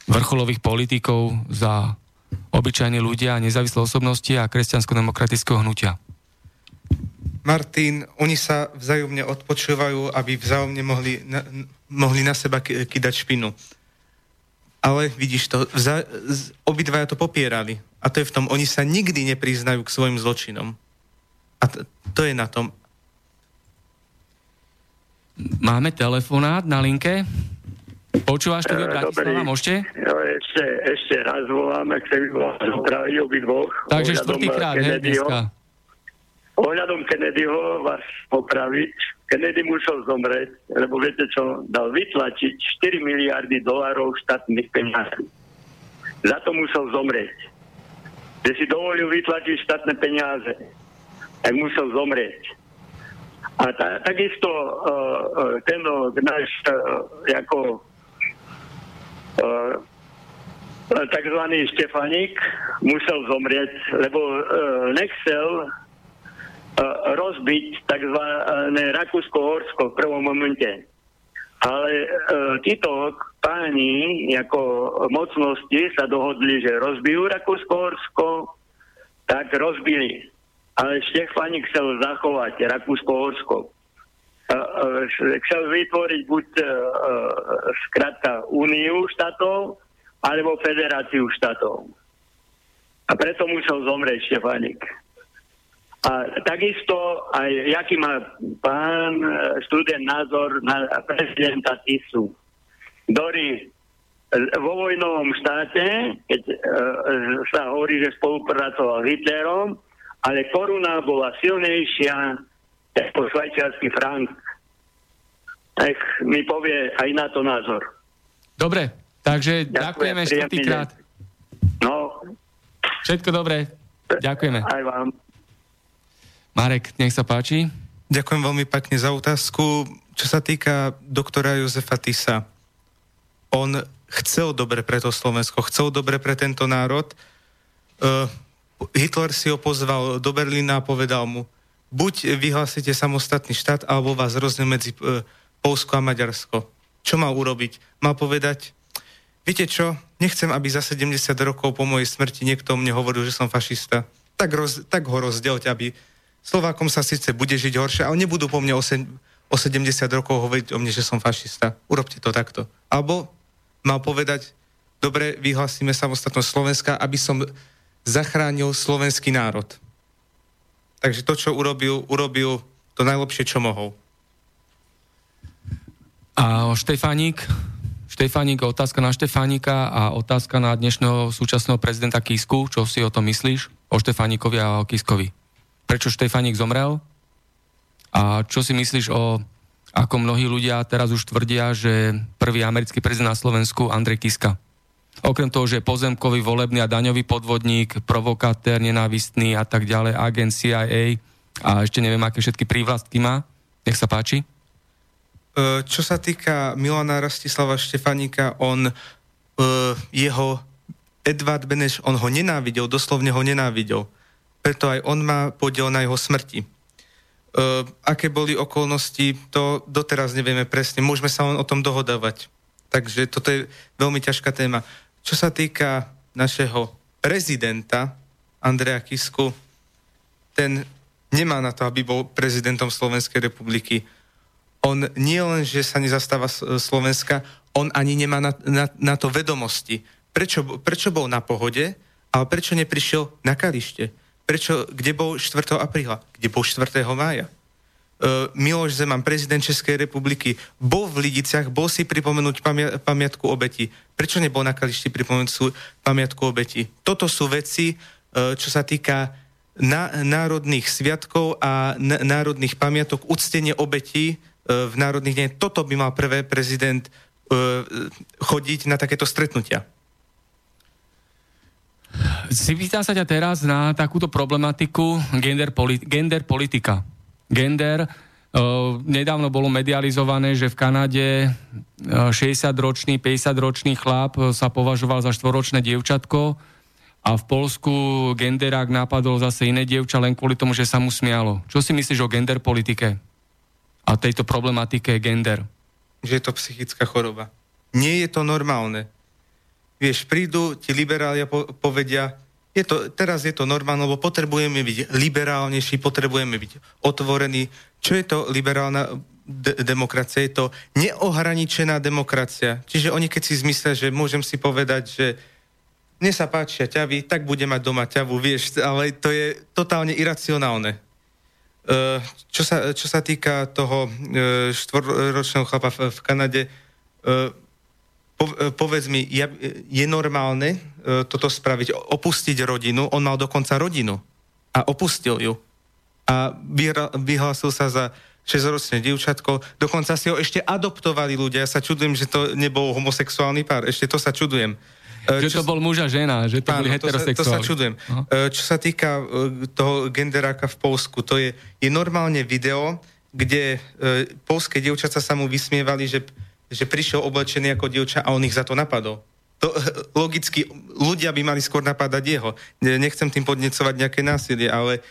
vrcholových politikov za obyčajní ľudia, nezávislé osobnosti a kresťansko-demokratického hnutia. Martin, oni sa vzájomne odpočúvajú, aby vzájomne mohli na, mohli na seba kydať špinu. Ale vidíš to, vza, obidvaja to popierali. A to je v tom, oni sa nikdy nepriznajú k svojim zločinom. A to, to je na tom. Máme telefonát na linke. Počúvaš to, uh, Bratislava, môžete? No, ešte, ešte raz voláme, chcem vás zdraviť obidvoch. Takže štvrtýkrát, hej, dneska. Ohľadom Kennedyho vás popraviť. Kennedy musel zomrieť, lebo viete čo, dal vytlačiť 4 miliardy dolárov štátnych peniazí. Za to musel zomrieť. Že si dovolil vytlačiť štátne peniaze, tak musel zomrieť. A ta, takisto uh, ten náš uh, ako uh, takzvaný Štefanik musel zomrieť, lebo uh, nechcel rozbiť takzvané Rakúsko-Horsko v prvom momente. Ale uh, títo páni ako mocnosti sa dohodli, že rozbijú Rakúsko-Horsko, tak rozbili. Ale Štefanik chcel zachovať Rakúsko-Horsko chcel vytvoriť buď skrátka Úniu štátov, alebo Federáciu štátov. A preto musel zomrieť Štefanik. A takisto aj, jaký má pán študent názor na prezidenta Tisu, ktorý vo vojnovom štáte, keď uh, sa hovorí, že spolupracoval s Hitlerom, ale koruna bola silnejšia po švajčiarsky frank. Nech mi povie aj na to názor. Dobre, takže ďakujeme štvrtýkrát. No. Všetko dobré. Ďakujeme. Aj vám. Marek, nech sa páči. Ďakujem veľmi pekne za otázku. Čo sa týka doktora Jozefa Tisa, on chcel dobre pre to Slovensko, chcel dobre pre tento národ. Uh, Hitler si ho pozval do Berlína a povedal mu, buď vyhlásite samostatný štát, alebo vás rozne medzi e, Polsko a Maďarsko. Čo mal urobiť? Mal povedať, viete čo, nechcem, aby za 70 rokov po mojej smrti niekto mne hovoril, že som fašista. Tak, roz, tak ho rozdelte, aby Slovákom sa síce bude žiť horšie, ale nebudú po mne o, o 70 rokov hovoriť o mne, že som fašista. Urobte to takto. Alebo mal povedať, dobre, vyhlasíme samostatnosť Slovenska, aby som zachránil slovenský národ. Takže to, čo urobil, urobil to najlepšie, čo mohol. A Štefánik? Štefánik, otázka na Štefánika a otázka na dnešného súčasného prezidenta Kisku. Čo si o tom myslíš? O Štefánikovi a o Kiskovi. Prečo Štefánik zomrel? A čo si myslíš o, ako mnohí ľudia teraz už tvrdia, že prvý americký prezident na Slovensku Andrej Kiska? Okrem toho, že je pozemkový, volebný a daňový podvodník, provokátor, nenávistný a tak ďalej, agent CIA a ešte neviem, aké všetky prívlastky má. Nech sa páči. E, čo sa týka Milana Rastislava Štefanika, on e, jeho Edvard Beneš, on ho nenávidel, doslovne ho nenávidel. Preto aj on má podiel na jeho smrti. Uh, aké boli okolnosti, to doteraz nevieme presne. Môžeme sa len o tom dohodávať. Takže toto je veľmi ťažká téma. Čo sa týka našeho prezidenta Andreja Kisku, ten nemá na to, aby bol prezidentom Slovenskej republiky. On nie len, že sa nezastáva Slovenska, on ani nemá na, na, na to vedomosti. Prečo, prečo bol na pohode, ale prečo neprišiel na kalište? Prečo, kde bol 4. apríla? Kde bol 4. mája? Uh, Miloš Zeman, prezident Českej republiky, bol v Lidiciach, bol si pripomenúť pamia- pamiatku obeti. Prečo nebol na Kališti pripomenúť pamiatku obeti? Toto sú veci, uh, čo sa týka na, národných sviatkov a n- národných pamiatok, uctenie obetí uh, v národných dňoch. Toto by mal prvé prezident chodiť na takéto stretnutia. Si pýtam sa ťa teraz na takúto problematiku gender, politi- gender politika. Gender, nedávno bolo medializované, že v Kanade uh, 60-ročný, 50-ročný chlap sa považoval za štvoročné dievčatko a v Polsku genderák napadol zase iné dievča len kvôli tomu, že sa mu smialo. Čo si myslíš o gender politike a tejto problematike gender? Že je to psychická choroba. Nie je to normálne. Vieš, prídu ti liberália po- povedia, je to, teraz je to normálne, lebo potrebujeme byť liberálnejší, potrebujeme byť otvorení. Čo je to liberálna de- demokracia? Je to neohraničená demokracia. Čiže oni keď si zmyslia, že môžem si povedať, že mne sa páčia ťavy, tak budem mať doma ťavu, vieš, ale to je totálne iracionálne. Uh, čo, sa, čo sa týka toho uh, štvorročného chlapa v, Kanade, po, povedz mi, ja, je normálne uh, toto spraviť, opustiť rodinu, on mal dokonca rodinu a opustil ju a vyhlásil sa za 6-ročné dievčatko, dokonca si ho ešte adoptovali ľudia, ja sa čudujem, že to nebol homosexuálny pár, ešte to sa čudujem. Že to bol muž a žena, že to Áno, boli to sa, to sa heterosexuáli. čudujem. Uh, Čo sa týka toho genderáka v Polsku, to je, je normálne video, kde polské dievčatá sa mu vysmievali, že, že prišiel oblečený ako dievča a on ich za to napadol. To, eh, logicky, ľudia by mali skôr napadať jeho. Ne- Nechcem tým podnecovať nejaké násilie, ale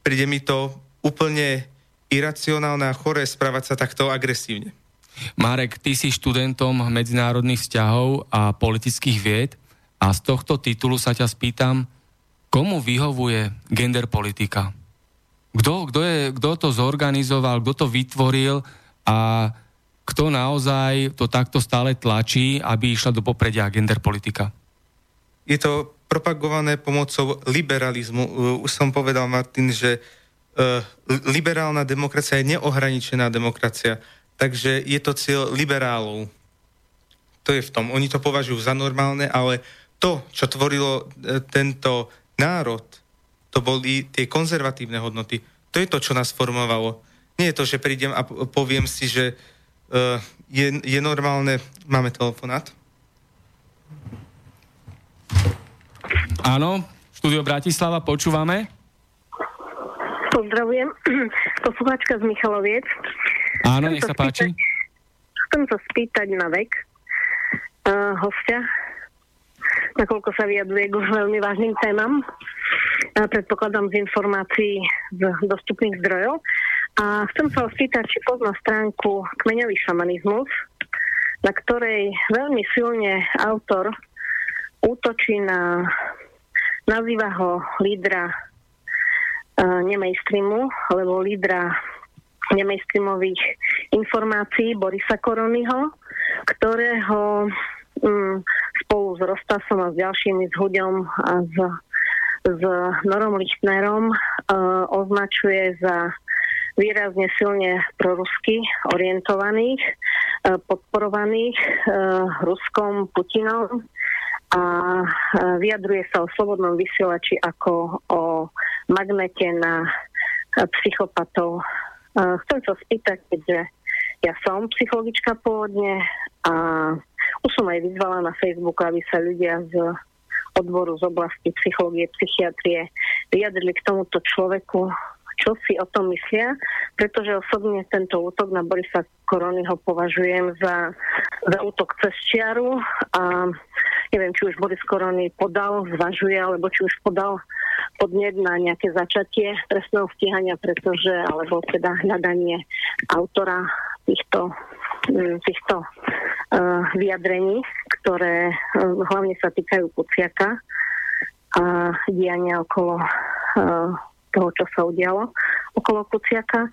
príde mi to úplne iracionálne a choré správať sa takto agresívne. Marek, ty si študentom medzinárodných vzťahov a politických vied a z tohto titulu sa ťa spýtam, komu vyhovuje gender politika? Kto, kto, je, kto to zorganizoval, kto to vytvoril a kto naozaj to takto stále tlačí, aby išla do popredia gender politika? je to propagované pomocou liberalizmu. Uh, Už som povedal, Martin, že uh, liberálna demokracia je neohraničená demokracia. Takže je to cieľ liberálov. To je v tom. Oni to považujú za normálne, ale to, čo tvorilo e, tento národ, to boli tie konzervatívne hodnoty. To je to, čo nás formovalo. Nie je to, že prídem a poviem si, že uh, je, je normálne... Máme telefonát? Áno, štúdio Bratislava, počúvame. Pozdravujem. Poslucháčka z Michaloviec. Áno, Chcem nech sa páči. Chcem sa spýtať na vek uh, hostia, nakoľko sa vyjadruje k už veľmi vážnym témam. Uh, predpokladám z informácií z dostupných zdrojov. A chcem sa ho spýtať, či pozná stránku Kmeňový šamanizmus, na ktorej veľmi silne autor útočí na, nazýva ho lídra uh, nemainstreamu, alebo lídra nemainstreamových informácií Borisa Koronyho, ktorého mm, spolu s Rostasom a s ďalšími, s Huďom a s, s Norom Lichtnerom uh, označuje za výrazne silne prorusky orientovaných, uh, podporovaných uh, Ruskom, Putinom a uh, vyjadruje sa o slobodnom vysielači ako o magnete na psychopatov. Chcem sa spýtať, keďže ja som psychologička pôvodne a už som aj vyzvala na Facebooku, aby sa ľudia z odboru z oblasti psychológie, psychiatrie vyjadrili k tomuto človeku, čo si o tom myslia, pretože osobne tento útok na Borisa Koronyho považujem za, za útok cez čiaru a neviem, či už Boris Korony podal, zvažuje, alebo či už podal podnet na nejaké začatie trestného stíhania, pretože, alebo teda hľadanie autora týchto, mm, týchto uh, vyjadrení, ktoré uh, hlavne sa týkajú Kuciaka a diania okolo uh, toho, čo sa udialo okolo Kuciaka.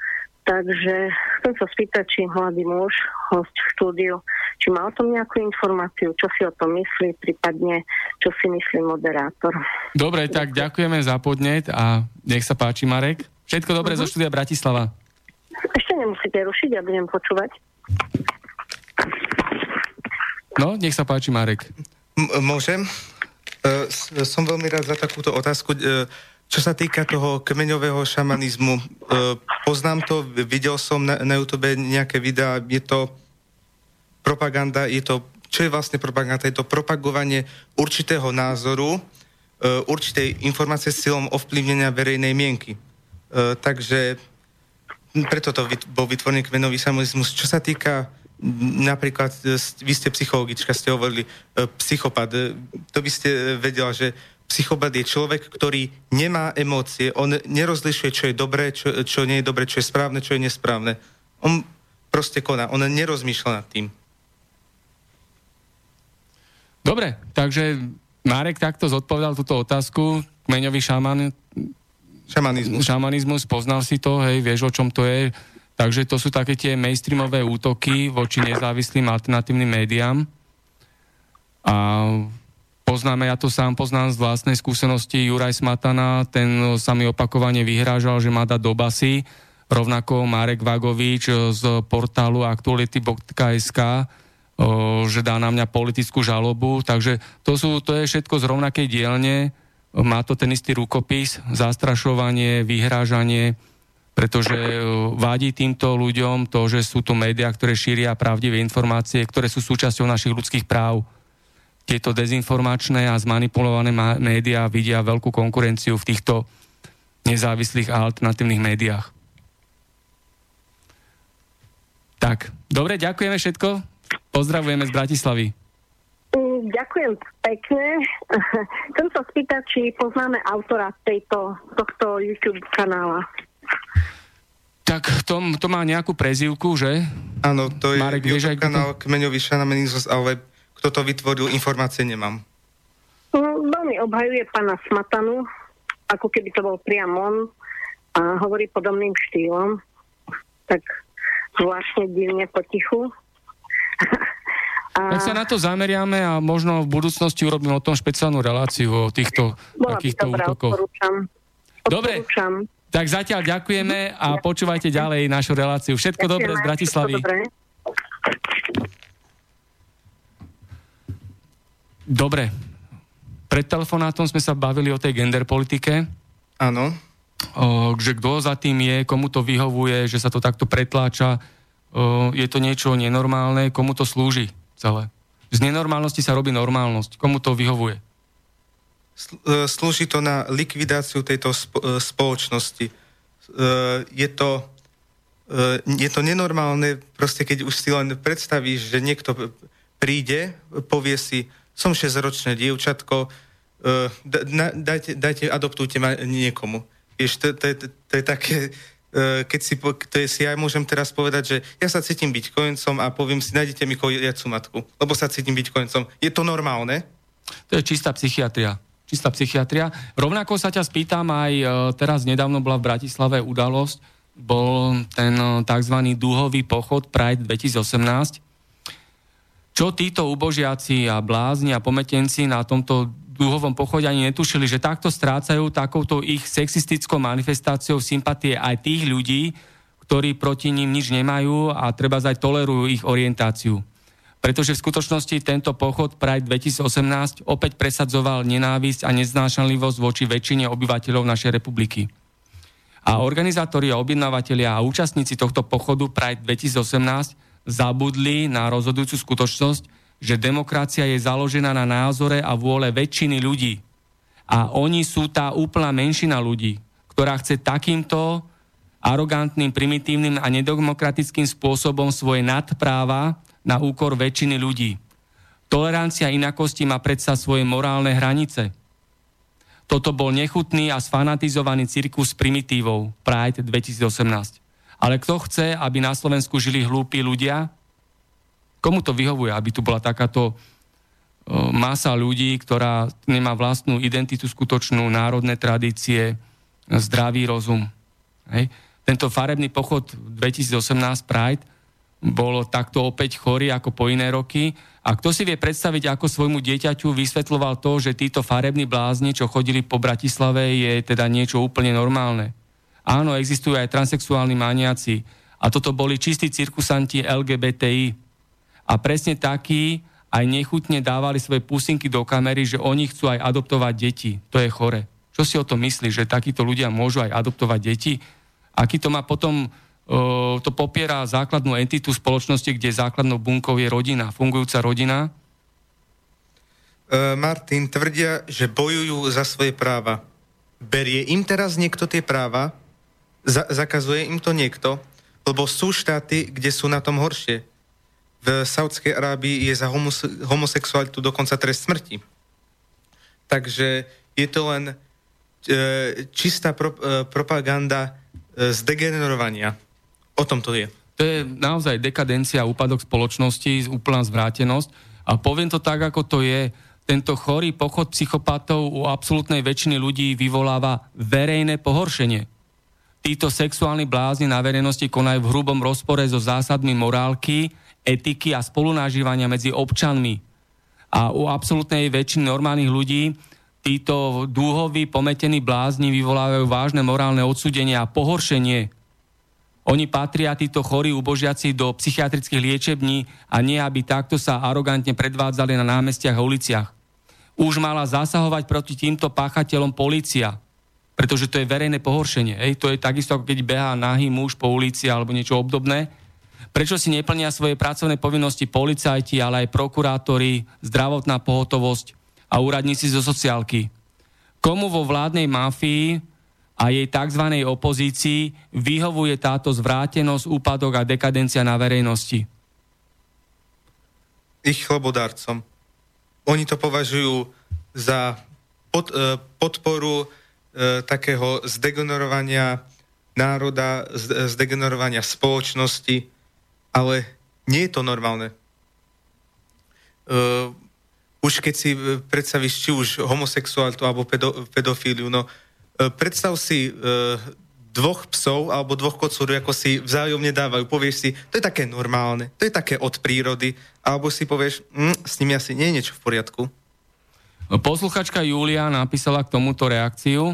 Takže chcem sa spýtať, či mladý muž, host v štúdiu, či má o tom nejakú informáciu, čo si o tom myslí, prípadne čo si myslí moderátor. Dobre, tak ďakujeme za podnet a nech sa páči, Marek. Všetko dobré zo štúdia Bratislava. Ešte nemusíte rušiť, ja budem počúvať. No, nech sa páči, Marek. M- môžem? Uh, som veľmi rád za takúto otázku. Uh, čo sa týka toho kmeňového šamanizmu, uh, poznám to, videl som na, YouTube nejaké videá, je to propaganda, je to, čo je vlastne propaganda? Je to propagovanie určitého názoru určitej informácie s cieľom ovplyvnenia verejnej mienky. E, takže preto to bol vytvorený kmenový samoizmus. Čo sa týka napríklad, e, vy ste psychologička, ste hovorili, psychopat. To by ste vedela, že psychopat je človek, ktorý nemá emócie, on nerozlišuje, čo je dobré, čo, čo nie je dobré, čo je správne, čo je nesprávne. On proste koná, on nerozmýšľa nad tým. Dobre, takže Marek takto zodpovedal túto otázku. Kmeňový šaman... Šamanizmus. Šamanizmus, poznal si to, hej, vieš, o čom to je. Takže to sú také tie mainstreamové útoky voči nezávislým alternatívnym médiám. A poznáme, ja to sám poznám z vlastnej skúsenosti, Juraj Smatana, ten sa mi opakovane vyhrážal, že má dať do basy, rovnako Marek Vagovič z portálu aktuality.sk, že dá na mňa politickú žalobu, takže to, sú, to je všetko z rovnakej dielne, má to ten istý rukopis, zastrašovanie, vyhrážanie, pretože vádi týmto ľuďom to, že sú tu médiá, ktoré šíria pravdivé informácie, ktoré sú súčasťou našich ľudských práv. Tieto dezinformačné a zmanipulované médiá vidia veľkú konkurenciu v týchto nezávislých a alternatívnych médiách. Tak, dobre, ďakujeme všetko. Pozdravujeme z Bratislavy. Mm, ďakujem pekne. Chcem sa spýtať, či poznáme autora tejto, tohto YouTube kanála. Tak to, to má nejakú prezývku, že? Áno, to je Marek, YouTube kanál. Kmeňový šanamenizmus, ale kto to vytvoril, informácie nemám. Mm, veľmi obhajuje pána Smatanu, ako keby to bol priam on a hovorí podobným štýlom. Tak zvláštne divne potichu. A... Tak sa na to zameriame a možno v budúcnosti urobím o tom špeciálnu reláciu o týchto Bola takýchto dobrá, útokoch. Odporúčam. Dobre, odporúčam. tak zatiaľ ďakujeme a počúvajte ďalej našu reláciu. Všetko Ďakujeme, dobré z Bratislavy. Všetko dobré. Dobre. Pred telefonátom sme sa bavili o tej gender politike. Áno. Že kto za tým je, komu to vyhovuje, že sa to takto pretláča je to niečo nenormálne, komu to slúži celé. Z nenormálnosti sa robí normálnosť. Komu to vyhovuje? E, slúži to na likvidáciu tejto e, spoločnosti. E, je to, je to nenormálne, proste keď už si len predstavíš, že niekto príde, povie si, som 6-ročné dievčatko, dajte, dajte, adoptujte ma niekomu. Vieš, to, to, to, to je také E, keď si, to je, si ja môžem teraz povedať, že ja sa cítim byť kojencom a poviem si, nájdete mi kojacu matku, lebo sa cítim byť kojencom. Je to normálne? To je čistá psychiatria. Čistá psychiatria. Rovnako sa ťa spýtam, aj e, teraz nedávno bola v Bratislave udalosť, bol ten e, tzv. dúhový pochod Pride 2018. Čo títo ubožiaci a blázni a pometenci na tomto dúhovom pochode ani netušili, že takto strácajú takouto ich sexistickou manifestáciou sympatie aj tých ľudí, ktorí proti ním nič nemajú a treba aj tolerujú ich orientáciu. Pretože v skutočnosti tento pochod Pride 2018 opäť presadzoval nenávisť a neznášanlivosť voči väčšine obyvateľov našej republiky. A organizátori a objednávateľia a účastníci tohto pochodu Pride 2018 zabudli na rozhodujúcu skutočnosť, že demokracia je založená na názore a vôle väčšiny ľudí. A oni sú tá úplná menšina ľudí, ktorá chce takýmto arogantným, primitívnym a nedemokratickým spôsobom svoje nadpráva na úkor väčšiny ľudí. Tolerancia inakosti má predsa svoje morálne hranice. Toto bol nechutný a sfanatizovaný cirkus primitívov Pride 2018. Ale kto chce, aby na Slovensku žili hlúpi ľudia, Komu to vyhovuje, aby tu bola takáto masa ľudí, ktorá nemá vlastnú identitu skutočnú, národné tradície, zdravý rozum. Hej. Tento farebný pochod 2018 Pride bol takto opäť chorý ako po iné roky. A kto si vie predstaviť, ako svojmu dieťaťu vysvetloval to, že títo farební blázni, čo chodili po Bratislave, je teda niečo úplne normálne. Áno, existujú aj transexuálni maniaci. A toto boli čistí cirkusanti LGBTI. A presne takí aj nechutne dávali svoje pusinky do kamery, že oni chcú aj adoptovať deti. To je chore. Čo si o tom myslíš, že takíto ľudia môžu aj adoptovať deti? Aký to má potom, uh, to popiera základnú entitu spoločnosti, kde základnou bunkou je rodina, fungujúca rodina? Martin, tvrdia, že bojujú za svoje práva. Berie im teraz niekto tie práva? Za- zakazuje im to niekto? Lebo sú štáty, kde sú na tom horšie. V Saudskej Arábii je za homose- homosexualitu dokonca trest smrti. Takže je to len e, čistá pro, e, propaganda e, zdegenerovania. O tom to je. To je naozaj dekadencia, úpadok spoločnosti, úplná zvrátenosť. A poviem to tak, ako to je. Tento chorý pochod psychopatov u absolútnej väčšiny ľudí vyvoláva verejné pohoršenie. Títo sexuálni blázni na verejnosti konajú v hrubom rozpore so zásadmi morálky, etiky a spolunažívania medzi občanmi. A u absolútnej väčšiny normálnych ľudí títo dúhoví, pometení blázni vyvolávajú vážne morálne odsudenie a pohoršenie oni patria, títo chorí ubožiaci, do psychiatrických liečební a nie, aby takto sa arogantne predvádzali na námestiach a uliciach. Už mala zasahovať proti týmto páchateľom policia, pretože to je verejné pohoršenie. Ej, to je takisto, ako keď behá nahý muž po ulici alebo niečo obdobné. Prečo si neplnia svoje pracovné povinnosti policajti, ale aj prokurátori, zdravotná pohotovosť a úradníci zo sociálky? Komu vo vládnej mafii a jej tzv. opozícii vyhovuje táto zvrátenosť, úpadok a dekadencia na verejnosti? Ich chlebodárcom. Oni to považujú za pod, e, podporu takého zdegenerovania národa, zdegenerovania spoločnosti, ale nie je to normálne. Uh, už keď si predstavíš či už homosexualitu alebo pedo, pedofíliu, no E, predstav si e, dvoch psov alebo dvoch kocúrov, ako si vzájomne dávajú. Povieš si, to je také normálne, to je také od prírody, alebo si povieš, mm, s nimi asi nie je niečo v poriadku. Posluchačka Julia napísala k tomuto reakciu.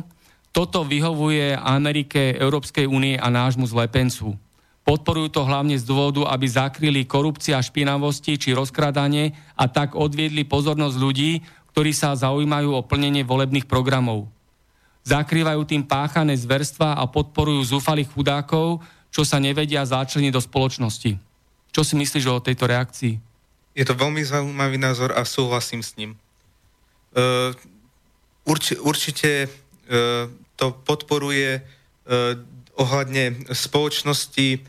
Toto vyhovuje Amerike, Európskej únie a nášmu zlepencu. Podporujú to hlavne z dôvodu, aby zakryli korupcia, špinavosti či rozkradanie a tak odviedli pozornosť ľudí, ktorí sa zaujímajú o plnenie volebných programov zakrývajú tým páchané zverstva a podporujú zúfalých chudákov, čo sa nevedia začleniť do spoločnosti. Čo si myslíš o tejto reakcii? Je to veľmi zaujímavý názor a súhlasím s ním. Uh, urči, určite uh, to podporuje uh, ohľadne spoločnosti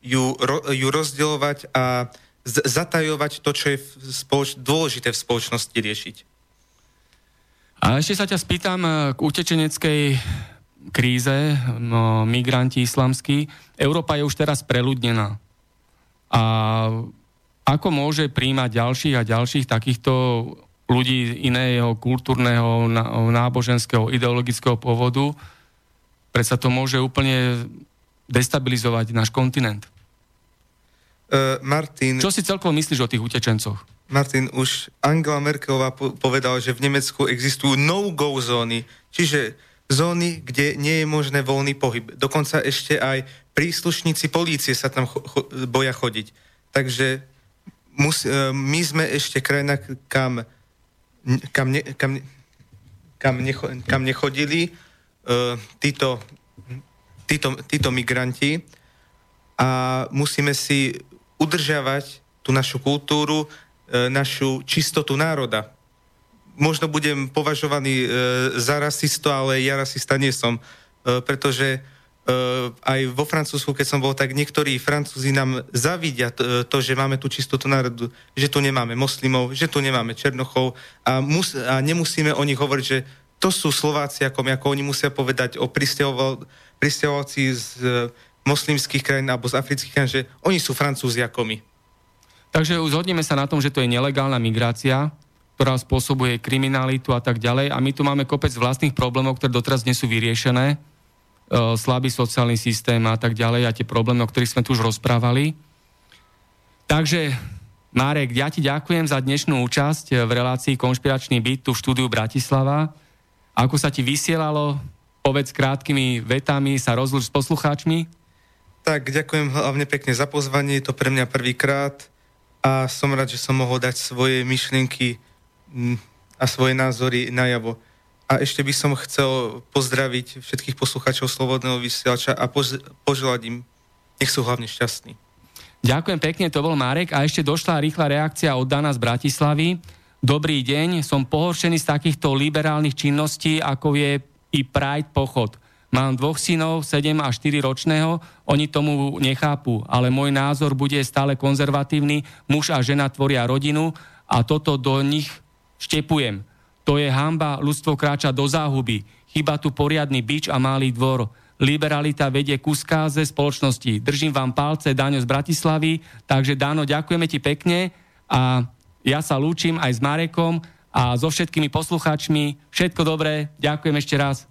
ju, ju rozdielovať a zatajovať to, čo je v spoloč, dôležité v spoločnosti riešiť. A ešte sa ťa spýtam eh, k utečeneckej kríze, no, migranti islamskí. Európa je už teraz preľudnená. A ako môže príjmať ďalších a ďalších takýchto ľudí iného kultúrneho, náboženského, ideologického pôvodu, predsa to môže úplne destabilizovať náš kontinent. Uh, Martin... Čo si celkovo myslíš o tých utečencoch? Martin, už Angela Merkelová povedala, že v Nemecku existujú no-go zóny, čiže zóny, kde nie je možné voľný pohyb. Dokonca ešte aj príslušníci polície sa tam cho- cho- boja chodiť. Takže mus- e, my sme ešte krajina, kam, kam, ne- kam, kam, necho- kam nechodili uh, títo, títo, títo migranti a musíme si udržiavať tú našu kultúru, E, našu čistotu národa. Možno budem považovaný e, za rasisto, ale ja rasista nie som, e, pretože aj vo Francúzsku, keď som bol, tak niektorí Francúzi nám zavidia to, že máme tú čistotu národu, že tu nemáme moslimov, že tu nemáme černochov a, mus, a nemusíme o nich hovoriť, že to sú Slováci, ako, my, ako oni musia povedať o pristahovalci z moslimských krajín alebo z afrických krajín, že oni sú Francúzi ako my. Takže zhodneme sa na tom, že to je nelegálna migrácia, ktorá spôsobuje kriminalitu a tak ďalej. A my tu máme kopec vlastných problémov, ktoré doteraz nie sú vyriešené. E, slabý sociálny systém a tak ďalej a tie problémy, o ktorých sme tu už rozprávali. Takže, Marek, ja ti ďakujem za dnešnú účasť v relácii Konšpiračný byt tu v štúdiu Bratislava. Ako sa ti vysielalo, povedz krátkými vetami, sa rozluč s poslucháčmi. Tak, ďakujem hlavne pekne za pozvanie, je to pre mňa prvýkrát a som rád, že som mohol dať svoje myšlienky mm, a svoje názory najavo. A ešte by som chcel pozdraviť všetkých poslucháčov Slobodného vysielača a pož- poželať im, nech sú hlavne šťastní. Ďakujem pekne, to bol Marek. A ešte došla rýchla reakcia od Dana z Bratislavy. Dobrý deň, som pohoršený z takýchto liberálnych činností, ako je i Pride pochod. Mám dvoch synov, 7 a 4 ročného, oni tomu nechápu, ale môj názor bude stále konzervatívny, muž a žena tvoria rodinu a toto do nich štepujem. To je hamba, ľudstvo kráča do záhuby. Chyba tu poriadny bič a malý dvor. Liberalita vedie ku skáze spoločnosti. Držím vám palce, Dáňo z Bratislavy, takže Dáno, ďakujeme ti pekne a ja sa lúčim aj s Marekom a so všetkými poslucháčmi. Všetko dobré, ďakujem ešte raz.